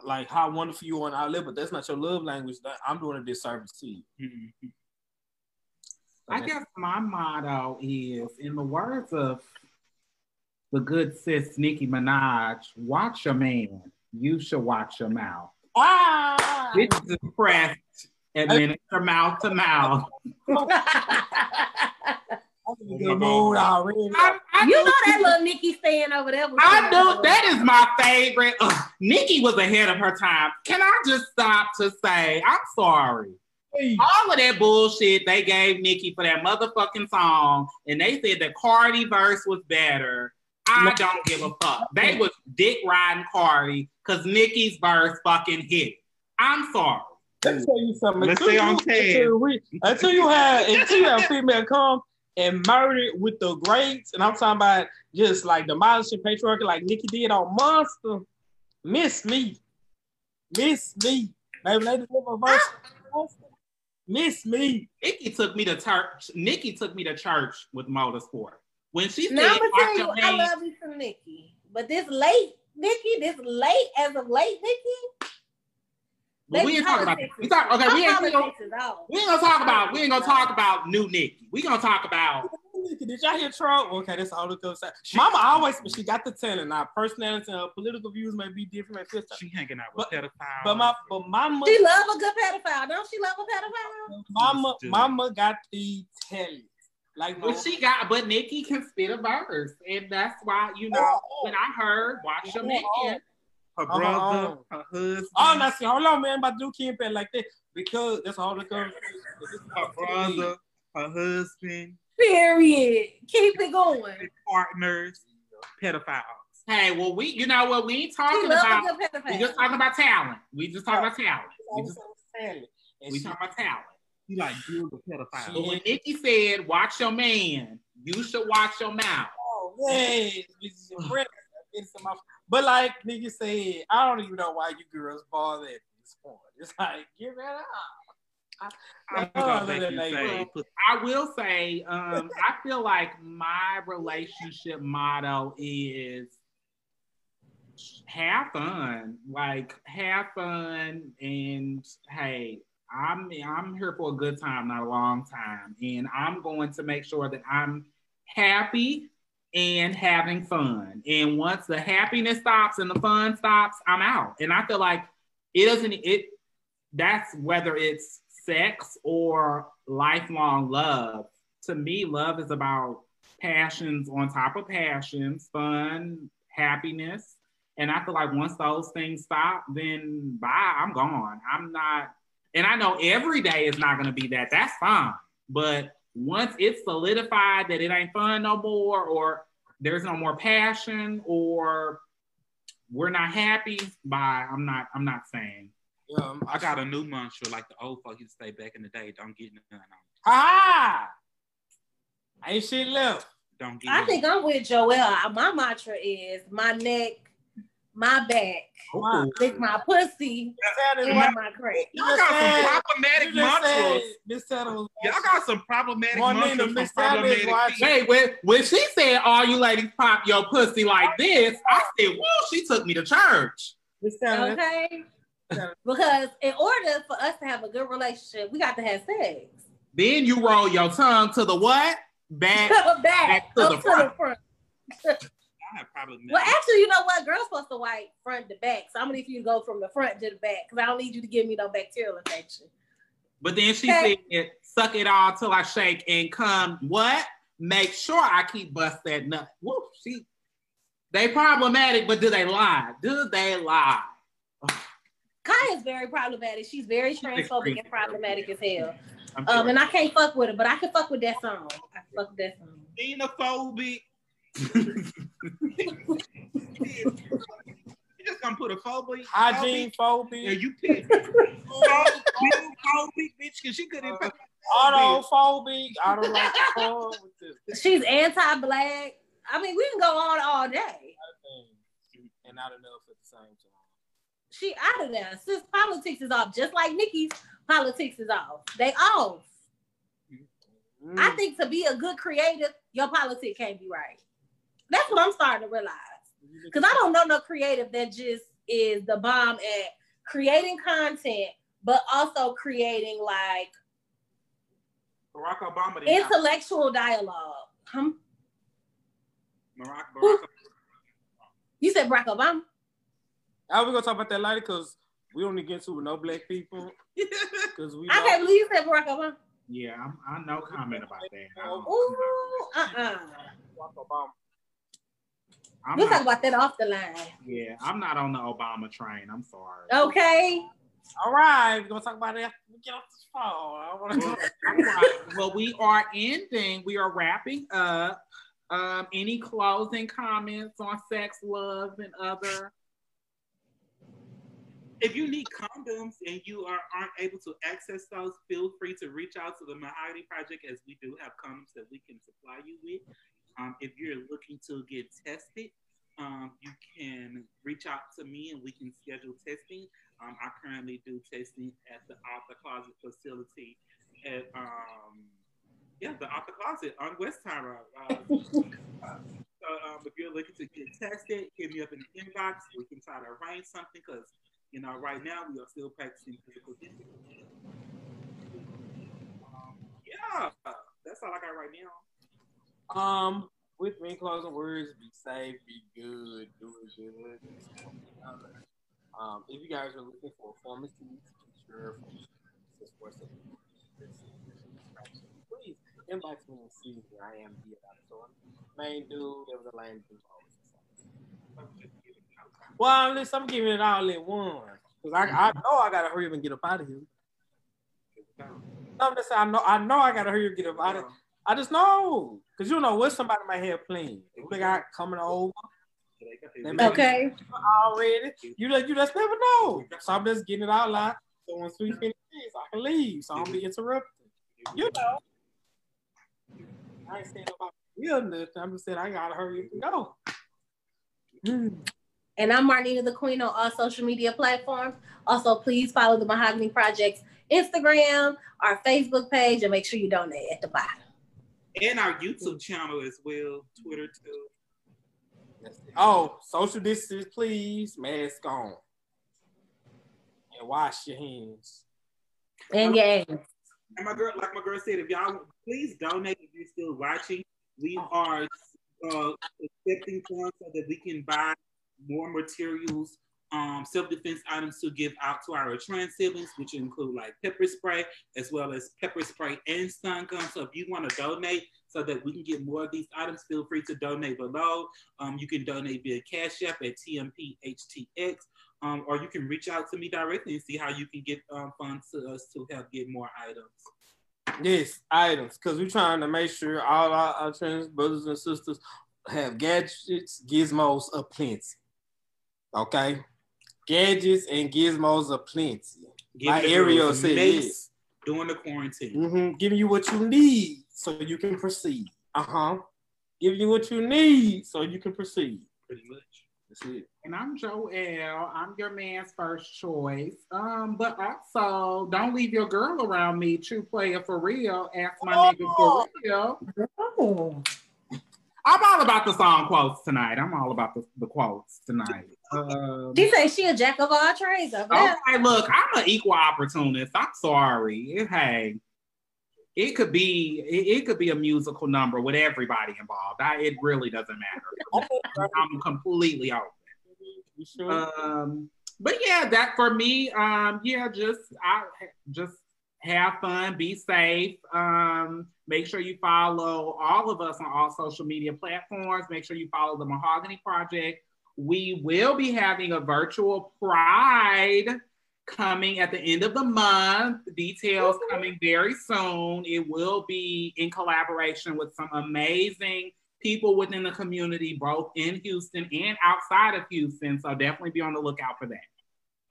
like how wonderful you are and I live, but that's not your love language. I'm doing a disservice to you. Mm-hmm. I guess my motto is, in the words of the good sis Nicki Minaj, watch your man. You should watch your mouth. Ah! It's depressed administer mouth to mouth. [laughs] [laughs] Good mood already. I, I you know that little Nicki staying over there. I know that is my favorite. Ugh, Nicki was ahead of her time. Can I just stop to say I'm sorry? Hey. All of that bullshit they gave Nicki for that motherfucking song, and they said the Cardi verse was better. I don't give a fuck. They was dick riding Cardi because Nicki's verse fucking hit. I'm sorry. Let me tell you something. Let's stay on task. Until you have until you have a female come and murdered with the greats, and I'm talking about just like demolishing patriarchy like Nicki did on Monster. Miss me. Miss me. Maybe they deliver a verse. Miss me. Nicki took me to church. Nicki took me to church with motorsport. When she said, now, I'm you, I love you from Nicki. But this late, Nicki, this late as of late, Nicki. But we ain't talking about we talk okay, we ain't, we, ain't, we ain't gonna talk about we ain't gonna talk about new Nicki. We gonna talk about Did y'all hear Trump? Okay, that's all the good side. Mama always, she got the talent. Now, personality and political views may be different. She hanging out with pedophiles. But my, but mama, she love a good pedophile. Don't she love a pedophile? Mama, mama got the talent. Like, but she got, but Nicki can spit a verse, and that's why you know oh, oh. when I heard "Watch Your oh, Man," her brother, uh-huh. her husband. Oh, now see, hold on, man, about to do campaign like that because that's all the girls. Her brother, her husband. Period. Keep it going. Partners, pedophiles. Hey, well, we, you know what, we ain't talking about. We just talking about talent. We just talking about talent. We just talent. We talking about talent. You like deal with pedophiles. But when Nicki said, "Watch your man," you should watch your mouth. Oh, hey, this is your friend. But like nigga said, I don't even know why you girls bother at this point. It's like, give it up. I, I, I will say, um, I feel like my relationship motto is have fun. Like have fun and hey, I'm I'm here for a good time, not a long time. And I'm going to make sure that I'm happy and having fun. And once the happiness stops and the fun stops, I'm out. And I feel like it doesn't it that's whether it's sex or lifelong love. To me, love is about passions on top of passions, fun, happiness. And I feel like once those things stop, then bye, I'm gone. I'm not, and I know every day is not going to be that. That's fine. But once it's solidified that it ain't fun no more, or there's no more passion, or we're not happy, bye. I'm not. I'm not saying. Um, I got a new mantra like the old folks used to say back in the day. Don't get none on. Ah, ain't shit left. Don't get. I think I'm with Joel. My mantra is my neck, my back, oh. lick my pussy, and my crack. Y'all got some problematic mantras. Y'all got some problematic mantras. Problematic hey, when, when she said, "All you ladies pop your pussy like this," I said, "Whoa!" She took me to church. Okay. because in order for us to have a good relationship, we got to have sex. Then you roll your tongue to the what? Back, [laughs] back, back to, oh, the, to front. the front. [laughs] well, actually, you know what? Girls supposed to wipe front to back. So I'm gonna need you to go from the front to the back because I don't need you to give me no bacterial infection. But then she okay. said, "Suck it all till I shake and come." What? Make sure I keep bust that nut. Woo, she. They problematic, but do they lie? Do they lie? [sighs] Khia is very problematic. She's very transphobic and problematic as hell. Um, and I can't fuck with her, but I can fuck with that song. I can fuck with that song. Xenophobic. You just gonna put a phobia. Hygiene phobia. Yeah, you pick [laughs] phobic, bitch, because she couldn't. Uh, autophobic. I don't like to [laughs] She's anti-black. I mean, we can go on all day. And not enough at the same time she out of there. Since politics is off, just like Nicki's politics is off. They off. Mm. I think to be a good creative, your politics can't be right. That's what I'm starting to realize. Because I don't know no creative that just is the bomb at creating content, but also creating like Barack Obama. Intellectual dialogue. Huh? Barack, Barack You said Barack Obama? How we gonna talk about that later? Cause we don't get to with no black people. [laughs] Cause we. I can't believe you said Barack Obama. Yeah, I'm, I no comment about that. Ooh, uh-uh. Obama. I'm we'll not, talk about that off the line. Yeah, I'm not on the Obama train. I'm sorry. Okay. All right, we're gonna talk about it after we get off this phone. right. Well, we are ending. We are wrapping up. Um, any closing comments on sex, love, and other if you need condoms and you are, aren't able to access those, feel free to reach out to the Mahogany Project as we do have condoms that we can supply you with. Um, if you're looking to get tested, um, you can reach out to me and we can schedule testing. Um, I currently do testing at the Out Closet facility at, um, yeah, the Out Closet on Westheimer. Uh, so um, if you're looking to get tested, hit me up in the inbox. We can try to arrange something because, you know, right now we are still practicing physical distancing. Um, yeah, that's all I got right now. Um, with me closing words, be safe, be good, do it good. Um, if you guys are looking for a pharmacy teacher, please inbox me and see where I am here. So main dude, there was a lane dude. Well, listen, I'm giving it all in one Cause I, I know I gotta hurry up and get up out of here. I'm just saying, I know I know I gotta hurry up and get up out of here. I just know. Cause you know what somebody might have planned. If they got coming over. Okay. Already. You just you just never know. So I'm just getting it out loud. So once we finish this, I can leave. So I don't be interrupted. You know. I ain't saying about real nothing. I'm just saying I gotta hurry up and go. And I'm Marnita the Queen on all social media platforms. Also, please follow the Mahogany Project's Instagram, our Facebook page, and make sure you donate at the bottom. And our YouTube channel as well, Twitter too. Oh, social distance, please. Mask on. And wash your hands. And yeah, And my girl, like my girl said, if y'all please donate if you're still watching. We are uh, accepting funds so that we can buy more materials, um, self-defense items to give out to our trans siblings, which include like pepper spray as well as pepper spray and stun gun. So if you want to donate so that we can get more of these items, feel free to donate below. Um, you can donate via Cash App at TMPHTX. Um, or you can reach out to me directly and see how you can get um, funds to us to help get more items. Yes, items. Because we're trying to make sure all our, our trans brothers and sisters have gadgets, gizmos aplenty. Okay? Gadgets and gizmos aplenty. Give Like the Ariel girls said, mace yes. during the quarantine. Mm-hmm. Giving you what you need so you can proceed. Uh huh. Giving you what you need so you can proceed. Pretty much. That's it. And I'm Joel. I'm your man's first choice. Um, but also don't leave your girl around me. True player for real. Ask my nigga for real. Oh. I'm all about the song quotes tonight. I'm all about the, the quotes tonight. Um, She said she a jack of all trades. I bet. okay, look, I'm an equal opportunist. I'm sorry. It- hey, it could be it, it could be a musical number with everybody involved. I, it really doesn't matter. [laughs] I'm completely open. You sure? Um, but yeah, that for me, um, yeah, just I just have fun, be safe. Um, make sure you follow all of us on all social media platforms. Make sure you follow the Mahogany Project. We will be having a virtual Pride coming at the end of the month. Details coming very soon. It will be in collaboration with some amazing people within the community, both in Houston and outside of Houston. So definitely be on the lookout for that.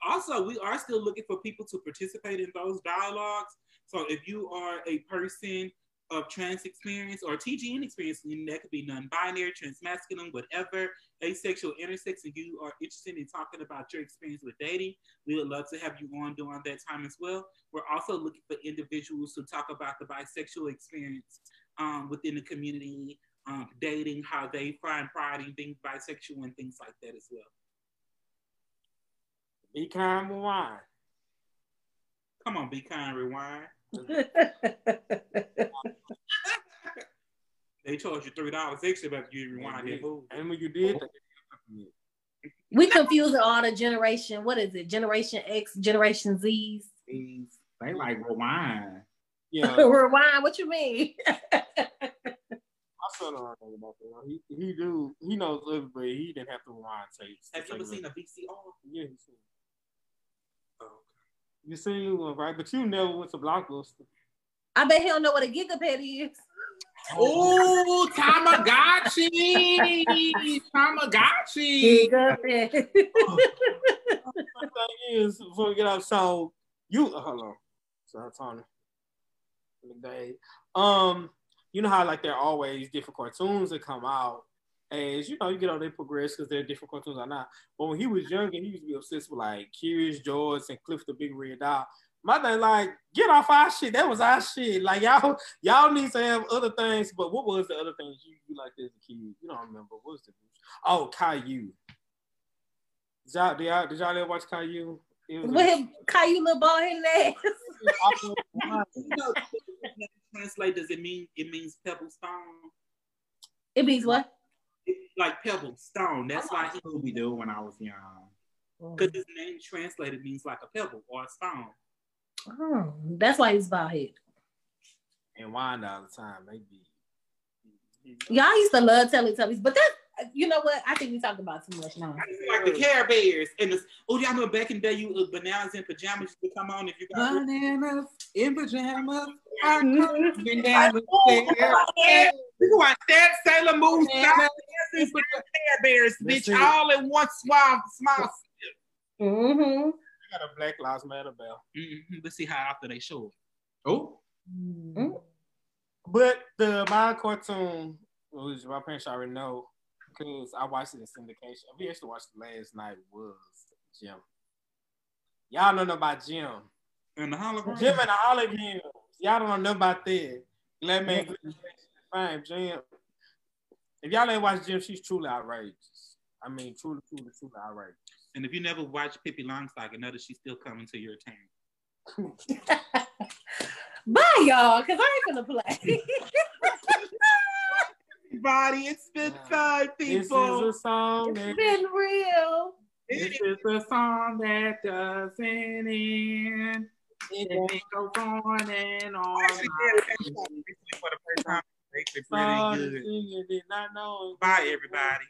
Also, we are still looking for people to participate in those dialogues. So if you are a person of trans experience or TGN experience, and that could be non-binary, transmasculine, whatever, asexual, intersex, and you are interested in talking about your experience with dating, we would love to have you on during that time as well. We're also looking for individuals to talk about the bisexual experience um, within the community, um, dating, how they find pride in being bisexual and things like that as well. Be kind rewind. Come on, be kind, rewind. [laughs] [laughs] They charge you three dollars extra after you rewind that movie. And when you did, that, we confusing all the generation. What is it? Generation X, Generation Z's. These- They like rewind. yeah, [laughs] Rewind. What you mean? my son don't know about that. He he do he knows everybody. He didn't have to rewind tapes. Have you ever seen a VCR? Yeah, he seen. Oh, You seen one right, but you never went to Blockbuster. I bet he don't know what a Giga Pet is. Oh, Tamagotchi! Tamagotchi! The thing is, before we get out, so you hold on. So Tony. Day. Um, you know how like there are always different cartoons that come out. As you know, you get on they progress because they're different cartoons or not. But when he was younger, he used to be obsessed with like Curious George and Cliff the Big Red Dog. My thing, like, get off our shit. That was our shit. Like y'all, y'all need to have other things. But what was the other things you, you liked as a kid? You don't remember. What was the Oh, Caillou. Did y'all, did y'all, did y'all ever watch Caillou? With him, Caillou little ball headed ass. [laughs] [laughs] You translate does it mean it means pebble stone? It means what? It, like pebble stone. That's oh. why he would be doing when I was young. Oh. because his name translated means like a pebble or a stone. Oh, that's why he's bald head. and wind all the time. Maybe. Y'all used to love Teletubbies, but that you know what? I think we talked about too much now. I just like the Care Bears and the oh y'all know back in the day you uh, bananas in pajamas to come on if you got Bananas in pajamas. are Mhm. coming down the stairs. you can watch that Sailor Moon Bananas Care Bears bitch all in one small small. Mm-hmm. I got a Black Lives Matter bell. Mm-hmm. Let's see how after they show it. Oh, But the my cartoon, which my parents already know, because I watched it in syndication. We actually watched it last night. Was Jem? Y'all don't know about Jem. And the hologram. Jem and the Olive Hills. Y'all don't know about that. Let me fine, Jem. If y'all ain't watched Jem, she's truly outrageous. I mean, truly, truly, truly outrageous. And if you never watched Pippi Longstocking, know that she's still coming to your town. [laughs] Bye, y'all, because I ain't gonna play. Everybody, it's [laughs] been time, This is people. a song that it's been real. this is the song that doesn't end. It goes on and on. actually did for the first time. It's song pretty that good. you did not know. Bye, everybody.